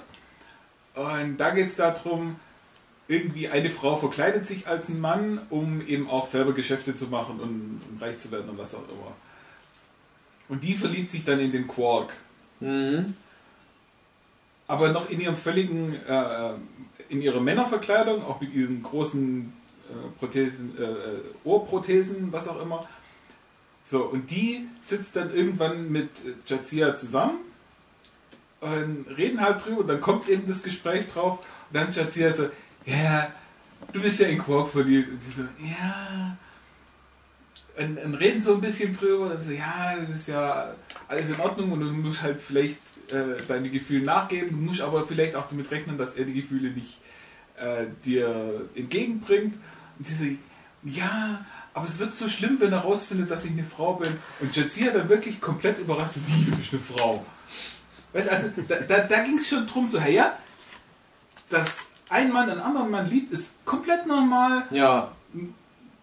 Und da geht es darum, irgendwie eine Frau verkleidet sich als ein Mann, um eben auch selber Geschäfte zu machen und, und reich zu werden und was auch immer. Und die verliebt sich dann in den Quark. Mhm. Aber noch in ihrem völligen, äh, in ihrer Männerverkleidung, auch mit ihren großen äh, Prothesen, äh, äh, Ohrprothesen, was auch immer. So, und die sitzt dann irgendwann mit Jazia zusammen und reden halt drüber und dann kommt eben das Gespräch drauf und dann Jazia so, ja, du bist ja in Quark verliebt. Und sie so, ja. Und, und reden so ein bisschen drüber und so, ja, das ist ja alles in Ordnung und du musst halt vielleicht äh, deine Gefühle nachgeben, du musst aber vielleicht auch damit rechnen, dass er die Gefühle nicht äh, dir entgegenbringt. Und sie so, ja, aber es wird so schlimm, wenn er rausfindet, dass ich eine Frau bin. Und Jazia dann wirklich komplett überrascht, wie, du bist eine Frau. Weißt also, da, da, da ging es schon drum, so, hey, ja, dass ein Mann einen anderen Mann liebt, ist komplett normal. Ja.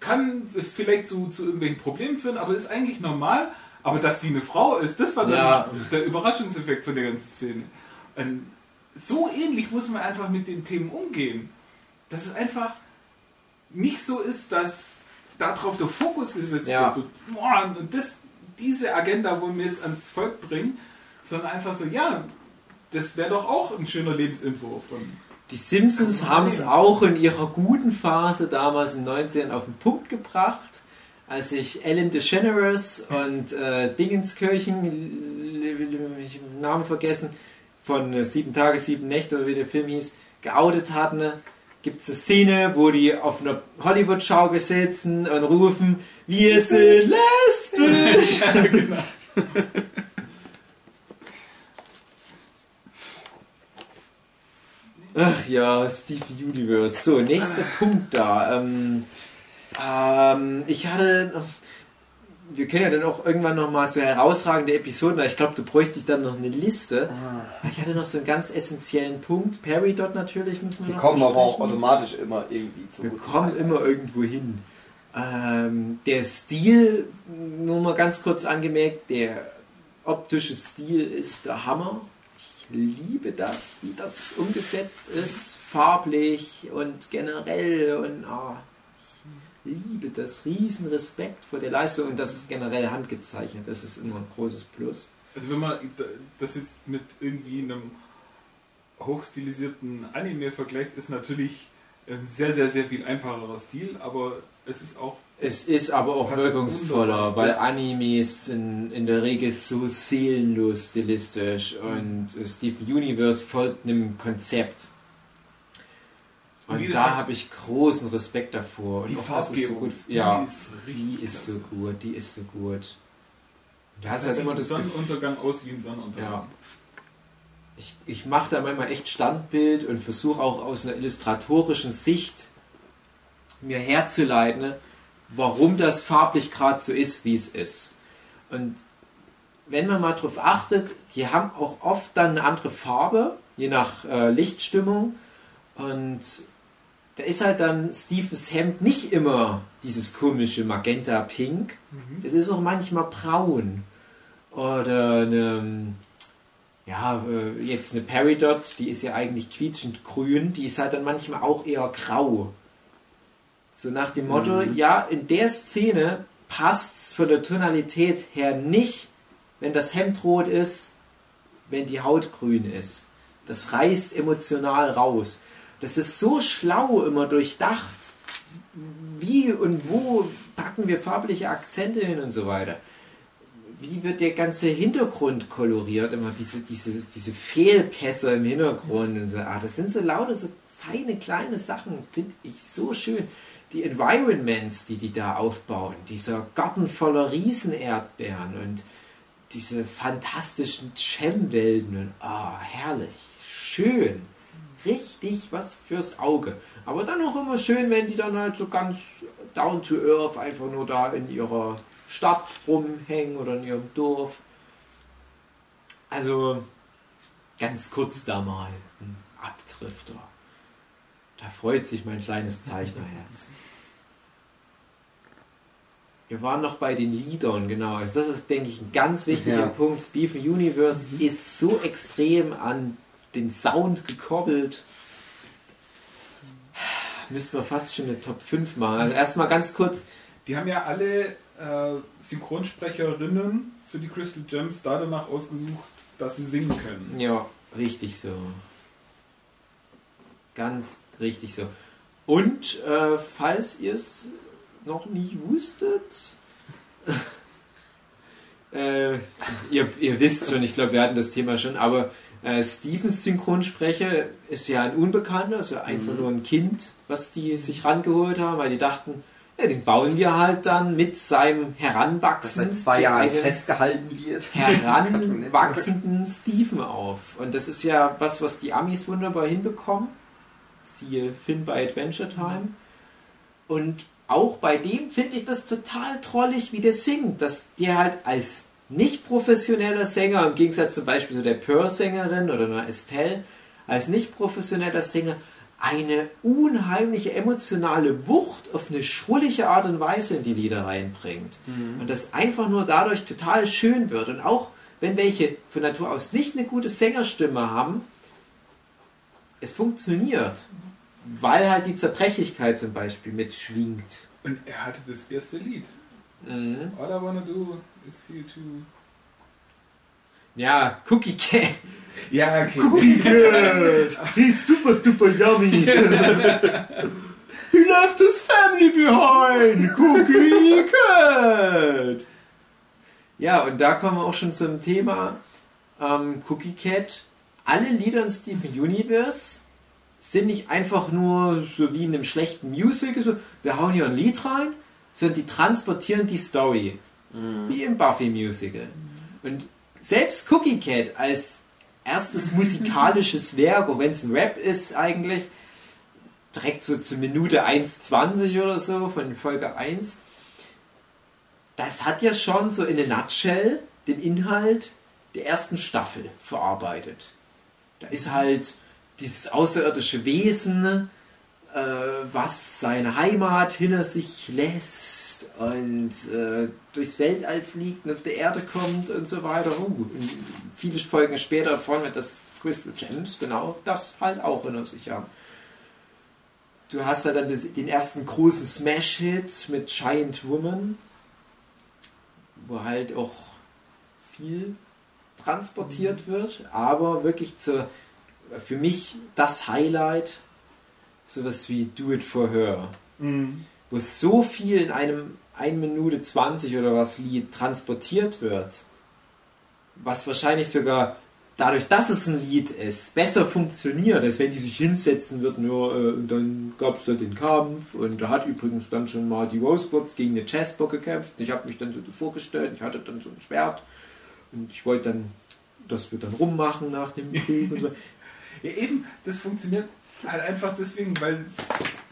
Kann vielleicht zu, zu irgendwelchen Problemen führen, aber ist eigentlich normal. Aber dass die eine Frau ist, das war dann Ja. der Überraschungseffekt von der ganzen Szene. Und so ähnlich muss man einfach mit den Themen umgehen. Dass es einfach nicht so ist, dass darauf der Fokus gesetzt Ja. wird. So, boah, und das, diese Agenda wollen wir jetzt ans Volk bringen, sondern einfach so, ja, das wäre doch auch ein schöner Lebensentwurf. Und Die Simpsons haben es auch in ihrer guten Phase damals in den 90ern auf den Punkt gebracht, als sich Ellen DeGeneres und äh, Dingenskirchen, ich Namen vergessen, von äh, Sieben Tage, Sieben Nächte oder wie der Film hieß, geoutet hatten. Gibt es eine Szene, wo die auf einer Hollywood-Schaukel sitzen und rufen, wir sind lesbisch. Ach ja, Steve Universe. So, nächster Punkt da. Ähm, ähm, ich hatte. noch- Wir können ja dann auch irgendwann nochmal so herausragende Episoden, aber ich glaube, du bräuchte ich dann noch eine Liste. Ich hatte noch so einen ganz essentiellen Punkt. Perry dort natürlich müssen wir Wir noch kommen aber auch besprechen. automatisch immer irgendwie zu. Wir kommen immer irgendwo hin. Ähm, der Stil, nur mal ganz kurz angemerkt, der optische Stil ist der Hammer. Ich liebe das, wie das umgesetzt ist, farblich und generell und ah, ich liebe das. Riesen Respekt vor der Leistung und das ist generell handgezeichnet. Das ist immer ein großes Plus. Also wenn man das jetzt mit irgendwie einem hochstilisierten Anime vergleicht, ist natürlich ein sehr, sehr, sehr viel einfacherer Stil, aber es ist auch Es ist aber auch wirkungsvoller, weil Animes sind in der Regel so seelenlos stilistisch und äh, Steven Universe folgt einem Konzept. Und da habe ich großen Respekt davor. die Und so Farbgebung. gut, die ja, ist die ist so gut, die ist so gut. Du hast Das halt sieht immer das Sonnenuntergang aus wie ein Sonnenuntergang. Ja. ich, ich mache da manchmal echt Standbild und versuche auch aus einer illustratorischen Sicht mir herzuleiten, warum das farblich gerade so ist, wie es ist. Und wenn man mal drauf achtet, die haben auch oft dann eine andere Farbe, je nach äh, Lichtstimmung. Und da ist halt dann Stephens Hemd nicht immer dieses komische Magenta-Pink. Mhm. Es ist auch manchmal braun. Oder eine, ja, äh, jetzt eine Peridot, die ist ja eigentlich quietschend grün, die ist halt dann manchmal auch eher grau. So nach dem Motto, ja, in der Szene passt es von der Tonalität her nicht, wenn das Hemd rot ist, wenn die Haut grün ist. Das reißt emotional raus. Das ist so schlau immer durchdacht. Wie und wo packen wir farbliche Akzente hin und so weiter. Wie wird der ganze Hintergrund koloriert? Immer diese, diese, diese Fehlpässe im Hintergrund und so. Ah, das sind so laute, so feine kleine Sachen, finde ich so schön. Die Environments, die die da aufbauen, dieser Garten voller Riesenerdbeeren und diese fantastischen Cem-Welten und ah, herrlich, schön, richtig was fürs Auge. Aber dann auch immer schön, wenn die dann halt so ganz down to earth einfach nur da in ihrer Stadt rumhängen oder in ihrem Dorf. Also ganz kurz da mal ein Abdrifter. Da freut sich mein kleines Zeichnerherz. Wir waren noch bei den Liedern, genau. Also das ist, denke ich, ein ganz wichtiger Ja. Punkt. Steven Universe ist so extrem an den Sound gekoppelt. Müssten wir fast schon eine Top 5 machen. Also erstmal ganz kurz. Die haben ja alle äh, Synchronsprecherinnen für die Crystal Gems da danach ausgesucht, dass sie singen können. Ja, richtig so. Ganz richtig so. Und äh, falls ihr es noch nie wusstet, Äh, ihr, ihr wisst schon, ich glaube, wir hatten das Thema schon, aber äh, Stevens Synchronsprecher ist ja ein Unbekannter, also einfach nur ein Kind, was die sich rangeholt haben, weil die dachten, ja, den bauen wir halt dann mit seinem Das Heranwachsen seit zwei Jahren einem festgehalten wird. heranwachsenden Steven auf. Und das ist ja was, was die Amis wunderbar hinbekommen. Siehe Finn bei Adventure Time. Und auch bei dem finde ich das total trollig, wie der singt, dass der halt als nicht professioneller Sänger, im Gegensatz zum Beispiel zu der Pearl-Sängerin oder einer Estelle, als nicht professioneller Sänger eine unheimliche emotionale Wucht auf eine schrullige Art und Weise in die Lieder reinbringt. Und das einfach nur dadurch total schön wird. Und auch wenn welche von Natur aus nicht eine gute Sängerstimme haben, es funktioniert. Weil halt die Zerbrechlichkeit zum Beispiel mitschwingt. Und er hatte das erste Lied. Mhm. All I wanna do is you to. Ja, Cookie Cat. Ja, okay. He's super duper yummy. He left his family behind. Cookie Cat. Ja, und da kommen wir auch schon zum Thema ähm, Cookie Cat. Alle Lieder in Steven Universe sind nicht einfach nur so wie in einem schlechten Musical, so wir hauen hier ein Lied rein, sondern die transportieren die Story. Wie im Buffy Musical. Und selbst Cookie Cat als erstes musikalisches Werk, auch wenn es ein Rap ist eigentlich, direkt so zur Minute 1,20 oder so von Folge 1, das hat ja schon so in a nutshell den Inhalt der ersten Staffel verarbeitet. Da ist halt dieses außerirdische Wesen, äh, was seine Heimat hinter sich lässt und äh, durchs Weltall fliegt und auf der Erde kommt und so weiter. Und viele Folgen später erfahren wir, dass Crystal Gems genau das halt auch hinter sich haben. Du hast da dann den ersten großen Smash-Hit mit Giant Woman, wo halt auch viel transportiert wird, aber wirklich zur, für mich das Highlight, sowas wie Do It For Her, Mhm. Wo so viel in einem 1 Minute 20 oder was Lied transportiert wird, was wahrscheinlich sogar dadurch, dass es ein Lied ist, besser funktioniert, als wenn die sich hinsetzen würden, ja, äh, und dann gab es da den Kampf und da hat übrigens dann schon mal die Rosebuds gegen eine Chessbock gekämpft. Ich habe mich dann so vorgestellt, ich hatte dann so ein Schwert und ich wollte dann, dass wir dann rummachen nach dem Krieg und so. Ja, eben, das funktioniert halt einfach deswegen, weil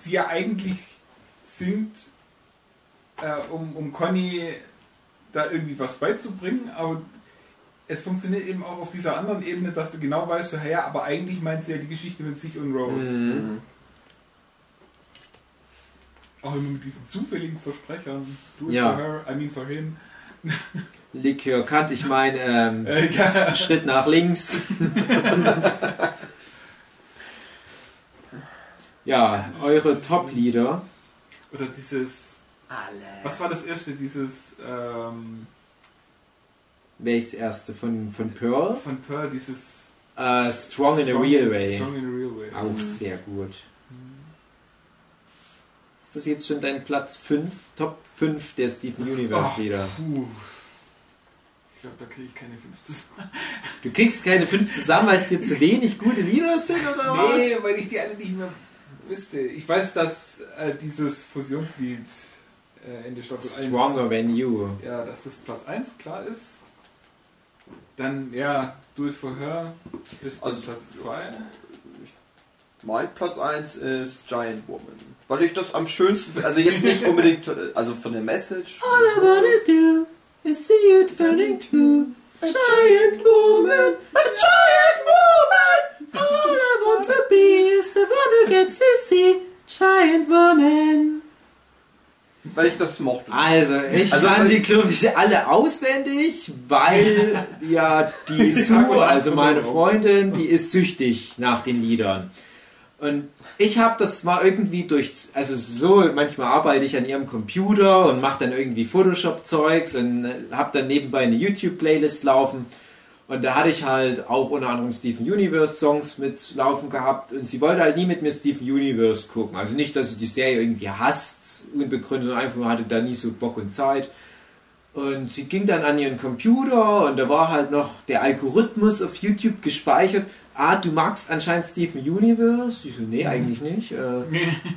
sie ja eigentlich singt, äh, um, um Conny da irgendwie was beizubringen, aber es funktioniert eben auch auf dieser anderen Ebene, dass du genau weißt, so, ja, aber eigentlich meint sie ja die Geschichte mit sich und Rose. Mhm. Auch immer mit diesen zufälligen Versprechern. Do it Ja. for her, I mean for him. Likör Kant, ich meine, ähm, Äh, ja. Schritt nach links. ja, eure Top-Lieder. Oder dieses, Alle. was war das erste, dieses ähm, Welches erste? Von, von Pearl? von Pearl, dieses Äh, Strong, in a Real Way. Strong in a Real Way. Auch sehr gut. Ist das jetzt schon dein Platz 5? Top 5 der Steven Universe Lieder? Puh. Ich glaube, da kriege ich keine 5 zusammen. Du kriegst keine 5 zusammen, weil es dir zu wenig gute Lieder sind oder was? Nee, weil ich die alle nicht mehr wüsste. Ich weiß, dass äh, dieses Fusionslied äh, in der Staffel 1. Stronger Than You. Ja, dass das Platz 1 klar ist. Dann, ja, Do It For Her ist Also- Platz 2. Mein Platz 1 ist Giant Woman. Weil ich das am schönsten, also jetzt nicht unbedingt, also von der Message. All I wanna do is see you turning to a giant woman, a giant woman. All I want to be is the one who gets to see giant woman. Weil ich das mochte. Also, ich Also, kann weil- die, glaube ich, alle auswendig, weil ja die Sue, also meine Freundin, die ist süchtig nach den Liedern. Und ich habe das mal irgendwie durch, also so, manchmal arbeite ich an ihrem Computer und mache dann irgendwie Photoshop-Zeugs und habe dann nebenbei eine YouTube-Playlist laufen. Und da hatte ich halt auch unter anderem Steven Universe Songs mit laufen gehabt und sie wollte halt nie mit mir Steven Universe gucken. Also nicht, dass sie die Serie irgendwie hasst, unbegründet, sondern einfach nur hatte da nie so Bock und Zeit. Und sie ging dann an ihren Computer und da war halt noch der Algorithmus auf YouTube gespeichert. Ah, du magst anscheinend Steven Universe? Ich so, nee, eigentlich nicht. Äh,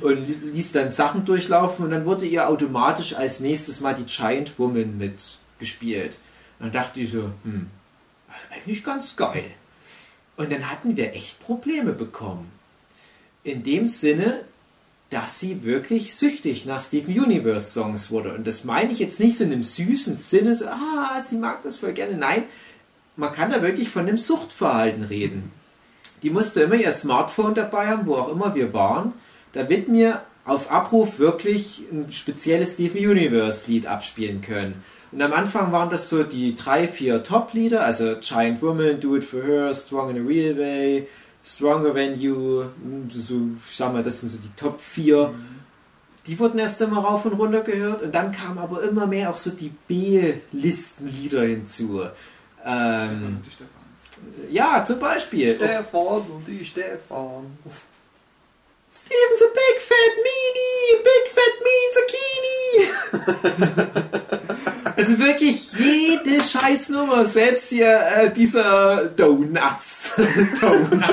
und ließ dann Sachen durchlaufen und dann wurde ihr automatisch als nächstes mal die Giant Woman mitgespielt. Und dann dachte ich so, hm, eigentlich ganz geil. Und dann hatten wir echt Probleme bekommen. In dem Sinne, dass sie wirklich süchtig nach Steven Universe Songs wurde. Und das meine ich jetzt nicht so in einem süßen Sinne, so, ah, sie mag das voll gerne. Nein, man kann da wirklich von einem Suchtverhalten reden. Die musste immer ihr Smartphone dabei haben, wo auch immer wir waren, damit wir auf Abruf wirklich ein spezielles Steven Universe Lied abspielen können. Und am Anfang waren das so die drei, vier Top-Lieder, also Giant Woman, Do It For Her, Strong in a Real Way, Stronger Than You, hm, so, ich sag mal, das sind so die Top 4. Mhm. Die wurden erst immer rauf und runter gehört und dann kamen aber immer mehr auch so die B-Listenlieder hinzu. Ähm, ja, zum Beispiel. Stefan und die Stefan. Steven's a big fat meanie, big fat meanie zucchini. also wirklich jede Scheißnummer, selbst hier äh, dieser Donuts. Donuts.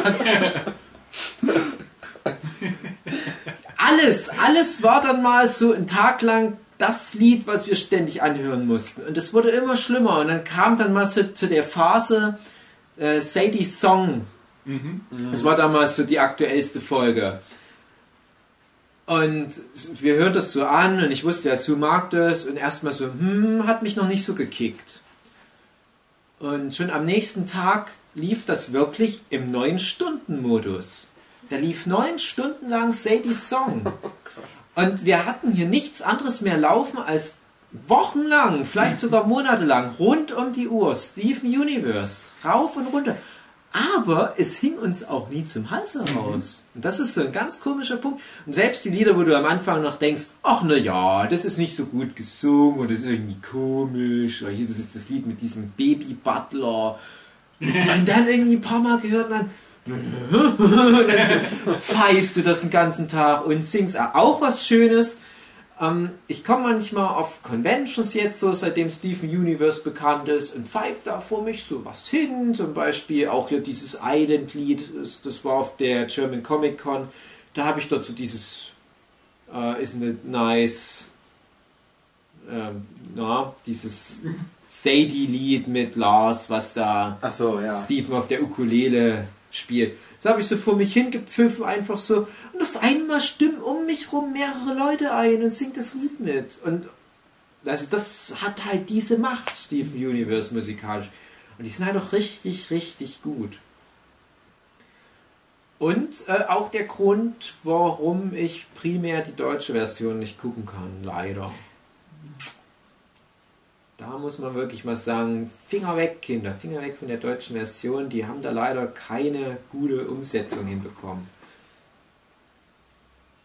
alles, alles war dann mal so ein Tag lang das Lied, was wir ständig anhören mussten. Und es wurde immer schlimmer. Und dann kam dann mal so zu der Phase äh, Sadie's Song. Mhm. Das war damals so die aktuellste Folge. Und wir hören das so an und ich wusste ja, Sue mag das und erstmal so, hm, hat mich noch nicht so gekickt. Und schon am nächsten Tag lief das wirklich im 9-Stunden-Modus. Da lief neun Stunden lang Sadie's Song. Und wir hatten hier nichts anderes mehr laufen als wochenlang, vielleicht sogar monatelang, rund um die Uhr, Steven Universe, rauf und runter. Aber es hing uns auch nie zum Hals heraus. Mhm. Und das ist so ein ganz komischer Punkt. Und selbst die Lieder, wo du am Anfang noch denkst, ach na ja, das ist nicht so gut gesungen oder das ist irgendwie komisch, oder hier das ist das Lied mit diesem Baby Butler. Und dann irgendwie ein paar Mal gehört, dann, dann pfeifst du das den ganzen Tag und singst auch was Schönes. Ähm, ich komme manchmal auf Conventions jetzt, so seitdem Steven Universe bekannt ist, und pfeift da vor mich so was hin. Zum Beispiel auch hier dieses Island-Lied, das, war auf der German Comic Con. Da habe ich dort so dieses äh, Isn't it nice? Ähm, na, dieses Sadie-Lied mit Lars, was da so, ja. Steven auf der Ukulele spielt. So habe ich so vor mich hingepfiffen, einfach so. Und auf einmal stimmen um mich rum mehrere Leute ein und singt das Lied mit. Und also das hat halt diese Macht, Steven Universe musikalisch. Und die sind halt auch richtig, richtig gut. Und äh, auch der Grund, warum ich primär die deutsche Version nicht gucken kann, leider. Da muss man wirklich mal sagen, Finger weg, Kinder, Finger weg von der deutschen Version. Die haben da leider keine gute Umsetzung hinbekommen.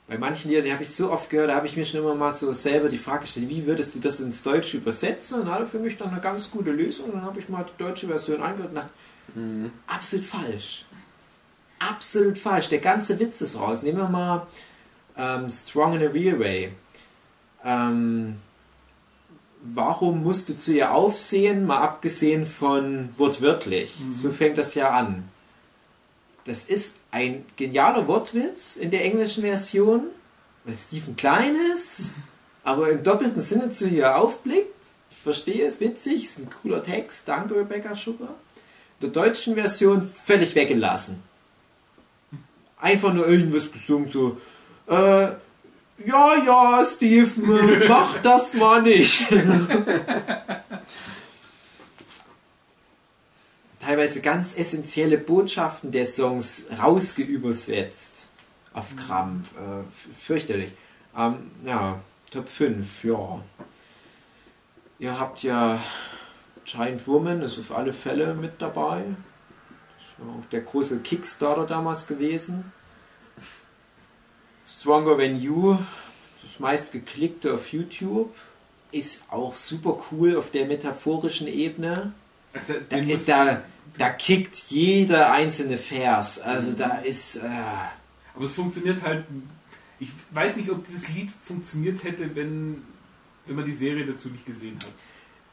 Bei manchen Liedern, die habe ich so oft gehört, da habe ich mir schon immer mal so selber die Frage gestellt, wie würdest du das ins Deutsche übersetzen? Und hatte für mich dann eine ganz gute Lösung. Und dann habe ich mal die deutsche Version angehört und dachte, mhm. absolut falsch. Absolut falsch. Der ganze Witz ist raus. Nehmen wir mal ähm, Strong in a Real Way. Ähm, warum musst du zu ihr aufsehen, mal abgesehen von wortwörtlich. Mhm. So fängt das ja an. Das ist ein genialer Wortwitz in der englischen Version, weil Stephen klein ist, aber im doppelten Sinne zu ihr aufblickt. Ich verstehe es, witzig, ist ein cooler Text, danke Rebecca Sugar. In der deutschen Version völlig weggelassen. Einfach nur irgendwas gesungen, so, äh, ja, ja, Steve, mach das mal nicht. Teilweise ganz essentielle Botschaften der Songs rausgeübersetzt. Auf Krampf. Äh, fürchterlich. Ähm, ja, Top 5, ja. Ihr habt ja Giant Woman, ist auf alle Fälle mit dabei. Das war auch der große Kickstarter damals gewesen. Stronger Than You, das meistgeklickte auf YouTube, ist auch super cool auf der metaphorischen Ebene. Also, da, da, da kickt jeder einzelne Vers. Also da ist. Äh Aber es funktioniert halt. Ich weiß nicht, ob dieses Lied funktioniert hätte, wenn, wenn man die Serie dazu nicht gesehen hat.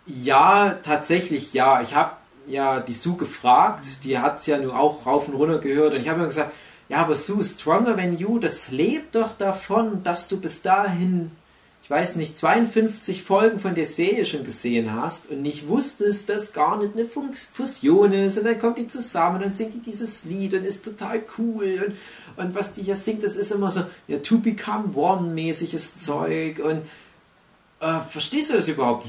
Ja, tatsächlich ja. Ich habe ja die Sue gefragt, die hat es ja nur auch rauf und runter gehört und ich habe mir gesagt, ja, aber Sue, Stronger Than You, das lebt doch davon, dass du bis dahin, ich weiß nicht, 52 Folgen von der Serie schon gesehen hast und nicht wusstest, dass gar nicht eine Fusion ist und dann kommt die zusammen und dann singt die dieses Lied und ist total cool und, und was die hier singt, das ist immer so, ja, To Become One mäßiges Zeug und äh, verstehst du das überhaupt?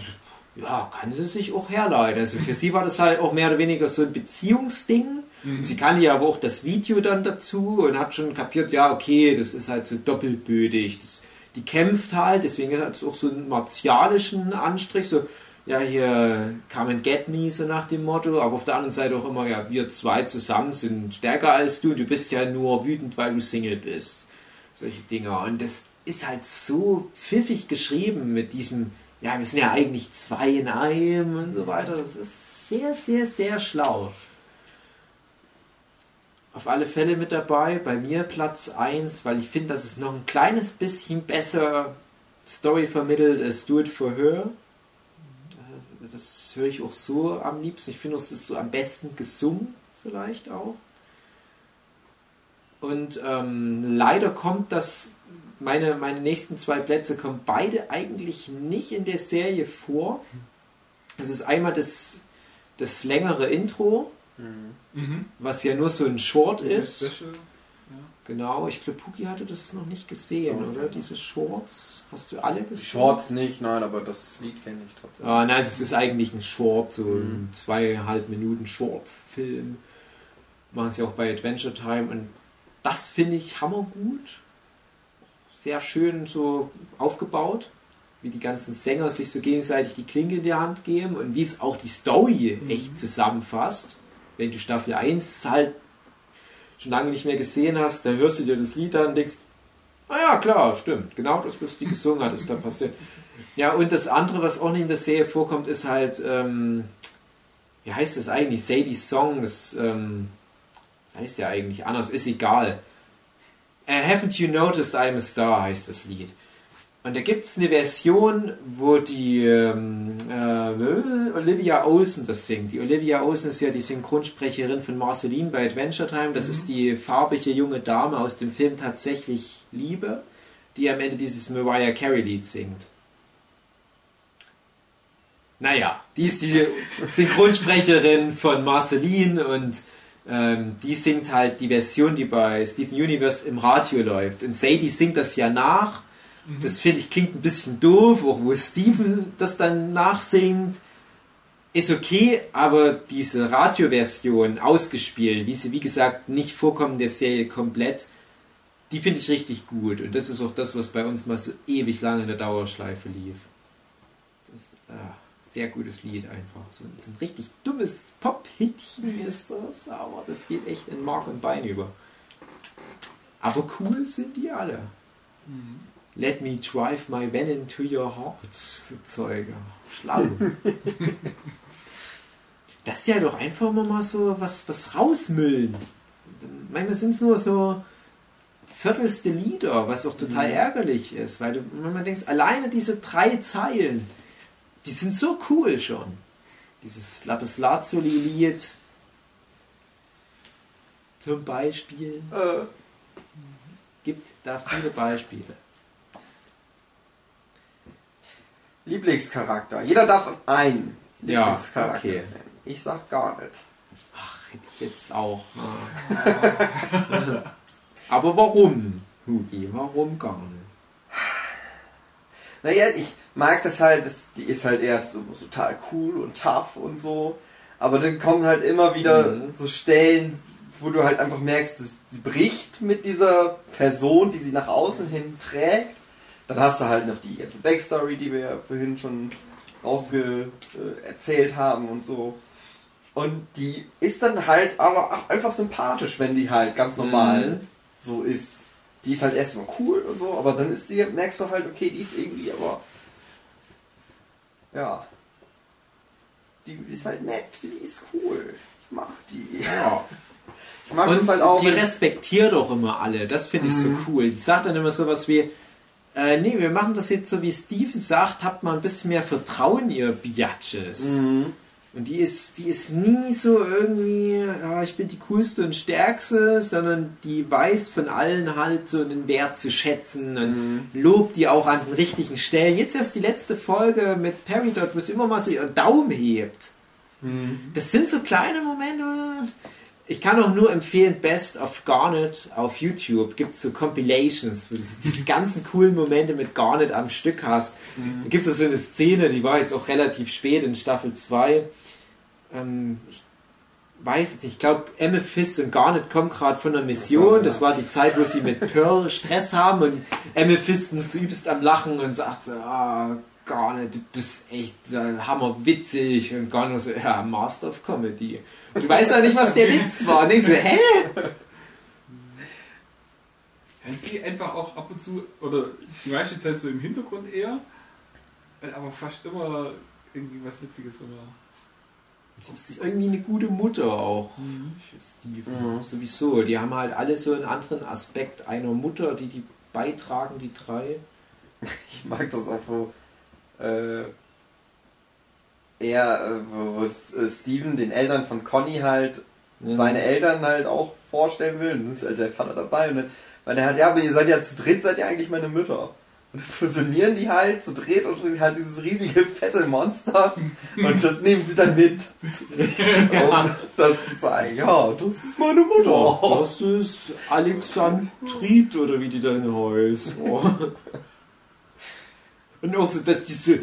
ja, kann sie sich auch herleiten. Also für sie war das halt auch mehr oder weniger so ein Beziehungsding. Mhm. Sie kannte ja aber auch das Video dann dazu und hat schon kapiert, ja, okay, das ist halt so doppelbödig. Das, die kämpft halt, deswegen hat es auch so einen martialischen Anstrich, so, ja, hier come and get me, so nach dem Motto, aber auf der anderen Seite auch immer, ja, wir zwei zusammen sind stärker als du, du bist ja nur wütend, weil du Single bist. Solche Dinger. Und das ist halt so pfiffig geschrieben mit diesem, ja, wir sind ja eigentlich zwei in einem und so weiter. Das ist sehr, sehr, sehr schlau. Auf alle Fälle mit dabei, bei mir Platz 1, weil ich finde, dass es noch ein kleines bisschen besser Story vermittelt als Do It For Her. Das höre ich auch so am liebsten. Ich finde, es ist so am besten gesungen, vielleicht auch. Und ähm, leider kommt das meine, meine nächsten zwei Plätze kommen beide eigentlich nicht in der Serie vor. Es ist einmal das, das längere Intro, mhm. Was ja nur so ein Short ist. Special. Ja. Genau, ich glaube, Puki hatte das noch nicht gesehen, oh, oder? Ja. Diese Shorts. Hast du alle gesehen? Shorts nicht, nein, aber das Lied kenne ich trotzdem. Ah, nein, es ist eigentlich ein Short, so mhm. ein zweieinhalb Minuten Short-Film. Machen sie auch bei Adventure Time und das finde ich hammergut sehr schön so aufgebaut, wie die ganzen Sänger sich so gegenseitig die Klinke in die Hand geben und wie es auch die Story mhm. echt zusammenfasst. Wenn du Staffel 1 halt schon lange nicht mehr gesehen hast, dann hörst du dir das Lied an und denkst, ah ja, klar, stimmt, genau das, was die gesungen hat, ist da passiert. Ja, und das andere, was auch nicht in der Serie vorkommt, ist halt, ähm, wie heißt das eigentlich? Sadie's Song, das, ähm, das heißt ja eigentlich anders, ist egal. Uh, Haven't You Noticed I'm a Star heißt das Lied. Und da gibt es eine Version, wo die ähm, äh, Olivia Olsen das singt. Die Olivia Olsen ist ja die Synchronsprecherin von Marceline bei Adventure Time. Das mhm. ist die farbige junge Dame aus dem Film Tatsächlich Liebe, die am Ende dieses Mariah Carey Lied singt. Naja, die ist die Synchronsprecherin von Marceline und ähm, die singt halt die Version, die bei Steven Universe im Radio läuft. Und Sadie singt das ja nach. Mhm. Das finde ich klingt ein bisschen doof, auch wo Steven das dann nachsingt. Ist okay, aber diese Radioversion ausgespielt, wie sie wie gesagt nicht vorkommen der Serie komplett, die finde ich richtig gut. Und das ist auch das, was bei uns mal so ewig lange in der Dauerschleife lief. Das, ah sehr gutes Lied einfach. So, so ein richtig dummes Pop-Hitchen ist das, aber das geht echt in Mark und Bein über. Aber cool sind die alle. Mhm. Let me drive my van into your heart, Zeuge. Schlau. das ist ja doch einfach mal so was, was rausmüllen. Manchmal sind es nur so viertelste Lieder, was auch total mhm. ärgerlich ist, weil du, wenn man denkst, alleine diese drei Zeilen, die sind so cool schon. Dieses Lapis Lazuli-Lied zum Beispiel. Äh. Gibt da viele Beispiele. Lieblingscharakter. Jeder darf einen Lieblingscharakter ja, okay. nennen. Ich sag gar nicht. Ach, ich jetzt auch. Aber warum, Hugi? Warum gar nicht? Naja, ich, mag das halt, das, die ist halt erst so, so total cool und tough und so. Aber dann kommen halt immer wieder mhm. so Stellen, wo du halt einfach merkst, sie bricht mit dieser Person, die sie nach außen hin trägt. Dann hast du halt noch die ganze Backstory, die wir ja vorhin schon rausge äh, erzählt haben und so. Und die ist dann halt aber auch einfach sympathisch, wenn die halt ganz normal mhm. so ist. Die ist halt erstmal cool und so, aber dann ist die, merkst du halt, okay, die ist irgendwie aber ja. Die ist halt nett, die ist cool. Ich mag die. Ja. Ich mag und das halt auch. Die respektiert doch immer alle. Das finde ich mhm. so cool. Die sagt dann immer sowas wie, Äh, nee, wir machen das jetzt so, wie Steven sagt, habt mal ein bisschen mehr Vertrauen, ihr Biatches. Mhm. Und die ist, die ist nie so irgendwie, ja, ich bin die coolste und stärkste, sondern die weiß von allen halt so einen Wert zu schätzen und lobt die auch an den richtigen Stellen. Jetzt erst die letzte Folge mit Peridot, wo sie immer mal so ihren Daumen hebt. Das sind so kleine Momente. Ich kann auch nur empfehlen, Best of Garnet auf YouTube. Gibt es so Compilations, wo du diese ganzen coolen Momente mit Garnet am Stück hast. Da gibt es so eine Szene, die war jetzt auch relativ spät in Staffel 2. Ähm, ich weiß jetzt nicht, ich glaube, Amethyst und Garnet kommen gerade von einer Mission. Das war die Zeit, wo sie mit Pearl Stress haben und Amethyst ist übelst am Lachen und sagt so, ah, Garnet, du bist echt äh, hammerwitzig. Und Garnet so, ja, Master of Comedy. Du weißt ja nicht, was der Witz war. Und ich so, hä? Wenn sie einfach auch ab und zu, oder die meiste Zeit so im Hintergrund eher, aber fast immer irgendwie was Witziges oder. Das ist irgendwie eine gute Mutter auch für Steven. Mhm. Sowieso. Die haben halt alle so einen anderen Aspekt einer Mutter, die die beitragen, die drei. Ich mag das auch, wo äh, er, äh, wo, äh, Steven den Eltern von Conny halt Ja. seine Eltern halt auch vorstellen will. Und dann ist halt der Vater dabei. Und dann, weil er halt, ja, aber ihr seid ja zu dritt, seid ihr eigentlich meine Mütter. Und dann fusionieren die halt zu dritt und sind halt dieses riesige fette Monster. Und das nehmen sie dann mit. Um das zu zeigen. Ja, das ist meine Mutter. Das ist Alexandrit oder wie die dann heißt. Oh. Und auch so, dass diese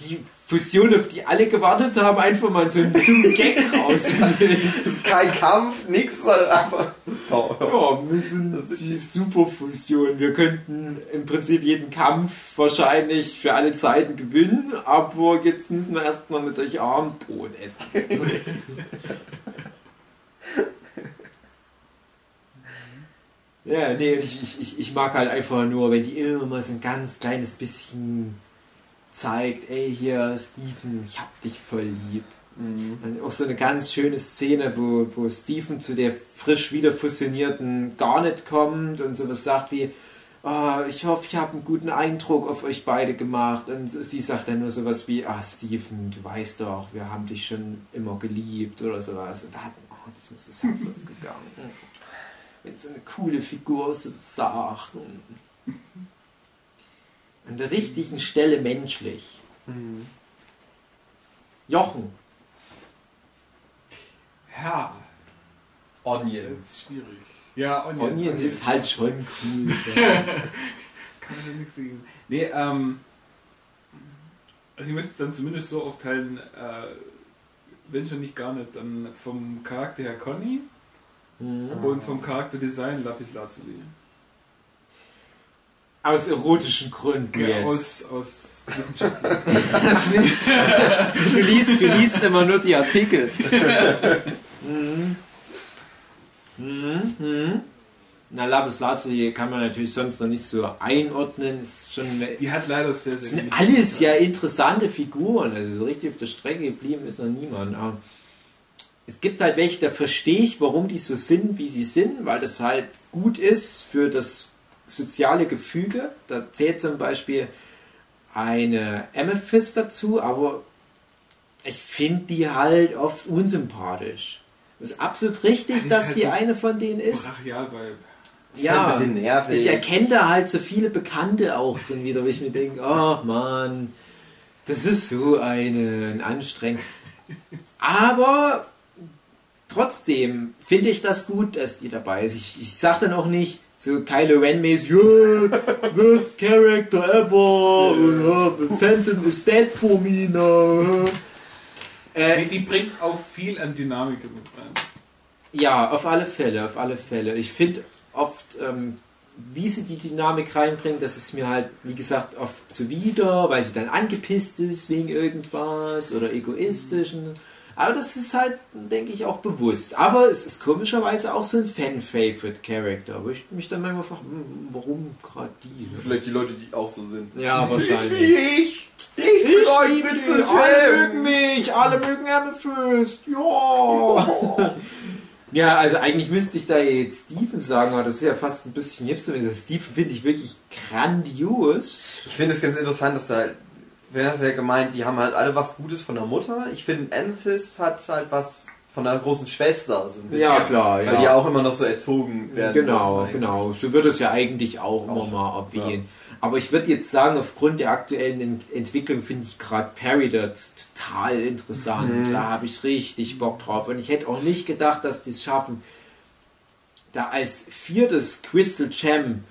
die Fusion, auf die alle gewartet haben, einfach mal so einen dummen Gag rausnehmen. Das ist kein Kampf, nix, sondern einfach. Oh, Ja, wir sind die Superfusion. Wir könnten im Prinzip jeden Kampf wahrscheinlich für alle Zeiten gewinnen, aber jetzt müssen wir erstmal mit euch Abendbrot essen. ja, nee, ich, ich, ich mag halt einfach nur, wenn die immer mal so ein ganz kleines bisschen zeigt, ey hier, Steven, ich hab dich voll lieb. Und auch so eine ganz schöne Szene, wo, wo Stephen zu der frisch wieder fusionierten Garnet kommt und sowas sagt wie, "Ah, ich hoffe, ich habe einen guten Eindruck auf euch beide gemacht. Und sie sagt dann nur sowas wie, ah Stephen, du weißt doch, wir haben dich schon immer geliebt oder sowas. Und da hat, oh, das ist das Herz aufgegangen. Wenn so eine coole Figur so sagt. An der richtigen Stelle menschlich. Jochen. Ja, Onion. das ist schwierig. Ja, Onion. Onion ist halt schon cool. Kann man ja nichts gegen. Nee, ähm. Also ich möchte es dann zumindest so aufteilen, äh, wenn schon nicht gar nicht, dann vom Charakter her Conny Mhm. und vom Charakterdesign Lapis Lazuli. Aus erotischen Gründen jetzt. aus, aus wissenschaftlichen. du, liest, du liest immer nur die Artikel. mhm. Mhm. Mhm. Na, Lapis Lazuli kann man natürlich sonst noch nicht so einordnen. Ist schon eine, Die hat leider sehr, das sehr sind alles ja interessante Figuren. Also so richtig auf der Strecke geblieben ist noch niemand. Aber es gibt halt welche, da verstehe ich, warum die so sind, wie sie sind, weil das halt gut ist für das soziale Gefüge. Da zählt zum Beispiel eine Amethyst dazu, aber ich finde die halt oft unsympathisch. Das ist absolut richtig, Ja, ist dass halt die so eine von denen ist. Brachial bei. Ist halt ein bisschen nervig. Ich erkenne da halt so viele Bekannte auch drin wieder, wo ich mir denke, ach man, das ist so eine, ein anstrengend. Aber trotzdem finde ich das gut, dass die dabei ist. Ich, ich sag dann auch nicht so Kylo Ren mäßig, yeah, worst character ever, und, uh, Phantom is dead for me now. Äh, Die, die bringt auch viel an Dynamik mit rein. Ja, auf alle Fälle, auf alle Fälle. Ich finde oft, ähm, wie sie die Dynamik reinbringt, das ist mir halt, wie gesagt, oft zuwider, weil sie dann angepisst ist wegen irgendwas oder egoistisch. Und, aber das ist halt, denke ich, auch bewusst. Aber es ist komischerweise auch so ein Fan-Favorite-Character, wo ich mich dann manchmal frage, hm, warum gerade die? Vielleicht die Leute, die auch so sind. Ja, wahrscheinlich. ich! Ich bin Ich euch Mr. die, alle mögen mich, alle mögen Amethyst, ja. Ja, also eigentlich müsste ich da jetzt Steven sagen, aber das ist ja fast ein bisschen hipster. Steven finde ich wirklich grandios. Ich finde es ganz interessant, dass halt, das ja gemeint, die haben halt alle was Gutes von der Mutter. Ich finde, Amethyst hat halt was von der großen Schwester. So ja, klar, weil ja. Die auch immer noch so erzogen werden. Genau, genau. So wird es ja eigentlich auch, auch immer mal erwähnen. Ja. Aber ich würde jetzt sagen, aufgrund der aktuellen Ent Entwicklung finde ich gerade Paradox total interessant. Mhm. Da habe ich richtig Bock drauf. Und ich hätte auch nicht gedacht, dass die es schaffen, da als viertes Crystal Gem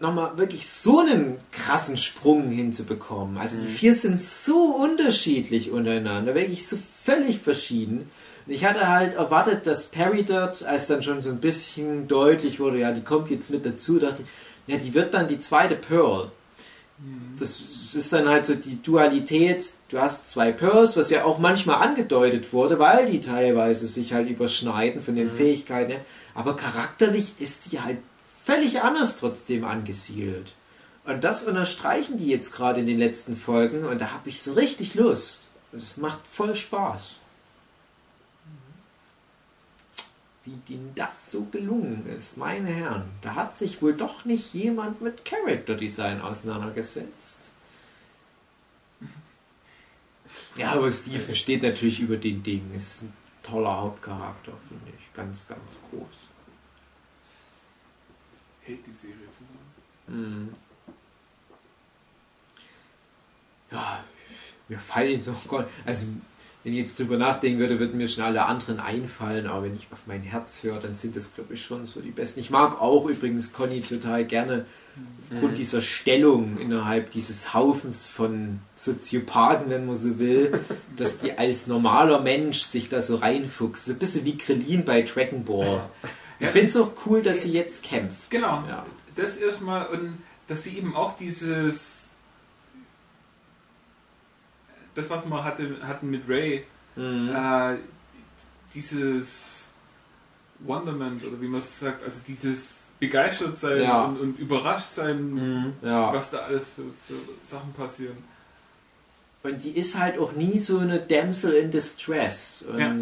nochmal wirklich so einen krassen Sprung hinzubekommen. Also mhm. die vier sind so unterschiedlich untereinander, wirklich so völlig verschieden. Und ich hatte halt erwartet, dass Peridot, als dann schon so ein bisschen deutlich wurde, ja, die kommt jetzt mit dazu, dachte ich, ja, die wird dann die zweite Pearl. Das ist dann halt so die Dualität. Du hast zwei Pearls, was ja auch manchmal angedeutet wurde, weil die teilweise sich halt überschneiden von den mhm. Fähigkeiten. Aber charakterlich ist die halt völlig anders trotzdem angesiedelt. Und das unterstreichen die jetzt gerade in den letzten Folgen und da habe ich so richtig Lust. Es macht voll Spaß. wie ihnen das so gelungen ist. Meine Herren, da hat sich wohl doch nicht jemand mit Character Design auseinandergesetzt. Ja, aber Steven steht natürlich über den Dingen. Ist ein toller Hauptcharakter, finde ich. Ganz, ganz groß. Hält die Serie zusammen. Mhm. Ja, mir fallen so, also wenn ich jetzt drüber nachdenken würde, würden mir schon alle anderen einfallen, aber wenn ich auf mein Herz höre, dann sind das, glaube ich, schon so die besten. Ich mag auch übrigens Conny total gerne aufgrund mhm. dieser Stellung innerhalb dieses Haufens von Soziopathen, wenn man so will, dass die als normaler Mensch sich da so reinfuchst. So ein bisschen wie Krillin bei Dragon Ball. Ich finde es auch cool, dass sie jetzt kämpft. Genau. Ja. Das erstmal und dass sie eben auch dieses das, was wir hatte, hatten mit Ray, mhm. äh, dieses Wonderment oder wie man es sagt, also dieses begeistert sein ja. und, und, überrascht sein, mhm. was da alles für, für Sachen passieren. Und die ist halt auch nie so eine Damsel in Distress. Und ja.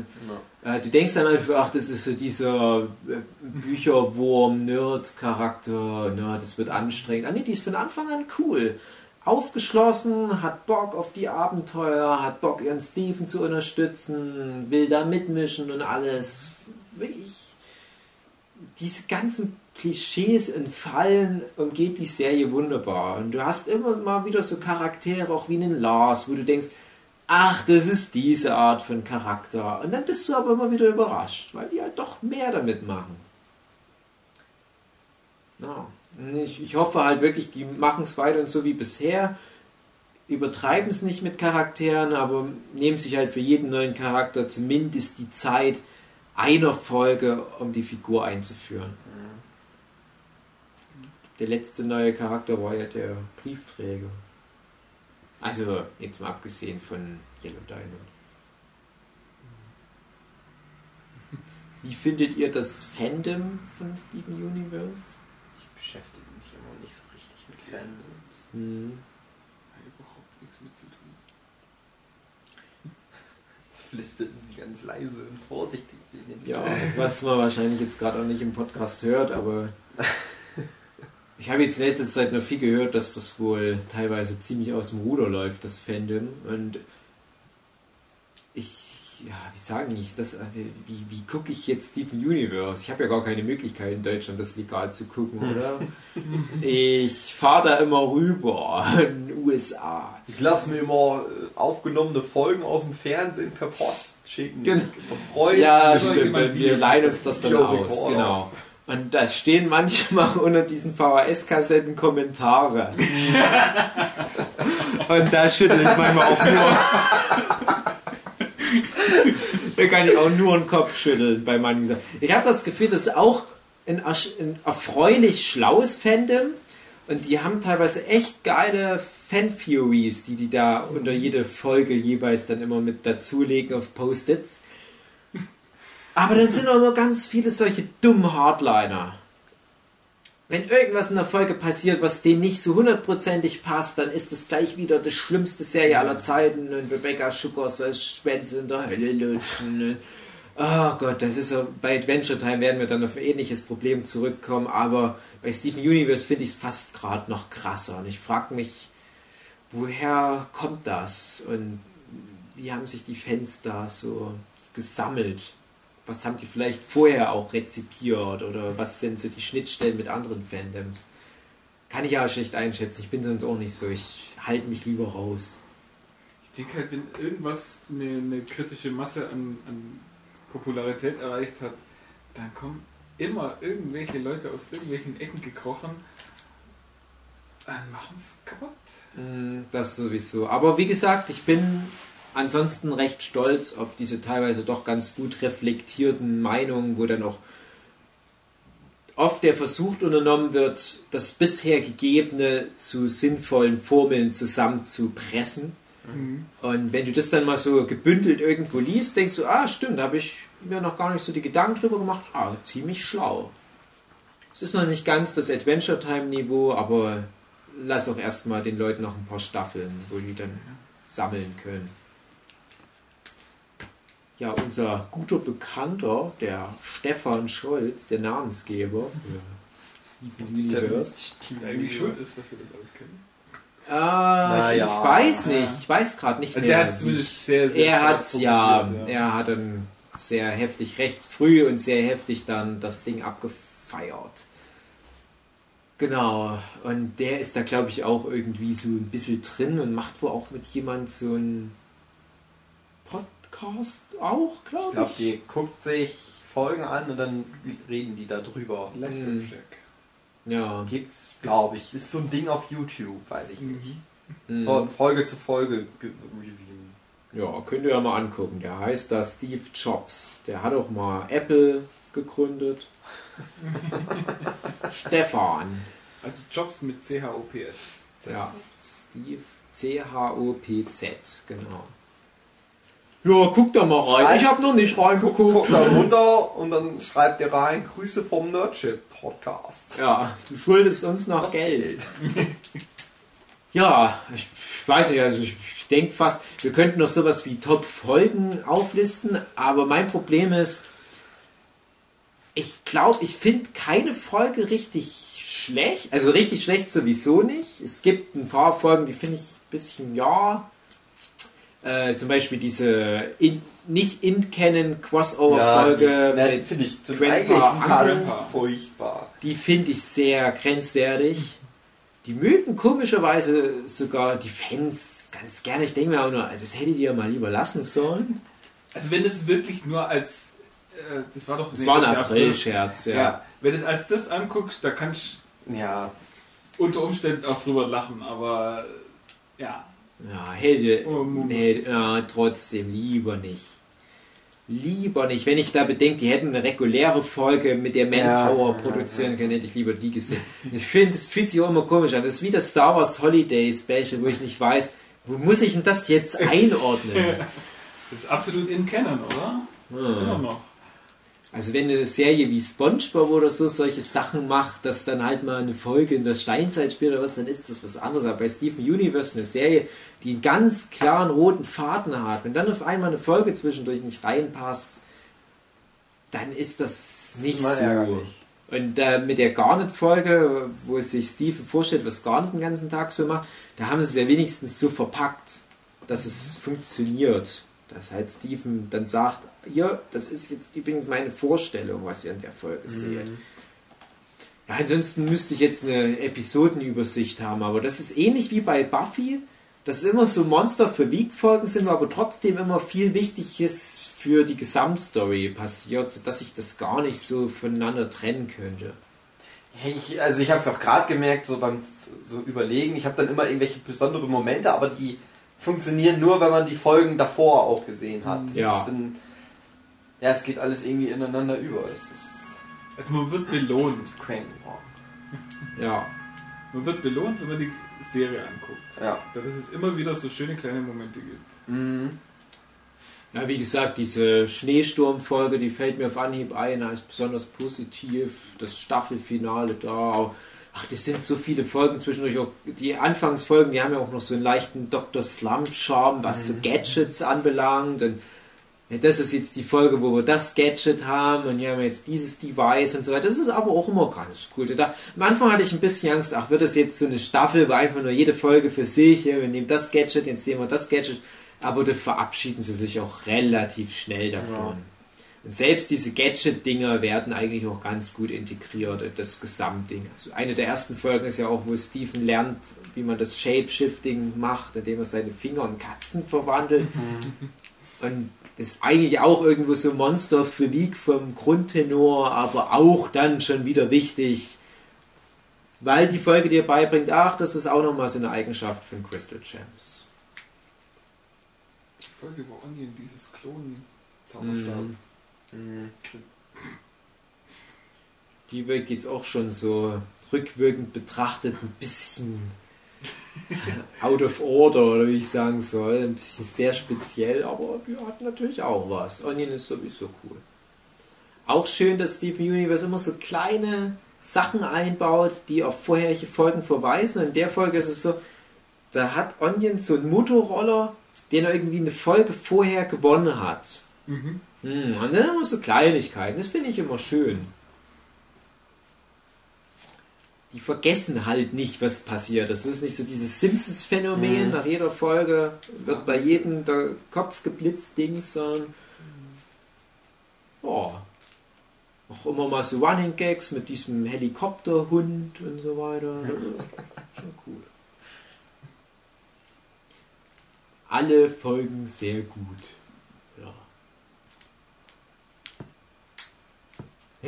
äh, du denkst dann einfach, ach, das ist so dieser äh, Bücherwurm-Nerd-Charakter, ne, das wird anstrengend. Ah nee, die ist von Anfang an cool aufgeschlossen, hat Bock auf die Abenteuer, hat Bock ihren Steven zu unterstützen, will da mitmischen und alles. Wirklich, diese ganzen Klischees entfallen und geht die Serie wunderbar. Und du hast immer mal wieder so Charaktere, auch wie einen Lars, wo du denkst, ach, das ist diese Art von Charakter. Und dann bist du aber immer wieder überrascht, weil die halt doch mehr damit machen. Ja. Ich, ich hoffe halt wirklich, die machen es weiter und so wie bisher. Übertreiben es nicht mit Charakteren, aber nehmen sich halt für jeden neuen Charakter zumindest die Zeit einer Folge, um die Figur einzuführen. Der letzte neue Charakter war ja der Briefträger. Also, jetzt mal abgesehen von Yellow Diamond. Wie findet ihr das Fandom von Steven Universe? beschäftige mich immer nicht so richtig mit Fandoms. Hm. Hat überhaupt nichts mit zu tun. Flüstert ganz leise und vorsichtig. Ja, was man wahrscheinlich jetzt gerade auch nicht im Podcast hört, aber ich habe jetzt letzte Zeit noch viel gehört, dass das wohl teilweise ziemlich aus dem Ruder läuft, das Fandom. Und ich ja, wie sagen ich das? Äh, wie, wie gucke ich jetzt Steven Universe? Ich habe ja gar keine Möglichkeit in Deutschland das legal zu gucken, oder? ich fahre da immer rüber in den USA. Ich lasse mir immer äh, aufgenommene Folgen aus dem Fernsehen per Post schicken. Gen Freunden. Ja, stimmt. Wir leihen uns das dann aus. Genau. Und da stehen manchmal unter diesen VHS-Kassetten Kommentare. Und da schüttel ich manchmal auch nur da kann ich auch nur den Kopf schütteln bei manchen Sachen. Ich habe das Gefühl, das ist auch ein, ein erfreulich schlaues Fandom. Und die haben teilweise echt geile Fan-Theories, die die da unter jede Folge jeweils dann immer mit dazulegen auf Post-its. Aber dann sind auch immer ganz viele solche dummen Hardliner wenn irgendwas in der Folge passiert, was denen nicht so hundertprozentig passt, dann ist es gleich wieder die schlimmste Serie aller Zeiten und Rebecca Schuckers als Schwänze in der Hölle lutschen. Oh Gott, das ist so, bei Adventure Time werden wir dann auf ein ähnliches Problem zurückkommen, aber bei Steven Universe finde ich es fast gerade noch krasser. Und ich frage mich, woher kommt das? Und wie haben sich die Fans da so gesammelt? Was haben die vielleicht vorher auch rezipiert? Oder was sind so die Schnittstellen mit anderen Fandoms? Kann ich aber schlecht einschätzen. Ich bin sonst auch nicht so. Ich halte mich lieber raus. Ich denke halt, wenn irgendwas eine, eine kritische Masse an, an Popularität erreicht hat, dann kommen immer irgendwelche Leute aus irgendwelchen Ecken gekrochen und machen es kaputt. Mm, Das sowieso. Aber wie gesagt, ich bin ansonsten recht stolz auf diese teilweise doch ganz gut reflektierten Meinungen, wo dann auch oft der Versuch unternommen wird, das bisher Gegebene zu sinnvollen Formeln zusammenzupressen. Und wenn du das dann mal so gebündelt irgendwo liest, denkst du, ah, stimmt, da habe ich mir noch gar nicht so die Gedanken drüber gemacht. Ah, ziemlich schlau. Es ist noch nicht ganz das Adventure Time Niveau, aber lass auch erstmal den Leuten noch ein paar Staffeln, wo die dann sammeln können. Ja, unser guter Bekannter, der Stefan Scholz, der Namensgeber für Steven Universe. Der eigentlich schuld ist, dass wir das alles kennen. Ah, ich, ja. ich weiß nicht, ich weiß gerade nicht mehr. der hat es zumindest sehr, sehr er hat's ja, fokussiert, er hat dann sehr heftig, recht früh und sehr heftig dann das Ding abgefeiert. Genau, und der ist da glaube ich auch irgendwie so ein bisschen drin und macht wohl auch mit jemand so einen Podcast auch, Ich glaube glaube, ich. die guckt sich Folgen an und dann reden die da drüber. Let's Hm. reflect. Ja. Gibt's, glaube ich. Ist so ein Ding auf YouTube, weiß ich nicht. mhm. Von Folge zu Folge ge- reviewen. Ja, könnt ihr ja mal angucken. Der heißt da Steve Jobs. Der hat auch mal Apple gegründet. Stefan. Also Jobs mit C-H-O-P-S. Ja, Steve C-H-O-P-Z, genau. Ja, guck da mal rein. Schreib- Ich habe noch nicht Guck reingeguckt. da runter und dann schreibt ihr rein, Grüße vom Nerdship Podcast. Ja, du schuldest uns noch Geld. Ja, ich weiß nicht, also ich, ich denke fast, wir könnten noch sowas wie Top-Folgen auflisten, aber mein Problem ist, ich glaube, ich finde keine Folge richtig schlecht, also richtig schlecht sowieso nicht. Es gibt ein paar Folgen, die finde ich ein bisschen, ja, äh, zum Beispiel diese in, nicht in-Canon Crossover-Folge die- ja, mit finde ich zum Grandpa furchtbar. die finde ich sehr grenzwertig. Die mögen komischerweise sogar die Fans ganz gerne. Ich denke mir auch nur, also das hättet ihr mal lieber lassen sollen. Also wenn es wirklich nur als äh, das war doch Das war ein April-Scherz, ja. Ja. wenn du es als das anguckst, da kannst Ja, du unter Umständen auch drüber lachen, aber ja. Ja, hätte, Oh, es ja, trotzdem lieber nicht. Lieber nicht. Wenn ich da bedenke, die hätten eine reguläre Folge mit der Manpower Ja, ja, produzieren können, hätte ich lieber die gesehen. Ich finde, das fühlt sich auch immer komisch an. Das ist wie das Star Wars Holiday Special, wo ich nicht weiß, wo muss ich denn das jetzt einordnen? Das ist absolut in Canon, oder? Immer Hm. noch. Also wenn eine Serie wie SpongeBob oder so solche Sachen macht, dass dann halt mal eine Folge in der Steinzeit spielt oder was, dann ist das was anderes. Aber bei Steven Universe eine Serie, die einen ganz klaren roten Faden hat, wenn dann auf einmal eine Folge zwischendurch nicht reinpasst, dann ist das nicht mal so. ärgerlich. Und äh, mit der Garnet-Folge, wo sich Steven vorstellt, was Garnet den ganzen Tag so macht, da haben sie es ja wenigstens so verpackt, dass es funktioniert. Dass halt Steven dann sagt, hier, das ist jetzt übrigens meine Vorstellung, was ihr in der Folge seht. Ja, ansonsten müsste ich jetzt eine Episodenübersicht haben, aber das ist ähnlich wie bei Buffy, dass es immer so Monster für Week-Folgen sind, aber trotzdem immer viel Wichtiges für die Gesamtstory passiert, sodass ich das gar nicht so voneinander trennen könnte. Ich, also ich habe es auch gerade gemerkt, so beim so überlegen, ich habe dann immer irgendwelche besondere Momente, aber die funktionieren nur, wenn man die Folgen davor auch gesehen hat. Das Ja. Ist dann, ja, es geht alles irgendwie ineinander über. Das ist Also man wird belohnt. crank. Ja, Man wird belohnt, wenn man die Serie anguckt. Ja. Dass es immer wieder so schöne kleine Momente gibt. Mhm. Ja, wie gesagt, diese Schneesturmfolge, die fällt mir auf Anhieb ein als besonders positiv. Das Staffelfinale da. Ach, das sind so viele Folgen zwischendurch. Auch die Anfangsfolgen, die haben ja auch noch so einen leichten Dr. Slump-Charme, was so Gadgets anbelangt. Und das ist jetzt die Folge, wo wir das Gadget haben und hier haben wir jetzt dieses Device und so weiter. Das ist aber auch immer ganz cool. Da, am Anfang hatte ich ein bisschen Angst, ach, wird das jetzt so eine Staffel, wo einfach nur jede Folge für sich, ja, wir nehmen das Gadget, jetzt nehmen wir das Gadget, aber da verabschieden sie sich auch relativ schnell davon. Ja. Und selbst diese Gadget-Dinger werden eigentlich auch ganz gut integriert in das Gesamtding. Also eine der ersten Folgen ist ja auch, wo Stephen lernt, wie man das Shape-Shifting macht, indem er seine Finger in Katzen verwandelt. Mhm. Und das ist eigentlich auch irgendwo so Monster für League vom Grundtenor, aber auch dann schon wieder wichtig, weil die Folge dir beibringt, ach, das ist auch nochmal so eine Eigenschaft von Crystal Gems. Die Folge über Onion, dieses Klonen-Zauberstab. Mm. Die wird jetzt auch schon so rückwirkend betrachtet ein bisschen out of order oder wie ich sagen soll. Ein bisschen sehr speziell, aber die hat natürlich auch was. Onion ist sowieso cool. Auch schön, dass Steven Universe immer so kleine Sachen einbaut, die auf vorherige Folgen verweisen. Und in der Folge ist es so, da hat Onion so einen Motorroller, den er irgendwie eine Folge vorher gewonnen hat. Mhm. Hm, und dann immer so Kleinigkeiten. Das finde ich immer schön die vergessen halt nicht, was passiert. Das ist nicht so dieses Simpsons-Phänomen, mhm. nach jeder Folge wird bei jedem der Kopf geblitzt, Dings, sondern oh, auch immer mal so Running Gags mit diesem Helikopterhund und so weiter. Schon cool. Alle Folgen sehr gut.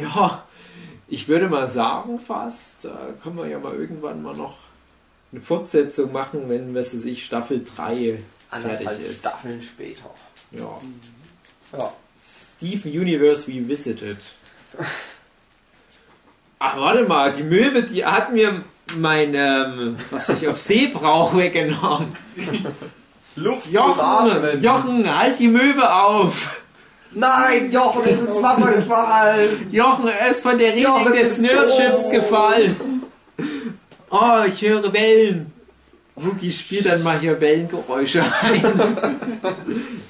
Ja. Ich würde mal sagen, fast, da können wir ja mal irgendwann mal noch eine Fortsetzung machen, wenn, was weiß ich, Staffel 3 fertig ist. Staffeln später. Ja. ja. Steven Universe Revisited. Ach, warte mal, die Möwe, die hat mir mein, ähm, was ich auf See brauche, weggenommen. Luft Jochen, Jochen, halt die Möwe auf! Nein, Jochen ist ins Wasser gefallen. Jochen, er ist von der Reling des Nerdships gefallen. Oh, ich höre Wellen. Wookie spielt dann mal hier Wellengeräusche ein.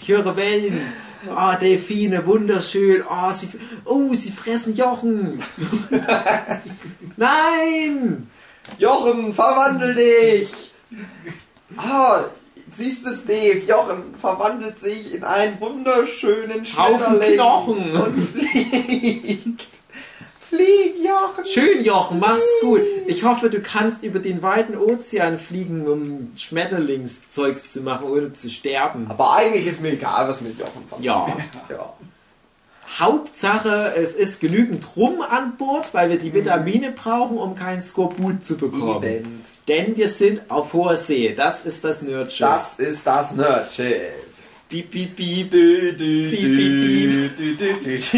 Ich höre Wellen. Oh, Delfine, wunderschön. Oh, sie, oh, sie fressen Jochen. Nein! Jochen, verwandel dich! Ah, Siehst du, Steve, Jochen verwandelt sich in einen wunderschönen Schmetterling Knochen. und fliegt. Flieg, Jochen! Schön, Jochen, mach's gut. Ich hoffe, du kannst über den weiten Ozean fliegen, um Schmetterlingszeugs zu machen, ohne zu sterben. Aber eigentlich ist mir egal, was mit Jochen passiert. Ja. ja. Hauptsache, es ist genügend Rum an Bord, weil wir die Vitamine brauchen, um keinen Skorbut zu bekommen. Eben. Denn wir sind auf hoher See. Das ist das Nerdschiff. Das ist das Nerdschiff. Piep, piep, piep. Du, du, piep, piep, piep.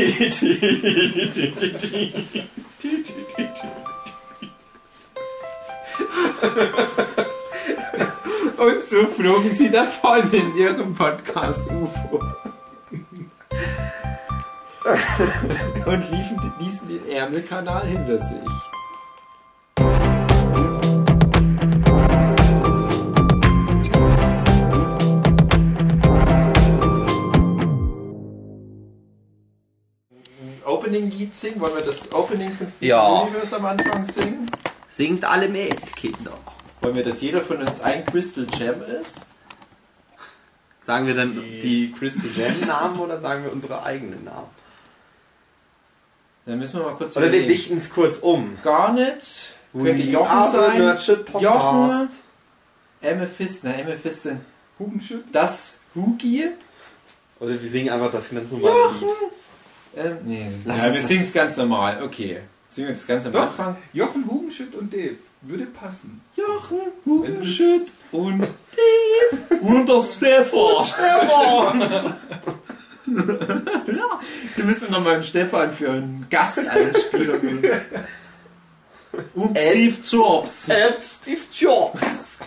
Und so flogen sie davon in ihrem Podcast UFO. Und liefen, ließen den Ärmelkanal hinter sich. Opening-Lied singen? Wollen wir das Opening von Steven ja. Universe am Anfang singen? Singt alle mit, Kinder. Wollen wir, dass jeder von uns ein Crystal Gem ist? Sagen wir dann die Crystal Gem Namen oder sagen wir unsere eigenen Namen? Dann müssen wir mal kurz Oder wir dichten es kurz um. Garnet, könnte Jochen sein. Jochen, Amethyst, na Amethyst sind Hugenschütt. Das Hugi. Oder wir singen einfach das ganz normale Lied. Ähm, nee, ja, wir singen es ganz normal. Okay. Singen wir das ganz am Anfang? Jochen Hugenschütt und Dave. Würde passen. Jochen Hugenschütt und Dave. Und der Stefan. Stefan! Ja, hier müssen wir nochmal einen Stefan für einen Gast einspielen. Und Steve Jobs. Und Steve Jobs.